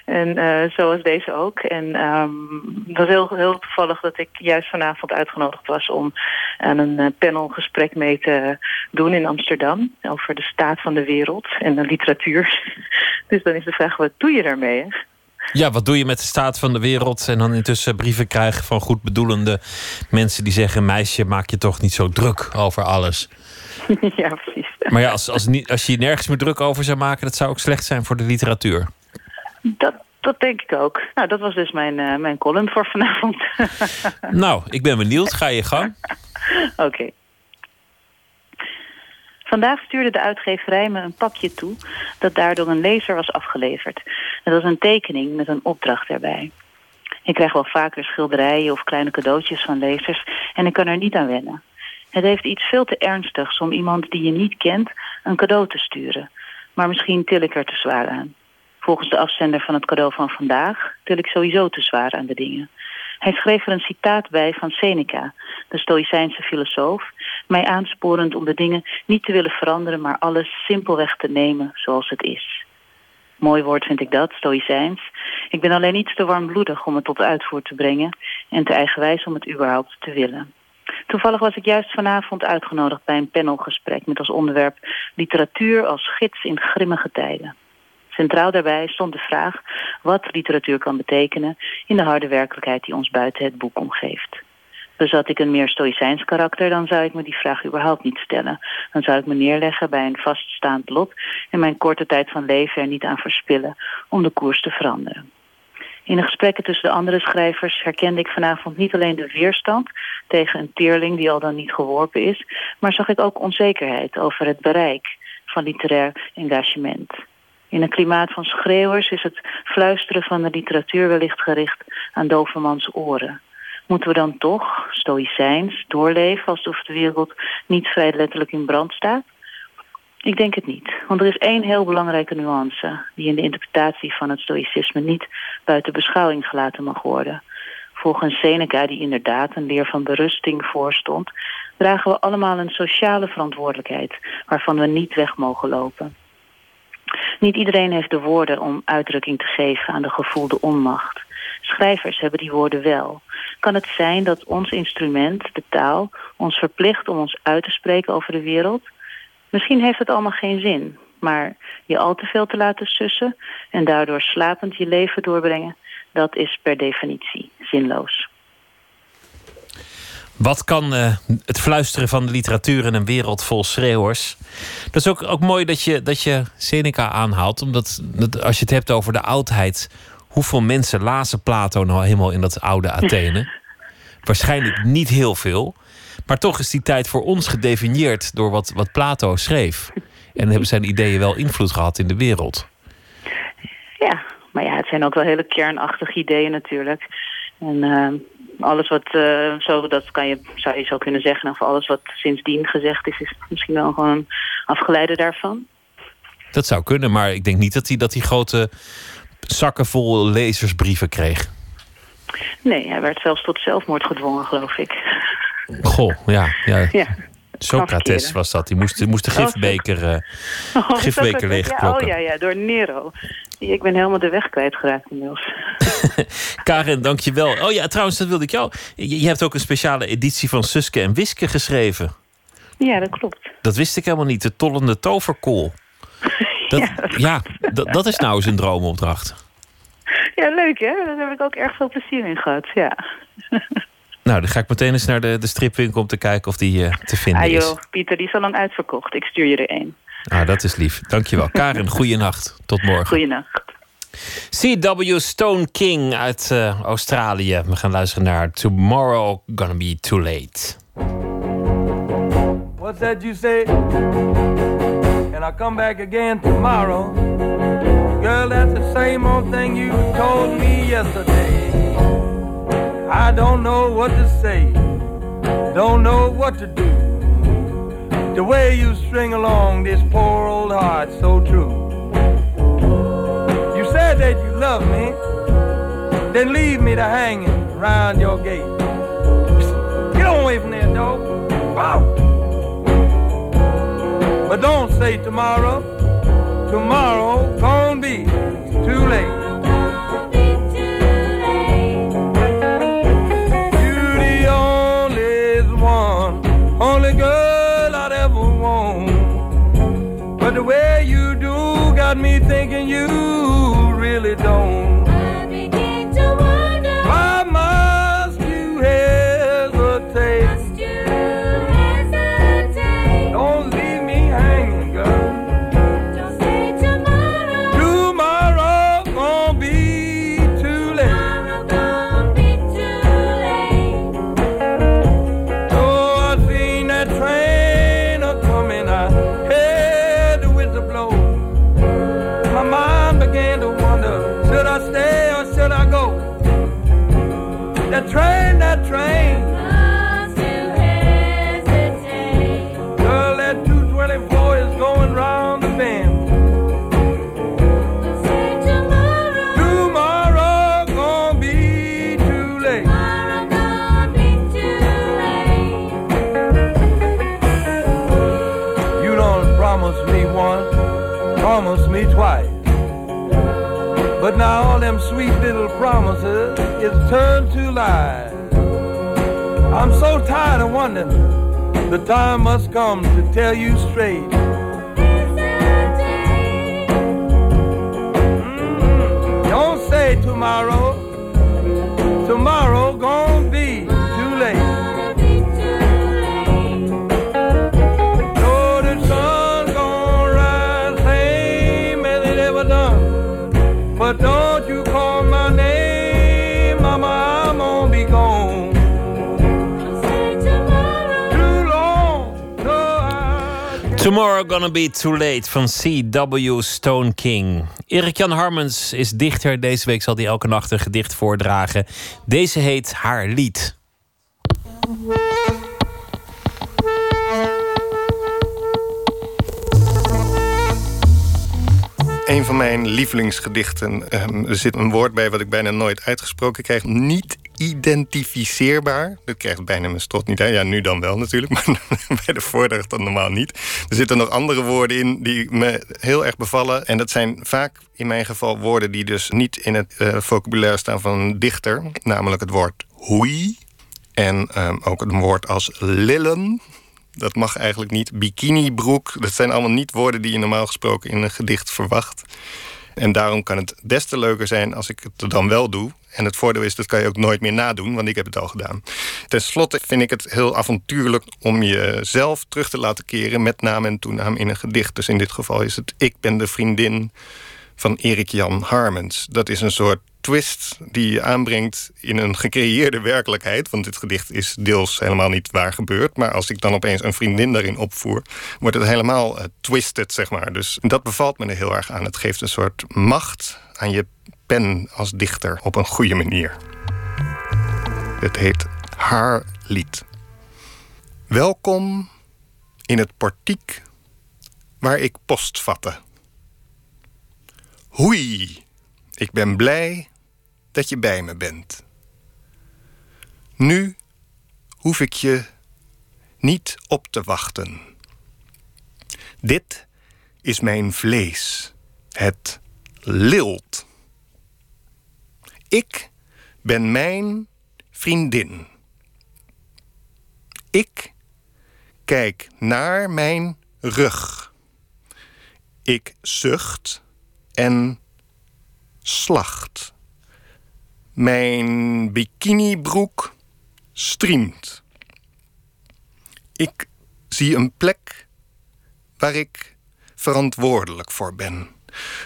Speaker 18: En uh, zoals deze ook. En um, het was heel, heel toevallig dat ik juist vanavond uitgenodigd was om aan een uh, panelgesprek mee te doen in Amsterdam. Over de staat van de wereld en de literatuur. [LAUGHS] dus dan is de vraag, wat doe je daarmee? Hè?
Speaker 1: Ja, wat doe je met de staat van de wereld en dan intussen brieven krijgen van goedbedoelende mensen die zeggen: Meisje, maak je toch niet zo druk over alles. [LAUGHS]
Speaker 18: ja, precies.
Speaker 1: Maar ja, als, als, als je nergens meer druk over zou maken, dat zou ook slecht zijn voor de literatuur.
Speaker 18: Dat, dat denk ik ook. Nou, dat was dus mijn, uh, mijn column voor vanavond. [LAUGHS]
Speaker 1: nou, ik ben benieuwd. Ga je gang.
Speaker 18: Oké. Okay. Vandaag stuurde de uitgeverij me een pakje toe dat daardoor een lezer was afgeleverd. Dat was een tekening met een opdracht erbij. Ik krijg wel vaker schilderijen of kleine cadeautjes van lezers en ik kan er niet aan wennen. Het heeft iets veel te ernstigs om iemand die je niet kent een cadeau te sturen. Maar misschien til ik er te zwaar aan. Volgens de afzender van het cadeau van vandaag til ik sowieso te zwaar aan de dingen. Hij schreef er een citaat bij van Seneca, de Stoïcijnse filosoof, mij aansporend om de dingen niet te willen veranderen, maar alles simpelweg te nemen zoals het is. Mooi woord vind ik dat, Stoïcijns. Ik ben alleen iets te warmbloedig om het tot uitvoer te brengen en te eigenwijs om het überhaupt te willen. Toevallig was ik juist vanavond uitgenodigd bij een panelgesprek met als onderwerp literatuur als gids in grimmige tijden. Centraal daarbij stond de vraag wat literatuur kan betekenen in de harde werkelijkheid die ons buiten het boek omgeeft. Bezat ik een meer stoïcijns karakter, dan zou ik me die vraag überhaupt niet stellen. Dan zou ik me neerleggen bij een vaststaand lot en mijn korte tijd van leven er niet aan verspillen om de koers te veranderen. In de gesprekken tussen de andere schrijvers herkende ik vanavond niet alleen de weerstand tegen een teerling die al dan niet geworpen is, maar zag ik ook onzekerheid over het bereik van literair engagement. In een klimaat van schreeuwers is het fluisteren van de literatuur wellicht gericht aan dovermans oren. Moeten we dan toch, stoïcijns, doorleven alsof de wereld niet vrij letterlijk in brand staat? Ik denk het niet, want er is één heel belangrijke nuance die in de interpretatie van het stoïcisme niet buiten beschouwing gelaten mag worden. Volgens Seneca, die inderdaad een leer van berusting voorstond, dragen we allemaal een sociale verantwoordelijkheid waarvan we niet weg mogen lopen. Niet iedereen heeft de woorden om uitdrukking te geven aan de gevoelde onmacht. Schrijvers hebben die woorden wel. Kan het zijn dat ons instrument, de taal, ons verplicht om ons uit te spreken over de wereld? Misschien heeft het allemaal geen zin, maar je al te veel te laten sussen en daardoor slapend je leven doorbrengen, dat is per definitie zinloos.
Speaker 1: Wat kan eh, het fluisteren van de literatuur in een wereld vol schreeuwers? Dat is ook, ook mooi dat je, dat je Seneca aanhaalt. Omdat dat, als je het hebt over de oudheid. Hoeveel mensen lazen Plato nou helemaal in dat oude Athene? Waarschijnlijk niet heel veel. Maar toch is die tijd voor ons gedefinieerd door wat, wat Plato schreef. En hebben zijn ideeën wel invloed gehad in de wereld.
Speaker 18: Ja, maar ja, het zijn ook wel hele kernachtige ideeën natuurlijk. En eh, alles wat, eh, zo, dat kan je, zou je zo kunnen zeggen, of alles wat sindsdien gezegd is, is misschien wel gewoon een afgeleide daarvan.
Speaker 1: Dat zou kunnen, maar ik denk niet dat hij, dat hij grote zakken vol lezersbrieven kreeg.
Speaker 18: Nee, hij werd zelfs tot zelfmoord gedwongen, geloof ik.
Speaker 1: Goh, ja. ja.
Speaker 18: Ja.
Speaker 1: Socrates was dat. Die moest, die moest de
Speaker 18: Oh,
Speaker 1: gifbeker, eh
Speaker 18: Oh,
Speaker 1: gifbeker leegklokken.
Speaker 18: Ja, oh ja, ja, door Nero. Ik ben helemaal de weg kwijtgeraakt inmiddels. [LAUGHS]
Speaker 1: Karen, dankjewel. Oh ja, trouwens, dat wilde ik jou. Je, hebt ook een speciale editie van Suske en Wiske geschreven.
Speaker 18: Ja, dat klopt.
Speaker 1: Dat wist ik helemaal niet. De tollende toverkool. [LAUGHS] Dat, ja, dat, dat is nou eens een droomopdracht.
Speaker 18: Ja, leuk hè? Daar heb ik ook erg veel plezier in gehad, ja. [LAUGHS]
Speaker 1: Nou, dan ga ik meteen eens naar de, de stripwinkel om te kijken of die eh, te vinden
Speaker 18: Ah
Speaker 1: is.
Speaker 18: joh, Pieter, die is al lang uitverkocht. Ik stuur je er één.
Speaker 1: Ah, dat is lief. Dankjewel. Karen, goeienacht. Tot morgen.
Speaker 18: Goeienacht.
Speaker 1: C.W. Stone King uit eh, Australië. We gaan luisteren naar Tomorrow Gonna Be Too Late.
Speaker 19: What's that you say? And I'll come back again tomorrow. Girl, that's the same old thing you told me yesterday. I don't know what to say, don't know what to do. The way you string along this poor old heart so true. You said that you love me, then leave me to hanging around your gate. Get on away from there, dog. Wow. But don't say tomorrow. Tomorrow gonna be too late. You the now all them sweet little promises is turned to lies. I'm so tired of wondering. The time must come to tell you straight. Mm, Don't say tomorrow. Tomorrow gonna be
Speaker 1: Tomorrow Gonna Be Too Late van C.W. Stone King. Erik-Jan Harmens is dichter. Deze week zal hij elke nacht een gedicht voordragen. Deze heet Haar Lied.
Speaker 20: Een van mijn lievelingsgedichten. ehm, er zit een woord bij wat ik bijna nooit uitgesproken krijg. Niet identificeerbaar. Dat krijgt bijna mijn strot niet uit. Ja, nu dan wel natuurlijk, maar [LAUGHS] bij de voordracht dan normaal niet. Er zitten nog andere woorden in die me heel erg bevallen. En dat zijn vaak in mijn geval woorden die dus niet in het eh, vocabulaire staan van een dichter. Namelijk het woord hoei. En ehm, ook een woord als lillen. Dat mag eigenlijk niet. Bikinibroek. Dat zijn allemaal niet woorden die je normaal gesproken in een gedicht verwacht. En daarom kan het des te leuker zijn als ik het dan wel doe. En het voordeel is, dat kan je ook nooit meer nadoen, want ik heb het al gedaan. Ten slotte vind ik het heel avontuurlijk om jezelf terug te laten keren... met naam en toenaam in een gedicht. Dus in dit geval is het Ik ben de vriendin van Erik Jan Harmens. Dat is een soort twist die je aanbrengt in een gecreëerde werkelijkheid. Want dit gedicht is deels helemaal niet waar gebeurd. Maar als ik dan opeens een vriendin daarin opvoer, wordt het helemaal uh, twisted, zeg maar. Dus dat bevalt me er heel erg aan. Het geeft een soort macht aan je pen als dichter op een goede manier. Het heet Haar Lied. Welkom in het portiek waar ik post vatte. Hoei, ik ben blij dat je bij me bent. Nu hoef ik je niet op te wachten. Dit is mijn vlees. Het lilt. Ik ben mijn vriendin. Ik kijk naar mijn rug. Ik zucht en slacht. Mijn bikinibroek striemt. Ik zie een plek waar ik verantwoordelijk voor ben.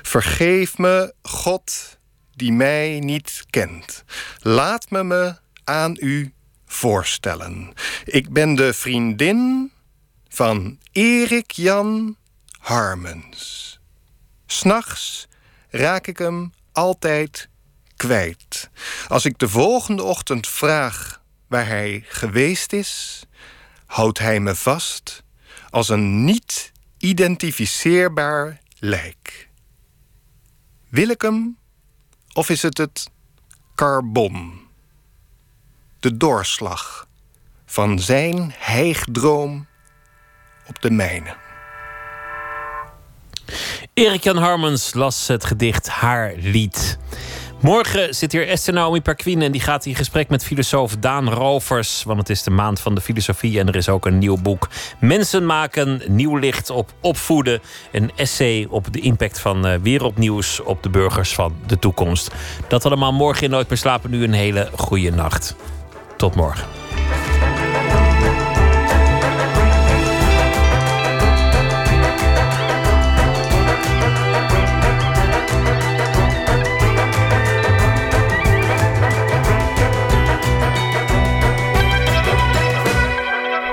Speaker 20: Vergeef me, God, die mij niet kent. Laat me me aan u voorstellen. Ik ben de vriendin van Erik Jan Harmens. S'nachts raak ik hem altijd kwijt. Als ik de volgende ochtend vraag waar hij geweest is, houdt hij me vast als een niet identificeerbaar lijk. Wil ik hem of is het het carbon? De doorslag van zijn heigdroom op de mijne.
Speaker 1: Erik Jan Harmens las het gedicht Haar Lied. Morgen zit hier Esther Naomi Perquin en die gaat in gesprek met filosoof Daan Rovers. Want het is de maand van de filosofie en er is ook een nieuw boek. Mensen maken nieuw licht op opvoeden. Een essay op de impact van eh, wereldnieuws op de burgers van de toekomst. Dat allemaal morgen in Nooit meer slapen. Nu een hele goede nacht. Tot morgen.